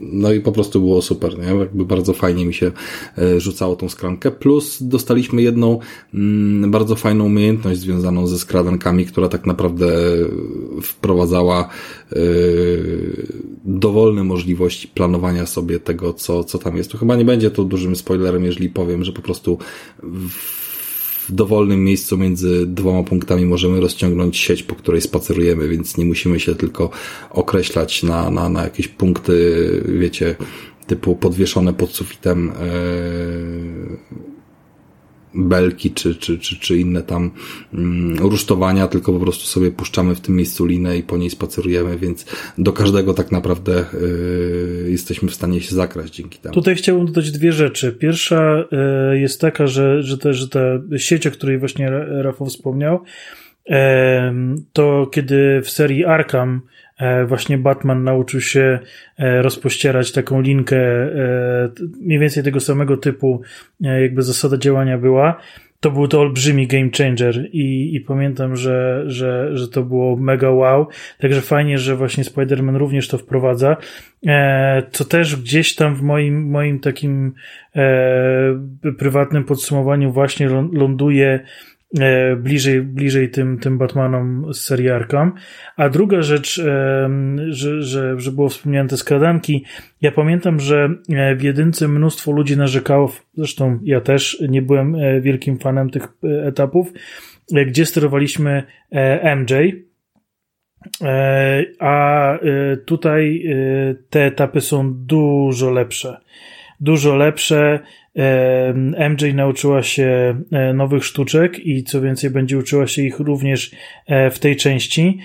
[SPEAKER 2] no i po prostu było super, nie? Jakby bardzo fajnie mi się e, rzucało tą skrankę. Plus dostaliśmy jedną mm, bardzo fajną umiejętność związaną ze skradankami, która tak naprawdę wprowadzała yy, dowolne możliwości planowania sobie tego, co, co tam jest. Tu chyba nie będzie to dużym spoilerem, jeżeli powiem, że po prostu w w dowolnym miejscu między dwoma punktami możemy rozciągnąć sieć, po której spacerujemy, więc nie musimy się tylko określać na, na, na jakieś punkty, wiecie, typu podwieszone pod sufitem yy, belki czy, czy, czy, czy inne tam mm, rusztowania, tylko po prostu sobie puszczamy w tym miejscu linę i po niej spacerujemy, więc do każdego tak naprawdę y, jesteśmy w stanie się zakraść dzięki temu.
[SPEAKER 3] Tutaj chciałbym dodać dwie rzeczy. Pierwsza y, jest taka, że, że, te, że ta sieć, o której właśnie Rafał wspomniał, y, to kiedy w serii Arkham właśnie Batman nauczył się e, rozpościerać taką linkę e, mniej więcej tego samego typu, jakby zasada działania była. To był to olbrzymi game changer i, i pamiętam, że, że, że to było mega wow. Także fajnie, że właśnie Spider-Man również to wprowadza. Co też gdzieś tam w moim, moim takim prywatnym podsumowaniu właśnie ląduje E, bliżej, bliżej tym, tym Batmanom z serii Arkham. A druga rzecz, e, że, że, że było wspomniane te skradanki. Ja pamiętam, że e, w jedynce mnóstwo ludzi narzekało, zresztą ja też nie byłem wielkim fanem tych etapów, gdzie sterowaliśmy MJ, a tutaj te etapy są dużo lepsze. Dużo lepsze. MJ nauczyła się e, nowych sztuczek i co więcej, będzie uczyła się ich również e, w tej części.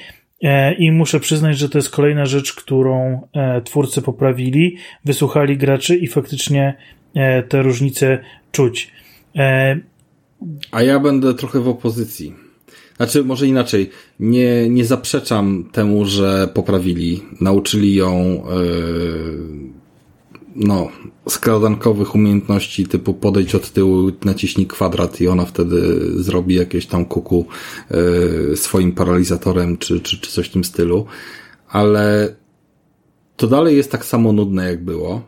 [SPEAKER 3] E, I muszę przyznać, że to jest kolejna rzecz, którą twórcy poprawili, wysłuchali graczy i faktycznie te różnice czuć.
[SPEAKER 2] A ja będę trochę w opozycji. Znaczy, może inaczej. Nie, nie zaprzeczam temu, że poprawili. Nauczyli ją. Yy no, skradankowych umiejętności typu podejdź od tyłu, naciśnij kwadrat i ona wtedy zrobi jakieś tam kuku y, swoim paralizatorem czy, czy, czy coś w tym stylu. Ale to dalej jest tak samo nudne jak było.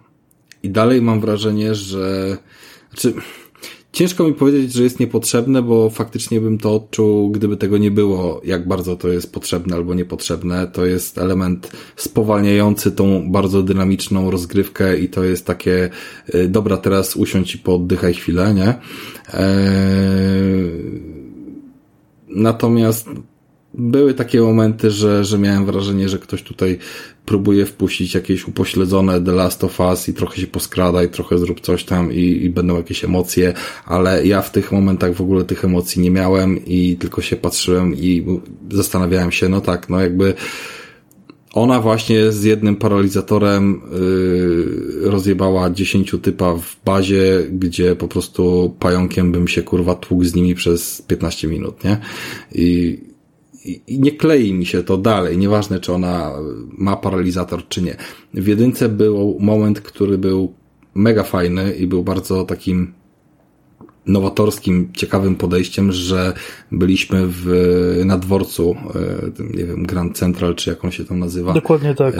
[SPEAKER 2] I dalej mam wrażenie, że znaczy, Ciężko mi powiedzieć, że jest niepotrzebne, bo faktycznie bym to odczuł, gdyby tego nie było, jak bardzo to jest potrzebne albo niepotrzebne. To jest element spowalniający tą bardzo dynamiczną rozgrywkę i to jest takie, y, dobra, teraz usiądź i pooddychaj chwilę, nie? Eee... Natomiast były takie momenty, że, że miałem wrażenie, że ktoś tutaj próbuje wpuścić jakieś upośledzone The Last of Us i trochę się poskrada i trochę zrób coś tam i, i będą jakieś emocje, ale ja w tych momentach w ogóle tych emocji nie miałem i tylko się patrzyłem i zastanawiałem się, no tak, no jakby ona właśnie z jednym paralizatorem yy, rozjebała dziesięciu typa w bazie, gdzie po prostu pająkiem bym się kurwa tłukł z nimi przez 15 minut, nie? I i nie klei mi się to dalej, nieważne czy ona ma paralizator czy nie. W jedynce był moment, który był mega fajny i był bardzo takim nowatorskim, ciekawym podejściem, że byliśmy w, na dworcu, e, nie wiem, Grand Central, czy jak on się tam nazywa.
[SPEAKER 3] Dokładnie tak. E,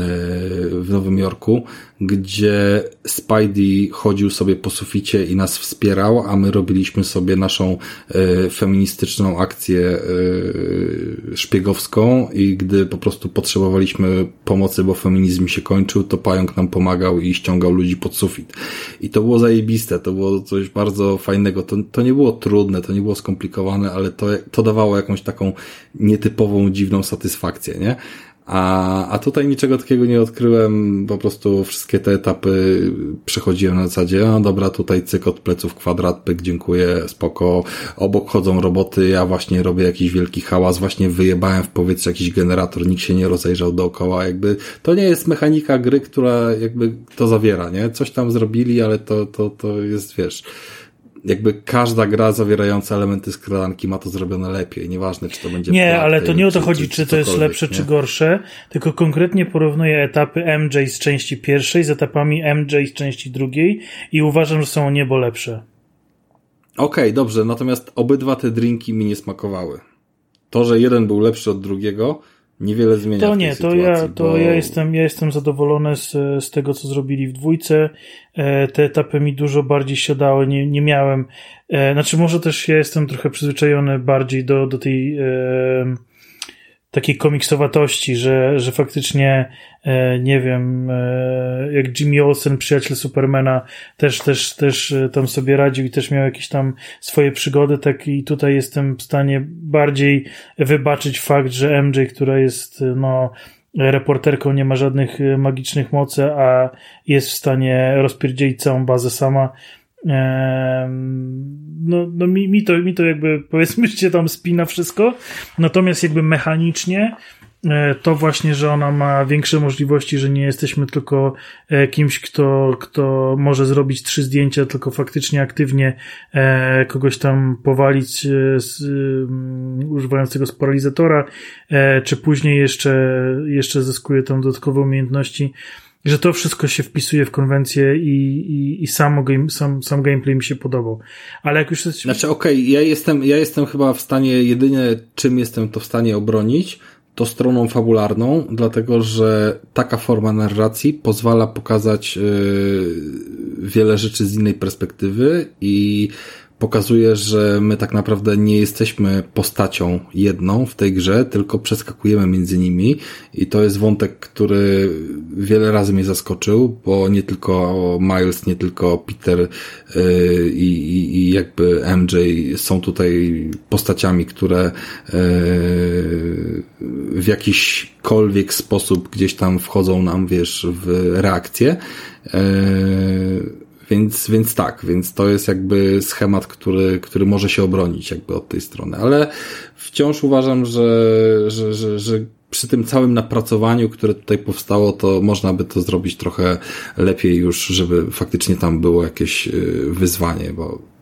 [SPEAKER 2] w Nowym Jorku, gdzie Spidey chodził sobie po suficie i nas wspierał, a my robiliśmy sobie naszą e, feministyczną akcję szpiegowską i gdy po prostu potrzebowaliśmy pomocy, bo feminizm się kończył, to pająk nam pomagał i ściągał ludzi pod sufit. I to było zajebiste, to było coś bardzo fajnego. To, to nie było trudne, to nie było skomplikowane, ale to, to dawało jakąś taką nietypową, dziwną satysfakcję, nie? A, a tutaj niczego takiego nie odkryłem, po prostu wszystkie te etapy przechodziłem na zasadzie, no dobra, tutaj cyk od pleców, kwadrat, pyk, dziękuję, spoko, obok chodzą roboty, ja właśnie robię jakiś wielki hałas, właśnie wyjebałem w powietrze jakiś generator, nikt się nie rozejrzał dookoła, jakby to nie jest mechanika gry, która jakby to zawiera, nie? Coś tam zrobili, ale to, to, to jest, wiesz, jakby każda gra zawierająca elementy skradanki ma to zrobione lepiej, nieważne czy to będzie
[SPEAKER 3] Nie, ale to nie o to chodzi, czy, czy to jest lepsze, nie? czy gorsze, tylko konkretnie porównuję etapy MJ z części pierwszej z etapami MJ z części drugiej i uważam, że są o niebo lepsze.
[SPEAKER 2] Okej, okay, dobrze, natomiast obydwa te drinki mi nie smakowały. To, że jeden był lepszy od drugiego, niewiele zmienia.
[SPEAKER 3] To nie, to, sytuacji, ja, to bo... ja, jestem, ja jestem zadowolony z, z tego, co zrobili w dwójce. E, te etapy mi dużo bardziej siadały, nie, nie miałem. E, znaczy, może też ja jestem trochę przyzwyczajony bardziej do, do tej. E, takiej komiksowatości, że, że faktycznie, e, nie wiem, e, jak Jimmy Olsen, przyjaciel Supermana, też, też, też e, tam sobie radził i też miał jakieś tam swoje przygody, tak i tutaj jestem w stanie bardziej wybaczyć fakt, że MJ, która jest, no, reporterką, nie ma żadnych magicznych mocy, a jest w stanie rozpierdzielić całą bazę sama, no, no mi, mi, to, mi to jakby powiedzmy się tam spina wszystko, natomiast jakby mechanicznie e, to właśnie, że ona ma większe możliwości, że nie jesteśmy tylko e, kimś, kto, kto może zrobić trzy zdjęcia, tylko faktycznie aktywnie e, kogoś tam powalić z, używając tego sparalizatora, czy później jeszcze, jeszcze zyskuje tam dodatkowe umiejętności że to wszystko się wpisuje w konwencję i, i, i samo game, sam, sam gameplay mi się podobał. Ale jak już...
[SPEAKER 2] Znaczy, okej, okay, ja jestem, ja jestem chyba w stanie, jedynie czym jestem to w stanie obronić, to stroną fabularną, dlatego że taka forma narracji pozwala pokazać yy, wiele rzeczy z innej perspektywy i pokazuje, że my tak naprawdę nie jesteśmy postacią jedną w tej grze, tylko przeskakujemy między nimi i to jest wątek, który wiele razy mnie zaskoczył, bo nie tylko Miles, nie tylko Peter yy, i, i jakby MJ są tutaj postaciami, które yy, w jakiśkolwiek sposób gdzieś tam wchodzą nam, wiesz, w reakcję. Yy, więc, więc tak, więc to jest jakby schemat, który, który może się obronić jakby od tej strony, ale wciąż uważam, że, że, że, że przy tym całym napracowaniu, które tutaj powstało, to można by to zrobić trochę lepiej już, żeby faktycznie tam było jakieś y, wyzwanie, bo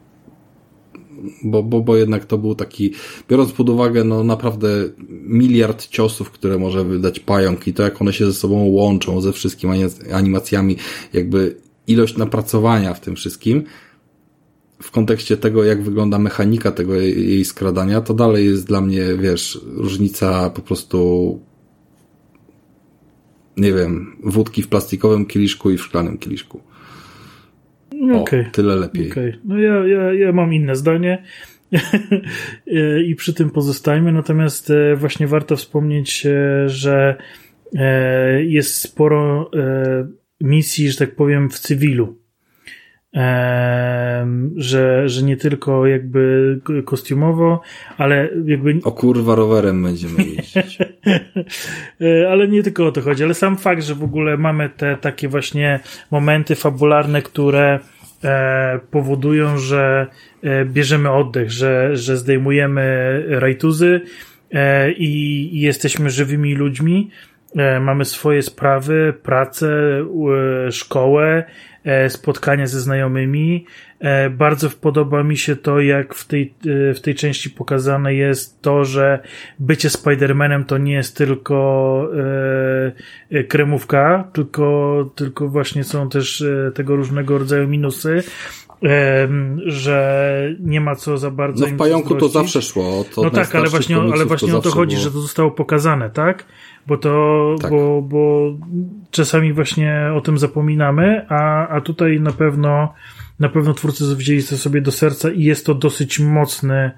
[SPEAKER 2] bo, bo, bo jednak to był taki, biorąc pod uwagę, no naprawdę miliard ciosów, które może wydać pająk i to, jak one się ze sobą łączą, ze wszystkimi animacjami, jakby ilość napracowania w tym wszystkim, w kontekście tego, jak wygląda mechanika tego jej skradania, to dalej jest dla mnie, wiesz, różnica po prostu nie wiem, wódki w plastikowym kieliszku i w szklanym kieliszku. O, okay. tyle lepiej.
[SPEAKER 3] Okay. No ja, ja, ja mam inne zdanie i przy tym pozostajmy, natomiast e, właśnie warto wspomnieć, e, że e, jest sporo misji, że tak powiem, w cywilu. że, że nie tylko jakby kostiumowo, ale jakby.
[SPEAKER 2] O kurwa, rowerem będziemy jeździć.
[SPEAKER 3] E, ale nie tylko o to chodzi, ale sam fakt, że w ogóle mamy te takie właśnie momenty fabularne, które e, powodują, że e, bierzemy oddech, że, że zdejmujemy rajtuzy i, i jesteśmy żywymi ludźmi E, mamy swoje sprawy, pracę, szkołę, e, spotkania ze znajomymi. E, bardzo podoba mi się to, jak w tej, w tej części pokazane jest to, że bycie Spider-Manem to nie jest tylko kremówka, tylko, tylko właśnie są też tego różnego rodzaju minusy że nie ma co za bardzo.
[SPEAKER 2] No w pająku to zawsze szło. To
[SPEAKER 3] no tak, ale właśnie, ale właśnie o to chodzi, było. że to zostało pokazane, tak? Bo to, tak. Bo, bo czasami właśnie o tym zapominamy, a, a tutaj na pewno, na pewno twórcy wzięli to sobie do serca i jest to dosyć mocny,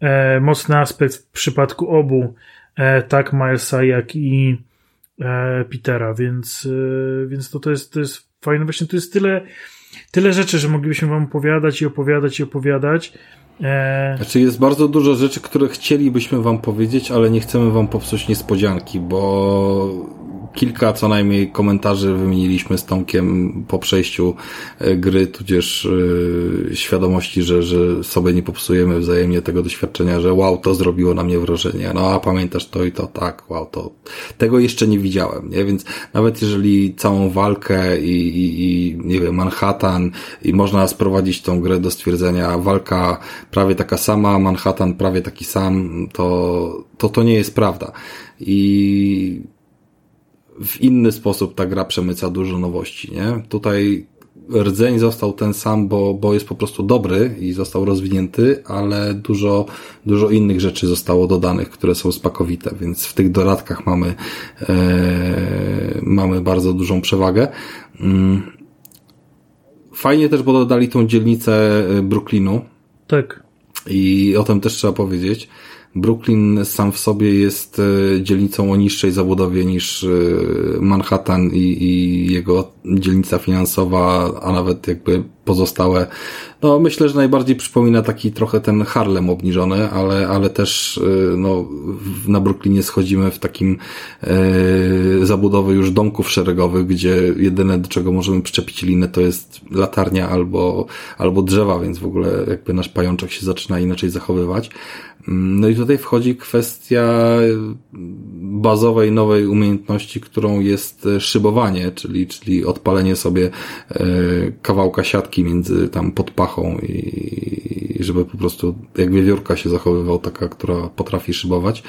[SPEAKER 3] e, mocny aspekt w przypadku obu, e, tak Milesa, jak i e, Petera, więc, e, więc to, to jest, to jest fajne. Właśnie tu jest tyle, tyle rzeczy, że moglibyśmy wam opowiadać i opowiadać i opowiadać.
[SPEAKER 2] E... Znaczy jest bardzo dużo rzeczy, które chcielibyśmy wam powiedzieć, ale nie chcemy wam popsuć niespodzianki, bo kilka co najmniej komentarzy wymieniliśmy z Tomkiem po przejściu e, gry, tudzież yy, świadomości, że, że sobie nie popsujemy wzajemnie tego doświadczenia, że wow, to zrobiło na mnie wrażenie. No a pamiętasz to i to, tak, wow, to tego jeszcze nie widziałem, nie? Więc nawet jeżeli całą walkę i, i, i nie wiem, Manhattan i można sprowadzić tą grę do stwierdzenia walka prawie taka sama, Manhattan prawie taki sam, to to, to nie jest prawda. I w inny sposób ta gra przemyca dużo nowości, nie? Tutaj rdzeń został ten sam, bo, bo jest po prostu dobry i został rozwinięty, ale dużo, dużo innych rzeczy zostało dodanych, które są spakowite, więc w tych dodatkach mamy, e, mamy bardzo dużą przewagę. Mm. Fajnie też, bo dodali tą dzielnicę e, Brooklynu.
[SPEAKER 3] Tak.
[SPEAKER 2] I o tym też trzeba powiedzieć. Brooklyn sam w sobie jest e, dzielnicą o niższej zabudowie niż e, Manhattan i, i jego dzielnica finansowa, a nawet jakby pozostałe. No, myślę, że najbardziej przypomina taki trochę ten Harlem obniżony, ale, ale też, y, no, na Brooklynie schodzimy w takim e, zabudowy już domków szeregowych, gdzie jedyne do czego możemy przyczepić linę to jest latarnia albo, albo drzewa, więc w ogóle jakby nasz pajączek się zaczyna inaczej zachowywać. Mm, no i tutaj wchodzi kwestia bazowej, nowej umiejętności, którą jest szybowanie, czyli, czyli odpalenie sobie e, kawałka siatki między tam pod pachą i żeby po prostu jak wiewiórka się zachowywał, taka, która potrafi szybować.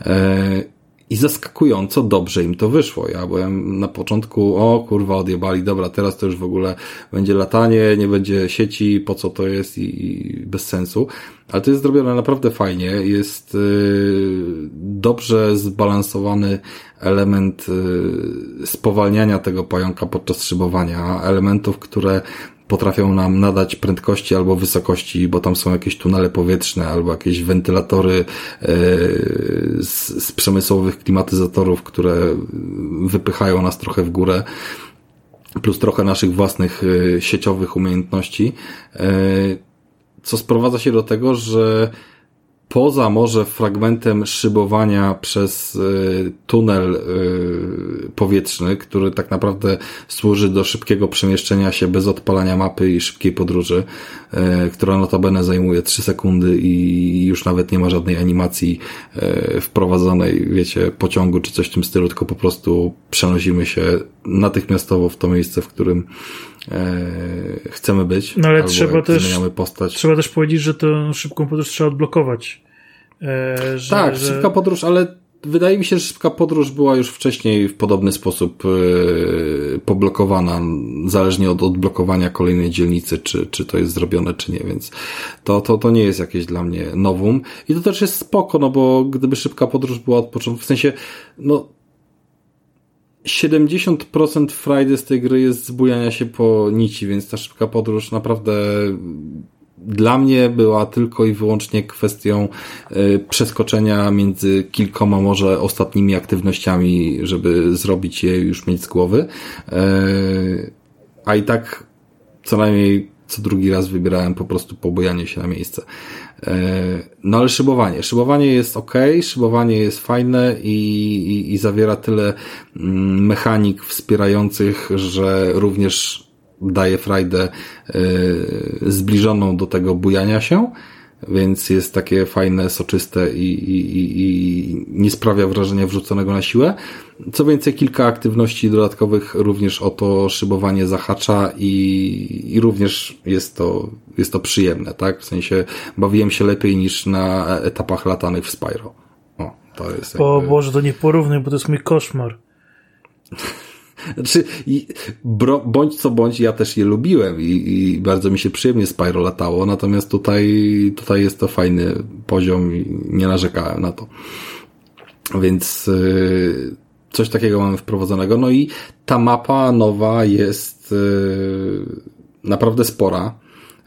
[SPEAKER 2] E, I zaskakująco dobrze im to wyszło. Ja byłem na początku, o kurwa, odjebali, dobra, teraz to już w ogóle będzie latanie, nie będzie sieci, po co to jest i, i bez sensu. Ale to jest zrobione naprawdę fajnie. Jest yy, dobrze zbalansowany element yy, spowalniania tego pająka podczas szybowania, elementów, które potrafią nam nadać prędkości albo wysokości, bo tam są jakieś tunele powietrzne albo jakieś wentylatory yy, z, z przemysłowych klimatyzatorów, które wypychają nas trochę w górę plus trochę naszych własnych yy, sieciowych umiejętności. Co sprowadza się do tego, że poza może fragmentem szybowania przez y, tunel y, powietrzny, który tak naprawdę służy do szybkiego przemieszczenia się bez odpalania mapy i szybkiej podróży, y, która notabene zajmuje 3 sekundy i już nawet nie ma żadnej animacji wprowadzonej, wiecie, pociągu czy coś w tym stylu, tylko po prostu przenosimy się natychmiastowo w to miejsce, w którym chcemy być.
[SPEAKER 3] No ale trzeba też, postać. trzeba też powiedzieć, że tę szybką podróż trzeba odblokować.
[SPEAKER 2] E, że, tak, że... szybka podróż, ale wydaje mi się, że szybka podróż była już wcześniej w podobny sposób yy, poblokowana, zależnie od odblokowania kolejnej dzielnicy, czy, czy to jest zrobione, czy nie, więc to, to, to nie jest jakieś dla mnie nowum. I to też jest spoko, no bo gdyby szybka podróż była od początku, w sensie, no 70% frajdy z tej gry jest zbujania się po nici, więc ta szybka podróż naprawdę dla mnie była tylko i wyłącznie kwestią y, przeskoczenia między kilkoma może ostatnimi aktywnościami, żeby zrobić je już mieć z głowy. Y, a i tak co najmniej co drugi raz wybierałem po prostu pobojanie się na miejsce. Y, no ale szybowanie. Szybowanie jest ok, szybowanie jest fajne i, i, i zawiera tyle mm, mechanik wspierających, że również daje frajdę y, zbliżoną do tego bujania się, więc jest takie fajne, soczyste i, i, i, nie sprawia wrażenia wrzuconego na siłę. Co więcej, kilka aktywności dodatkowych również o to szybowanie zahacza i, i również jest to, jest to przyjemne, tak? W sensie bawiłem się lepiej niż na etapach latanych w Spyro. O, to jest
[SPEAKER 3] jakby... O Boże, to nie porównuj, bo to jest mój koszmar.
[SPEAKER 2] Znaczy, i, bro, bądź co bądź, ja też je lubiłem i, i, bardzo mi się przyjemnie Spyro latało, natomiast tutaj, tutaj jest to fajny poziom i nie narzekałem na to. Więc yy, coś takiego mamy wprowadzonego. No i ta mapa nowa jest yy, naprawdę spora.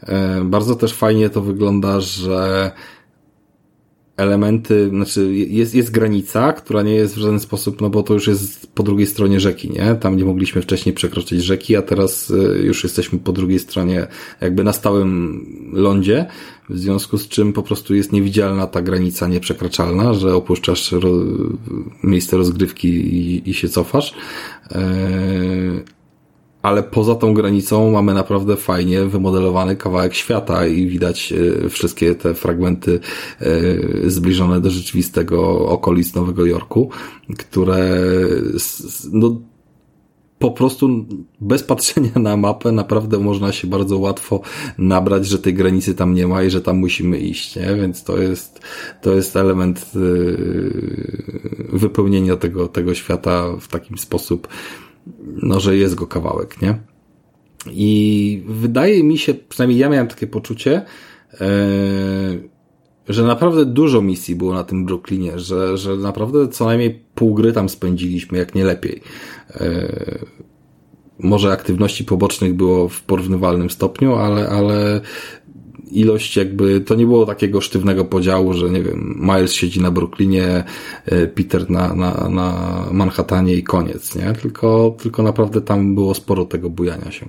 [SPEAKER 2] Yy, bardzo też fajnie to wygląda, że elementy, znaczy jest, jest granica, która nie jest w żaden sposób, no bo to już jest po drugiej stronie rzeki, nie? Tam nie mogliśmy wcześniej przekroczyć rzeki, a teraz y, już jesteśmy po drugiej stronie, jakby na stałym lądzie, w związku z czym po prostu jest niewidzialna ta granica nieprzekraczalna, że opuszczasz ro miejsce rozgrywki i, i się cofasz. Ale poza tą granicą mamy naprawdę fajnie wymodelowany kawałek świata i widać e, wszystkie te fragmenty e, zbliżone do rzeczywistego okolic Nowego Jorku, które no, po prostu bez patrzenia na mapę naprawdę można się bardzo łatwo nabrać, że tej granicy tam nie ma i że tam musimy iść, nie? Więc to jest, to jest element e, wypełnienia tego, tego świata w takim sposób, no, że jest go kawałek, nie? I wydaje mi się, przynajmniej ja miałem takie poczucie, e, że naprawdę dużo misji było na tym Brooklynie, że, że naprawdę co najmniej pół gry tam spędziliśmy, jak nie lepiej. E, może aktywności pobocznych było w porównywalnym stopniu, ale, ale ilość jakby, to nie było takiego sztywnego podziału, że nie wiem, Miles siedzi na Brooklynie, e, Peter na, na, na Manhattanie i koniec, nie? Tylko, tylko naprawdę tam było sporo tego bujania się.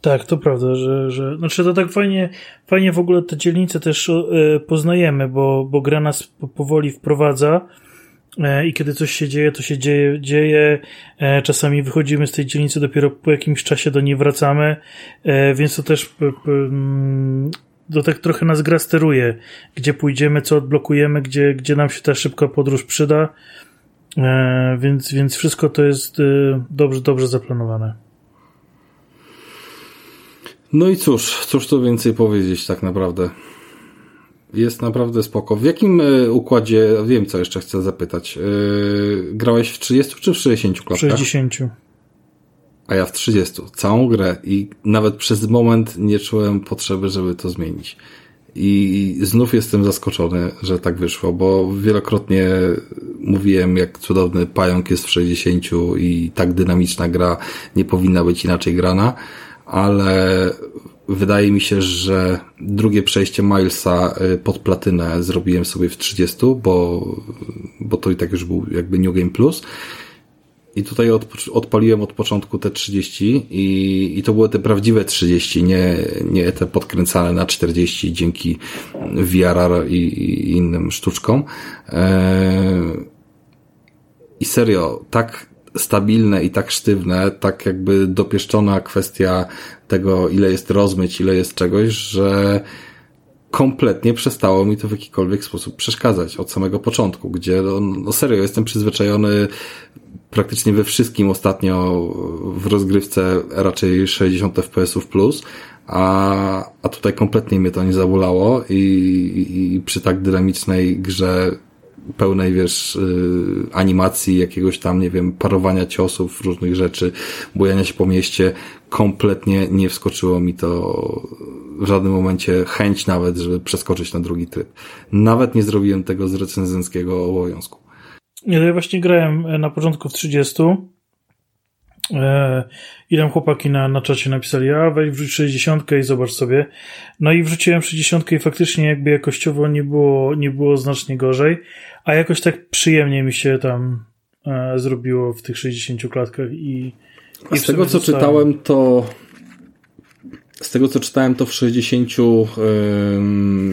[SPEAKER 3] Tak, to prawda, że, że znaczy to tak fajnie, fajnie w ogóle te dzielnice też e, poznajemy, bo, bo gra nas powoli wprowadza i kiedy coś się dzieje, to się dzieje, dzieje. Czasami wychodzimy z tej dzielnicy, dopiero po jakimś czasie do niej wracamy, więc to też mm, to tak trochę nas gra steruje, gdzie pójdziemy, co odblokujemy, gdzie, gdzie nam się ta szybka podróż przyda, więc, więc wszystko to jest dobrze, dobrze zaplanowane.
[SPEAKER 2] No i cóż, cóż tu więcej powiedzieć tak naprawdę. Jest naprawdę spoko. W jakim e, układzie, wiem co jeszcze chcę zapytać, yy, grałeś w 30 czy w 60 klatkach?
[SPEAKER 3] W 60.
[SPEAKER 2] A ja w 30. Całą grę i nawet przez moment nie czułem potrzeby, żeby to zmienić. I znów jestem zaskoczony, że tak wyszło, bo wielokrotnie mówiłem, jak cudowny pająk jest w 60 i tak dynamiczna gra nie powinna być inaczej grana ale wydaje mi się, że drugie przejście Milesa y, pod platynę zrobiłem sobie w 30, bo, bo to i tak już był jakby New Game Plus. I tutaj od, odpaliłem od początku te 30 i, i to były te prawdziwe 30, nie, nie te podkręcane na 40 dzięki VRR i, i innym sztuczkom. Eee, I serio, tak stabilne i tak sztywne, tak jakby dopieszczona kwestia tego, ile jest rozmyć, ile jest czegoś, że kompletnie przestało mi to w jakikolwiek sposób przeszkadzać od samego początku, gdzie no, no serio, jestem przyzwyczajony praktycznie we wszystkim ostatnio w rozgrywce raczej 60 fps plus, a, a tutaj kompletnie mnie to nie zabolało i, i, przy tak dynamicznej grze pełnej, wiesz, y, animacji, jakiegoś tam, nie wiem, parowania ciosów, różnych rzeczy, bujania się po mieście, kompletnie nie wskoczyło mi to w żadnym momencie chęć nawet, żeby przeskoczyć na drugi tryb. Nawet nie zrobiłem tego z recenzenckiego obowiązku.
[SPEAKER 3] Nie, to ja właśnie grałem na początku w 30 E, I tam chłopaki na, na czacie napisali, a weź wrzuć 60 i zobacz sobie. No i wrzuciłem 60 i faktycznie jakby jakościowo nie było, nie było znacznie gorzej, a jakoś tak przyjemnie mi się tam e, zrobiło w tych 60 klatkach i,
[SPEAKER 2] i z tego co czytałem, to z tego co czytałem, to w 60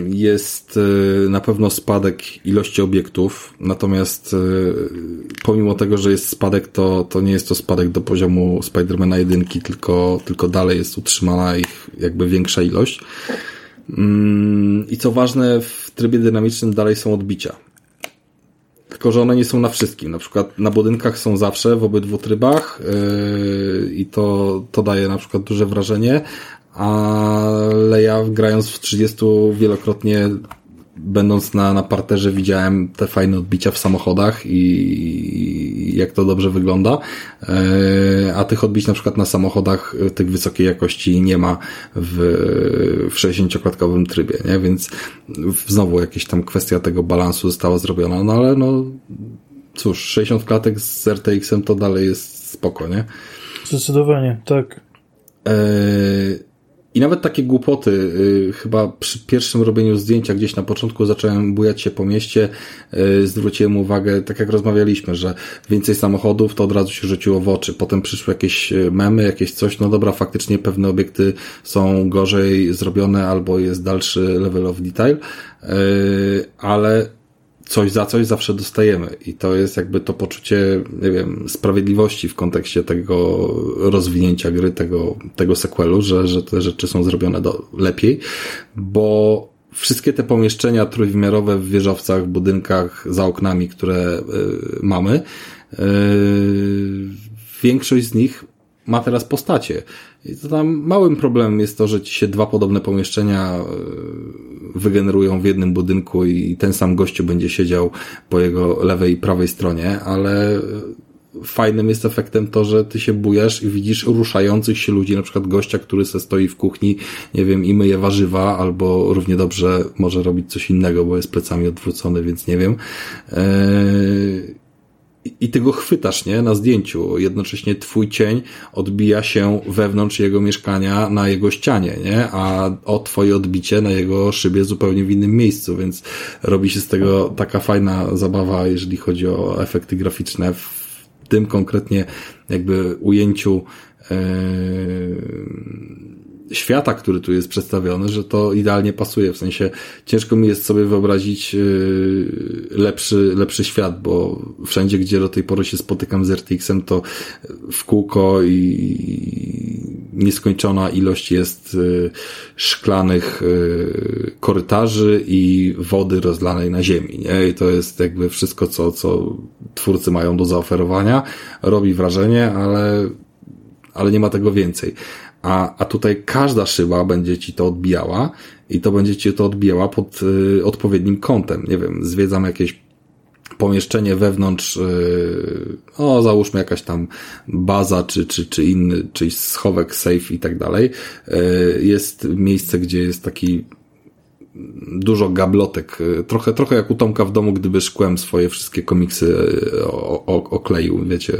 [SPEAKER 2] jest y, na pewno spadek ilości obiektów, natomiast y, pomimo tego, że jest spadek, to, to nie jest to spadek do poziomu Spidermana 1, tylko, tylko dalej jest utrzymana ich jakby większa ilość. I co ważne, w trybie dynamicznym dalej są odbicia. Tylko, że one nie są na wszystkim. Na przykład na budynkach są zawsze w obydwu trybach yy, i to, to daje na przykład duże wrażenie, ale ja grając w 30 wielokrotnie będąc na, na parterze widziałem te fajne odbicia w samochodach i, jak to dobrze wygląda, e, a tych odbić na przykład na samochodach e, tych wysokiej jakości nie ma w, w 60-klatkowym trybie, nie? Więc znowu jakieś tam kwestia tego balansu została zrobiona, no ale no cóż, 60 klatek z RTX-em to dalej jest spoko, nie?
[SPEAKER 3] Zdecydowanie, tak.
[SPEAKER 2] Eee, i nawet takie głupoty, yy, chyba przy pierwszym robieniu zdjęcia gdzieś na początku zacząłem bujać się po mieście, yy, zwróciłem uwagę, tak jak rozmawialiśmy, że więcej samochodów to od razu się rzuciło w oczy. Potem przyszły jakieś y, memy, jakieś coś, no dobra, faktycznie pewne obiekty są gorzej zrobione albo jest dalszy level of detail, ale coś za coś zawsze dostajemy i to jest jakby to poczucie, nie wiem, sprawiedliwości w kontekście tego rozwinięcia gry, tego, tego sequelu, że, że te rzeczy są zrobione do, lepiej, bo wszystkie te pomieszczenia trójwymiarowe w wieżowcach, budynkach, za oknami, które y, mamy, y, większość z nich ma teraz postacie. I to tam małym problemem jest to, że ci się dwa podobne pomieszczenia e, wygenerują w jednym budynku i ten sam gościu będzie siedział po jego lewej i prawej stronie, ale e, fajnym jest efektem to, że ty się bujasz i widzisz ruszających się ludzi, na przykład gościa, który se stoi w kuchni, nie wiem, i myje warzywa, albo równie dobrze może robić coś innego, bo jest plecami odwrócony, więc nie wiem. Eee i ty go chwytasz, nie, na zdjęciu. Jednocześnie twój cień odbija się wewnątrz jego mieszkania na jego ścianie, nie, a o twoje odbicie na jego szybie zupełnie w innym miejscu, więc robi się z tego taka fajna zabawa, jeżeli chodzi o efekty graficzne w tym konkretnie jakby ujęciu yy świata, który tu jest przedstawiony, że to idealnie pasuje. W sensie ciężko mi jest sobie wyobrazić yy, lepszy, lepszy świat, bo wszędzie, gdzie do tej pory się spotykam z RTX-em, to w kółko i nieskończona ilość jest yy, szklanych yy, korytarzy i wody rozlanej na ziemi. Nie? I to jest jakby wszystko, co, co twórcy mają do zaoferowania. Robi wrażenie, ale ale nie ma tego więcej a, a tutaj każda szyba będzie ci to odbijała i to będzie ci to odbijała pod y, odpowiednim kątem. Nie wiem, zwiedzam jakieś pomieszczenie wewnątrz, y, o załóżmy jakaś tam baza, czy, czy, czy inny, czyjś schowek, safe i tak dalej. Y, jest miejsce, gdzie jest taki dużo gablotek, y, trochę, trochę jak u Tomka w domu, gdyby szkłem swoje wszystkie komiksy y, okleił, wiecie,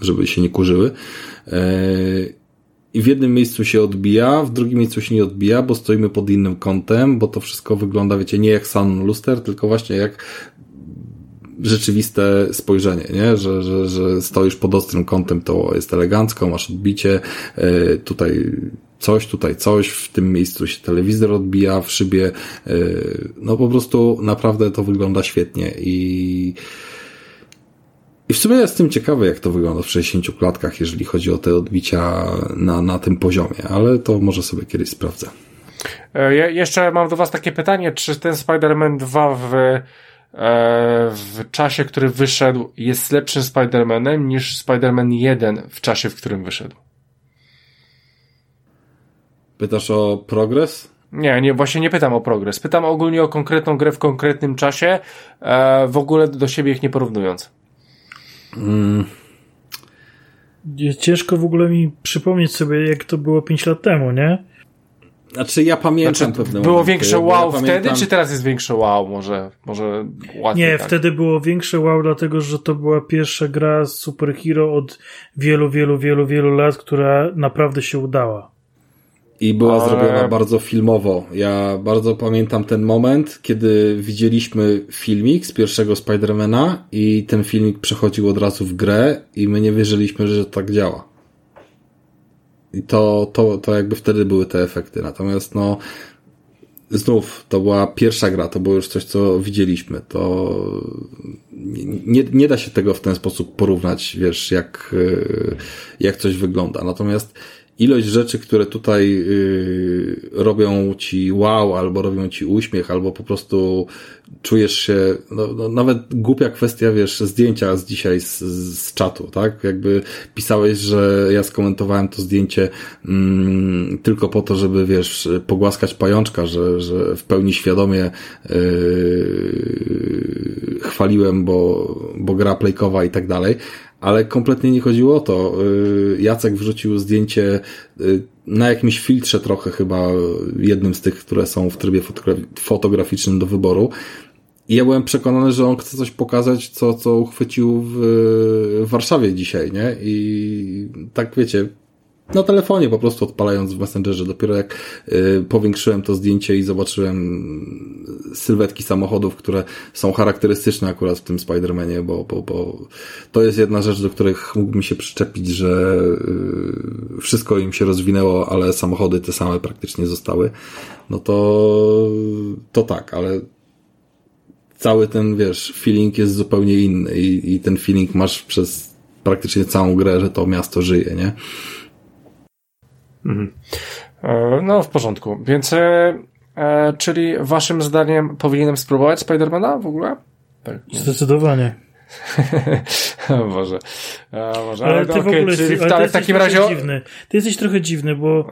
[SPEAKER 2] żeby się nie kurzyły. I w jednym miejscu się odbija, w drugim miejscu się nie odbija, bo stoimy pod innym kątem, bo to wszystko wygląda, wiecie, nie jak Sun Luster, tylko właśnie jak rzeczywiste spojrzenie, nie? Że, że, że stoisz pod ostrym kątem, to jest elegancko, masz odbicie, yy, tutaj coś, tutaj coś, w tym miejscu się telewizor odbija w szybie, yy, no po prostu naprawdę to wygląda świetnie i i w sumie jestem ciekawy, jak to wygląda w 60 klatkach, jeżeli chodzi o te odbicia na, na tym poziomie, ale to może sobie kiedyś sprawdzę.
[SPEAKER 1] E, ja jeszcze mam do Was takie pytanie, czy ten Spider-Man 2 w, e, w czasie, który wyszedł, jest lepszym Spider-Manem niż Spider-Man 1 w czasie, w którym wyszedł?
[SPEAKER 2] Pytasz o progres?
[SPEAKER 1] Nie, nie, właśnie nie pytam o progres. Pytam ogólnie o konkretną grę w konkretnym czasie, e, w ogóle do siebie ich nie porównując. Hmm.
[SPEAKER 3] Ciężko w ogóle mi przypomnieć sobie, jak to było 5 lat temu, nie?
[SPEAKER 2] Znaczy ja pamiętam znaczy, pewne
[SPEAKER 1] Było momenty, większe wow ja wtedy, pamiętam... czy teraz jest większe wow? Może, może
[SPEAKER 3] łatwiej Nie, tak. wtedy było większe wow, dlatego że to była pierwsza gra superhero od wielu, wielu, wielu, wielu lat, która naprawdę się udała.
[SPEAKER 2] I była Ale... zrobiona bardzo filmowo. Ja bardzo pamiętam ten moment, kiedy widzieliśmy filmik z pierwszego Spidermana i ten filmik przechodził od razu w grę i my nie wierzyliśmy, że tak działa. I to, to, to jakby wtedy były te efekty. Natomiast no, znów, to była pierwsza gra, to było już coś, co widzieliśmy. To nie, nie da się tego w ten sposób porównać, wiesz, jak, jak coś wygląda. Natomiast ilość rzeczy, które tutaj yy, robią ci wow, albo robią ci uśmiech, albo po prostu czujesz się, no, no, nawet głupia kwestia, wiesz, zdjęcia z dzisiaj z, z czatu, tak? Jakby pisałeś, że ja skomentowałem to zdjęcie mm, tylko po to, żeby, wiesz, pogłaskać pajączka, że, że w pełni świadomie yy, chwaliłem, bo, bo gra plejkowa i tak dalej, ale kompletnie nie chodziło o to. Y, Jacek wrzucił zdjęcie y, na jakimś filtrze trochę chyba, jednym z tych, które są w trybie fotograficznym do wyboru. I ja byłem przekonany, że on chce coś pokazać, co, co uchwycił w, w Warszawie dzisiaj, nie? I tak wiecie, na telefonie po prostu odpalając w Messengerze. Dopiero jak y, powiększyłem to zdjęcie i zobaczyłem sylwetki samochodów, które są charakterystyczne akurat w tym Spider-Manie, bo, bo, bo to jest jedna rzecz, do których mógłbym się przyczepić, że y, wszystko im się rozwinęło, ale samochody te same praktycznie zostały. No to, to tak, ale cały ten, wiesz, feeling jest zupełnie inny i, i ten feeling masz przez praktycznie całą grę, że to miasto żyje, nie?
[SPEAKER 1] Mhm. E, no, w porządku. Więc, e, e, czyli waszym zdaniem powinienem spróbować Spidermana w ogóle?
[SPEAKER 3] Tak. Zdecydowanie.
[SPEAKER 1] o Boże. O Boże.
[SPEAKER 3] Ale, ale ty okay, w ogóle czyli w, ale w takim razie. Dziwny. Ty jesteś trochę dziwny, bo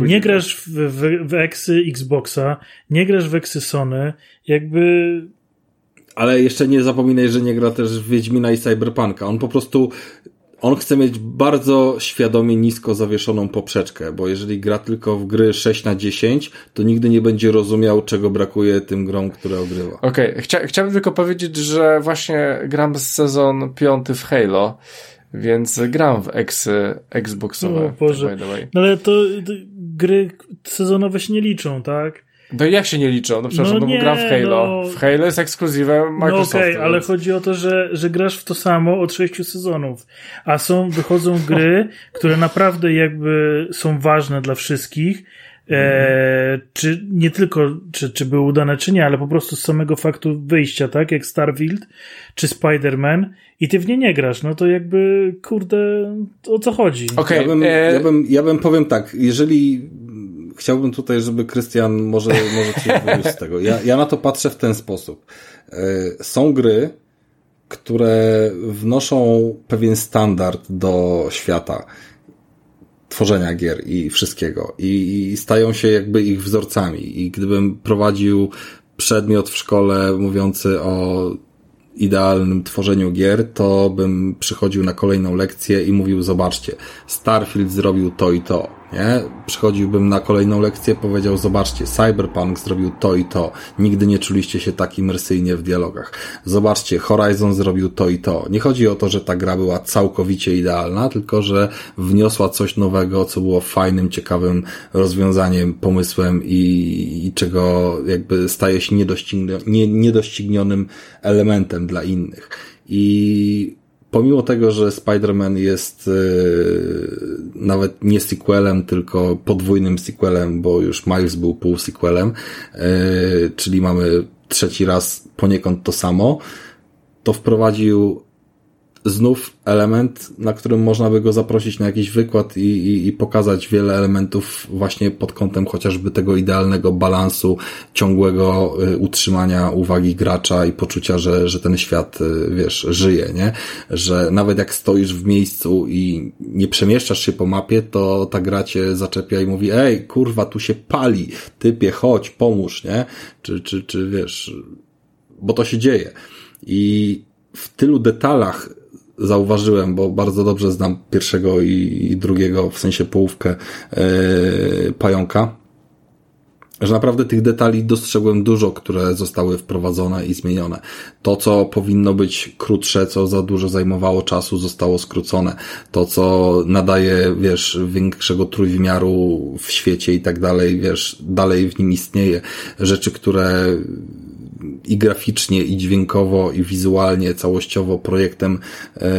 [SPEAKER 3] nie grasz w, w, w Exy Xboxa, nie grasz w Exy Sony, jakby
[SPEAKER 2] ale jeszcze nie zapominaj, że nie gra też w Wiedźmina i Cyberpunka. On po prostu on chce mieć bardzo świadomie nisko zawieszoną poprzeczkę, bo jeżeli gra tylko w gry 6 na 10, to nigdy nie będzie rozumiał, czego brakuje tym grom, które ogrywa.
[SPEAKER 1] Okej, okay. Chcia chciałbym tylko powiedzieć, że właśnie gram z sezon 5 w Halo, więc gram w eksy Xboxowe.
[SPEAKER 3] O Boże. No ale to, to gry sezonowe się nie liczą, tak?
[SPEAKER 1] No jak się nie liczą? No przepraszam, no, no bo gram w Halo. No... W Halo jest ekskluzywem Microsoftu. No okej,
[SPEAKER 3] okay, ale chodzi o to, że, że grasz w to samo od sześciu sezonów. A są, wychodzą gry, które naprawdę jakby są ważne dla wszystkich. E, czy nie tylko, czy, czy były udane, czy nie, ale po prostu z samego faktu wyjścia, tak? Jak Starfield, czy Spider-Man i ty w nie nie grasz, no to jakby, kurde, o co chodzi?
[SPEAKER 2] Okay, ja, bym, e... ja, bym, ja bym powiem tak, jeżeli chciałbym tutaj, żeby Krystian może, może coś wyjść z tego. Ja, ja na to patrzę w ten sposób. E, są gry, które wnoszą pewien standard do świata tworzenia gier i wszystkiego i stają się jakby ich wzorcami. I gdybym prowadził przedmiot w szkole mówiący o idealnym tworzeniu gier, to bym przychodził na kolejną lekcję i mówił, zobaczcie, Starfield zrobił to i to, nie? Przychodziłbym na kolejną lekcję, powiedział, zobaczcie, Cyberpunk zrobił to i to, nigdy nie czuliście się tak imersyjnie w dialogach. Zobaczcie, Horizon zrobił to i to. Nie chodzi o to, że ta gra była całkowicie idealna, tylko że wniosła coś nowego, co było fajnym, ciekawym rozwiązaniem, pomysłem i, i czego jakby staje się nie, niedoścignionym elementem dla innych. I pomimo tego, że Spider-Man jest yy, nawet nie sequelem, tylko podwójnym sequelem, bo już Miles był pół sequelem, yy, czyli mamy trzeci raz poniekąd to samo, to wprowadził znów element, na którym można by go zaprosić na jakiś wykład i, i, i, pokazać wiele elementów właśnie pod kątem chociażby tego idealnego balansu, ciągłego y, utrzymania uwagi gracza i poczucia, że, że ten świat, y, wiesz, żyje, nie? Że nawet jak stoisz w miejscu i nie przemieszczasz się po mapie, to ta gra cię zaczepia i mówi, ej, kurwa, tu się pali, typie, chodź, pomóż, nie? Czy, czy, czy wiesz, bo to się dzieje. I w tylu detalach zauważyłem, bo bardzo dobrze znam pierwszego i, drugiego, w sensie połówkę yy, pająka, że naprawdę tych detali dostrzegłem dużo, które zostały wprowadzone i zmienione. To, co powinno być krótsze, co za dużo zajmowało czasu, zostało skrócone. To, co nadaje, wiesz, większego trójwymiaru w świecie i tak dalej, wiesz, dalej w nim istnieje. Rzeczy, które i graficznie, i dźwiękowo, i wizualnie, całościowo projektem e,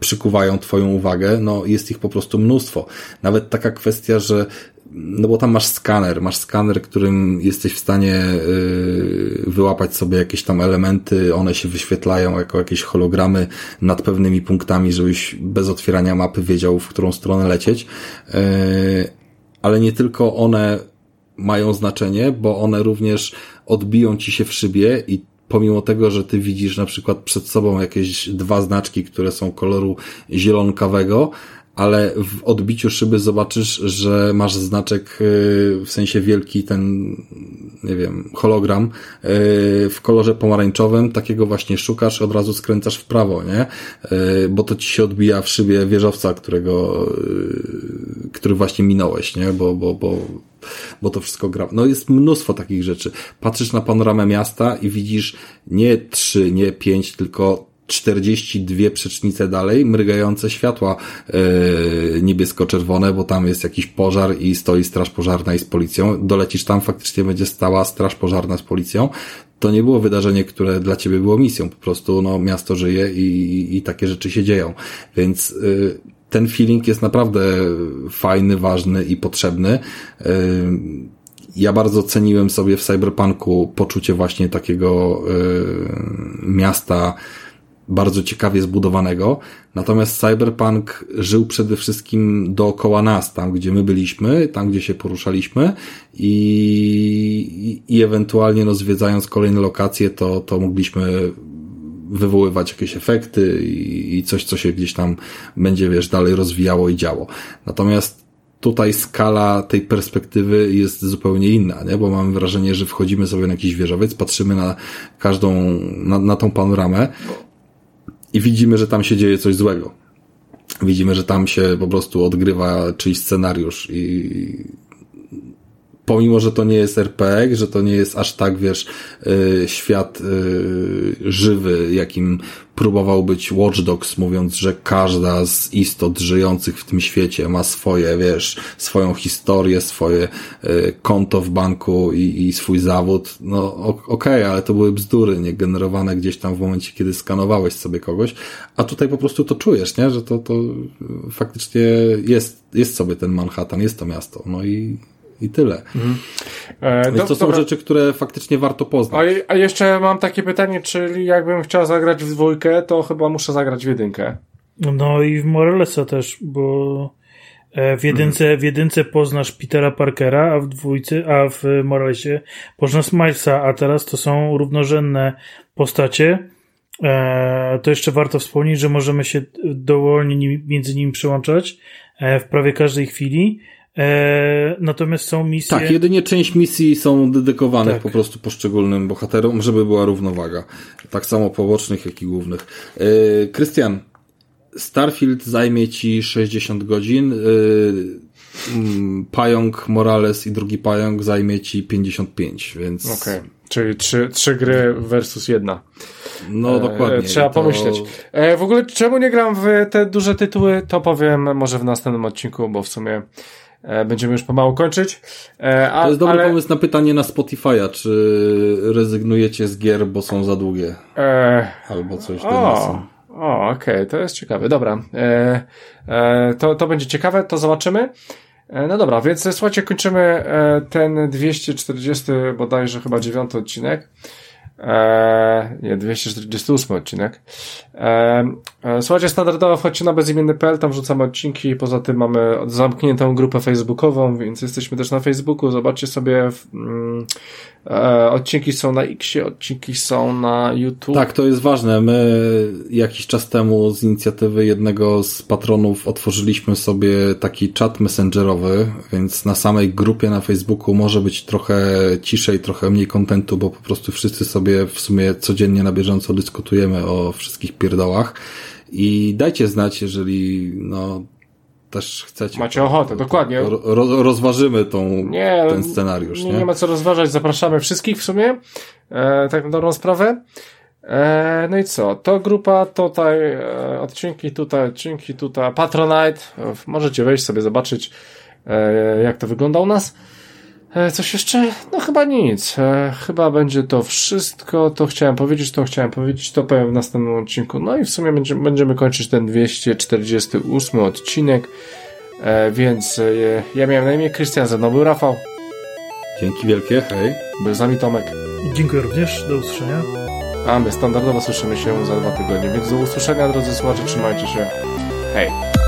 [SPEAKER 2] przykuwają twoją uwagę, no jest ich po prostu mnóstwo. Nawet taka kwestia, że no bo tam masz skaner, masz skaner, którym jesteś w stanie yy, wyłapać sobie jakieś tam elementy, one się wyświetlają jako jakieś hologramy nad pewnymi punktami, żebyś bez otwierania mapy wiedział, w którą stronę lecieć. Yy, ale nie tylko one mają znaczenie, bo one również odbiją ci się w szybie i pomimo tego, że ty widzisz na przykład przed sobą jakieś dwa znaczki, które są koloru zielonkawego, ale w odbiciu szyby zobaczysz, że masz znaczek y, w sensie wielki ten, nie wiem, hologram y, w kolorze pomarańczowym, takiego właśnie szukasz, od razu skręcasz w prawo, nie? Y, bo to ci się odbija w szybie wieżowca, którego, który właśnie minąłeś, nie? Bo, bo, bo, bo to wszystko gra. No jest mnóstwo takich rzeczy. Patrzysz na panoramę miasta i widzisz nie trzy, nie pięć, tylko 42 przecznice dalej, mrygające światła yy, niebiesko-czerwone, bo tam jest jakiś pożar i stoi straż pożarna i z policją. Dolecisz tam, faktycznie będzie stała straż pożarna z policją. To nie było wydarzenie, które dla ciebie było misją. Po prostu, no, miasto żyje i, i takie rzeczy się dzieją. Więc yy, ten feeling jest naprawdę fajny, ważny i potrzebny. Ja bardzo ceniłem sobie w Cyberpunku poczucie właśnie takiego yy, miasta, bardzo ciekawie zbudowanego. Natomiast Cyberpunk żył przede wszystkim dookoła nas, tam gdzie my byliśmy, tam gdzie się poruszaliśmy i, i ewentualnie no, zwiedzając kolejne lokacje, to, to mogliśmy wywoływać jakieś efekty i, i coś, co się gdzieś tam będzie, wiesz, dalej rozwijało i działo. Natomiast tutaj skala tej perspektywy jest zupełnie inna, nie? bo mam wrażenie, że wchodzimy sobie na jakiś wieżowiec, patrzymy na każdą, na, na tą panoramę i widzimy, że tam się dzieje coś złego. Widzimy, że tam się po prostu odgrywa czyjś scenariusz i pomimo, że to nie jest RPG, że to nie jest aż tak, wiesz, yy, świat yy, żywy, jakim próbował być Watch Dogs, mówiąc, że każda z istot żyjących w tym świecie ma swoje, wiesz, swoją historię, swoje y, konto w banku i, i swój zawód. No okej, okay, ale to były bzdury, nie generowane gdzieś tam w momencie, kiedy skanowałeś sobie kogoś, a tutaj po prostu to czujesz, nie? Że to, to faktycznie jest, jest sobie ten Manhattan, jest to miasto. No i i tyle. Mhm. E, Więc do, to są dobra. rzeczy, które faktycznie warto poznać.
[SPEAKER 1] A, a, jeszcze mam takie pytanie, czyli jakbym chciał zagrać w dwójkę, to chyba muszę zagrać w jedynkę.
[SPEAKER 3] No i w Moralesa też, bo e, w jedynce, mhm. w jedynce poznasz Petera Parkera, a w dwójce, a w Moralesie poznasz Milesa, a teraz to są równorzędne postacie. E, to jeszcze warto wspomnieć, że możemy się dowolnie między nimi przełączać w prawie każdej chwili. E, natomiast są misje.
[SPEAKER 2] Tak, jedynie część misji są dedykowanych tak. po prostu poszczególnym bohaterom, żeby była równowaga. Tak samo pobocznych, jak i głównych. E, Krystian, Starfield zajmie ci 60 godzin. E, mm, pająk Morales i drugi pająk zajmie ci 55, więc.
[SPEAKER 1] Okej. Okay. Czyli trzy, trzy gry versus jedna.
[SPEAKER 2] No e, dokładnie.
[SPEAKER 1] Trzeba to... pomyśleć. E, w ogóle czemu nie gram w te duże tytuły, to powiem może w następnym odcinku, bo w sumie E, będziemy już pomału kończyć.
[SPEAKER 2] E, a, to jest dobry ale... pomysł na pytanie na Spotify'a, czy rezygnujecie z gier, bo są za długie? E... Albo coś
[SPEAKER 1] o, o okej, okay, to jest ciekawe. Dobra. E, e, to, to będzie ciekawe, to zobaczymy. E, no dobra, więc słuchajcie, kończymy ten 240 bodajże chyba dziewiąty odcinek. Eee, nie, 248 odcinek. Eee, słuchajcie, standardowo wchodźcie na bezimienny.pl, tam wrzucamy odcinki, poza tym mamy zamkniętą grupę facebookową, więc jesteśmy też na Facebooku, zobaczcie sobie mm, e, odcinki są na Xie, odcinki są na YouTube.
[SPEAKER 2] Tak, to jest ważne. My jakiś czas temu z inicjatywy jednego z patronów otworzyliśmy sobie taki czat messengerowy, więc na samej grupie na Facebooku może być trochę ciszej, trochę mniej kontentu, bo po prostu wszyscy sobie sobie w sumie codziennie na bieżąco dyskutujemy o wszystkich pierdołach i dajcie znać, jeżeli no też chcecie.
[SPEAKER 1] Macie ochotę, dokładnie.
[SPEAKER 2] Ro, rozważymy tą, nie, ten scenariusz.
[SPEAKER 1] Nie, nie? nie ma co rozważać, zapraszamy wszystkich w sumie, e, tak na dobrą sprawę. E, no i co? To grupa, tutaj e, odcinki, tutaj odcinki, tutaj Patronite. Możecie wejść sobie, zobaczyć, e, jak to wygląda u nas. E, coś jeszcze? No chyba nic. E, chyba będzie to wszystko. To chciałem powiedzieć, to chciałem powiedzieć, to powiem w następnym odcinku. No i w sumie będziemy, będziemy kończyć ten 248 odcinek. E, więc ja miałem na imię Krystian, ze mną był Rafał.
[SPEAKER 2] Dzięki wielkie, hej.
[SPEAKER 1] Był z nami Tomek.
[SPEAKER 3] Dziękuję również, do usłyszenia.
[SPEAKER 1] A my standardowo słyszymy się za dwa tygodnie, więc do usłyszenia drodzy słuchacze, trzymajcie się. Hej.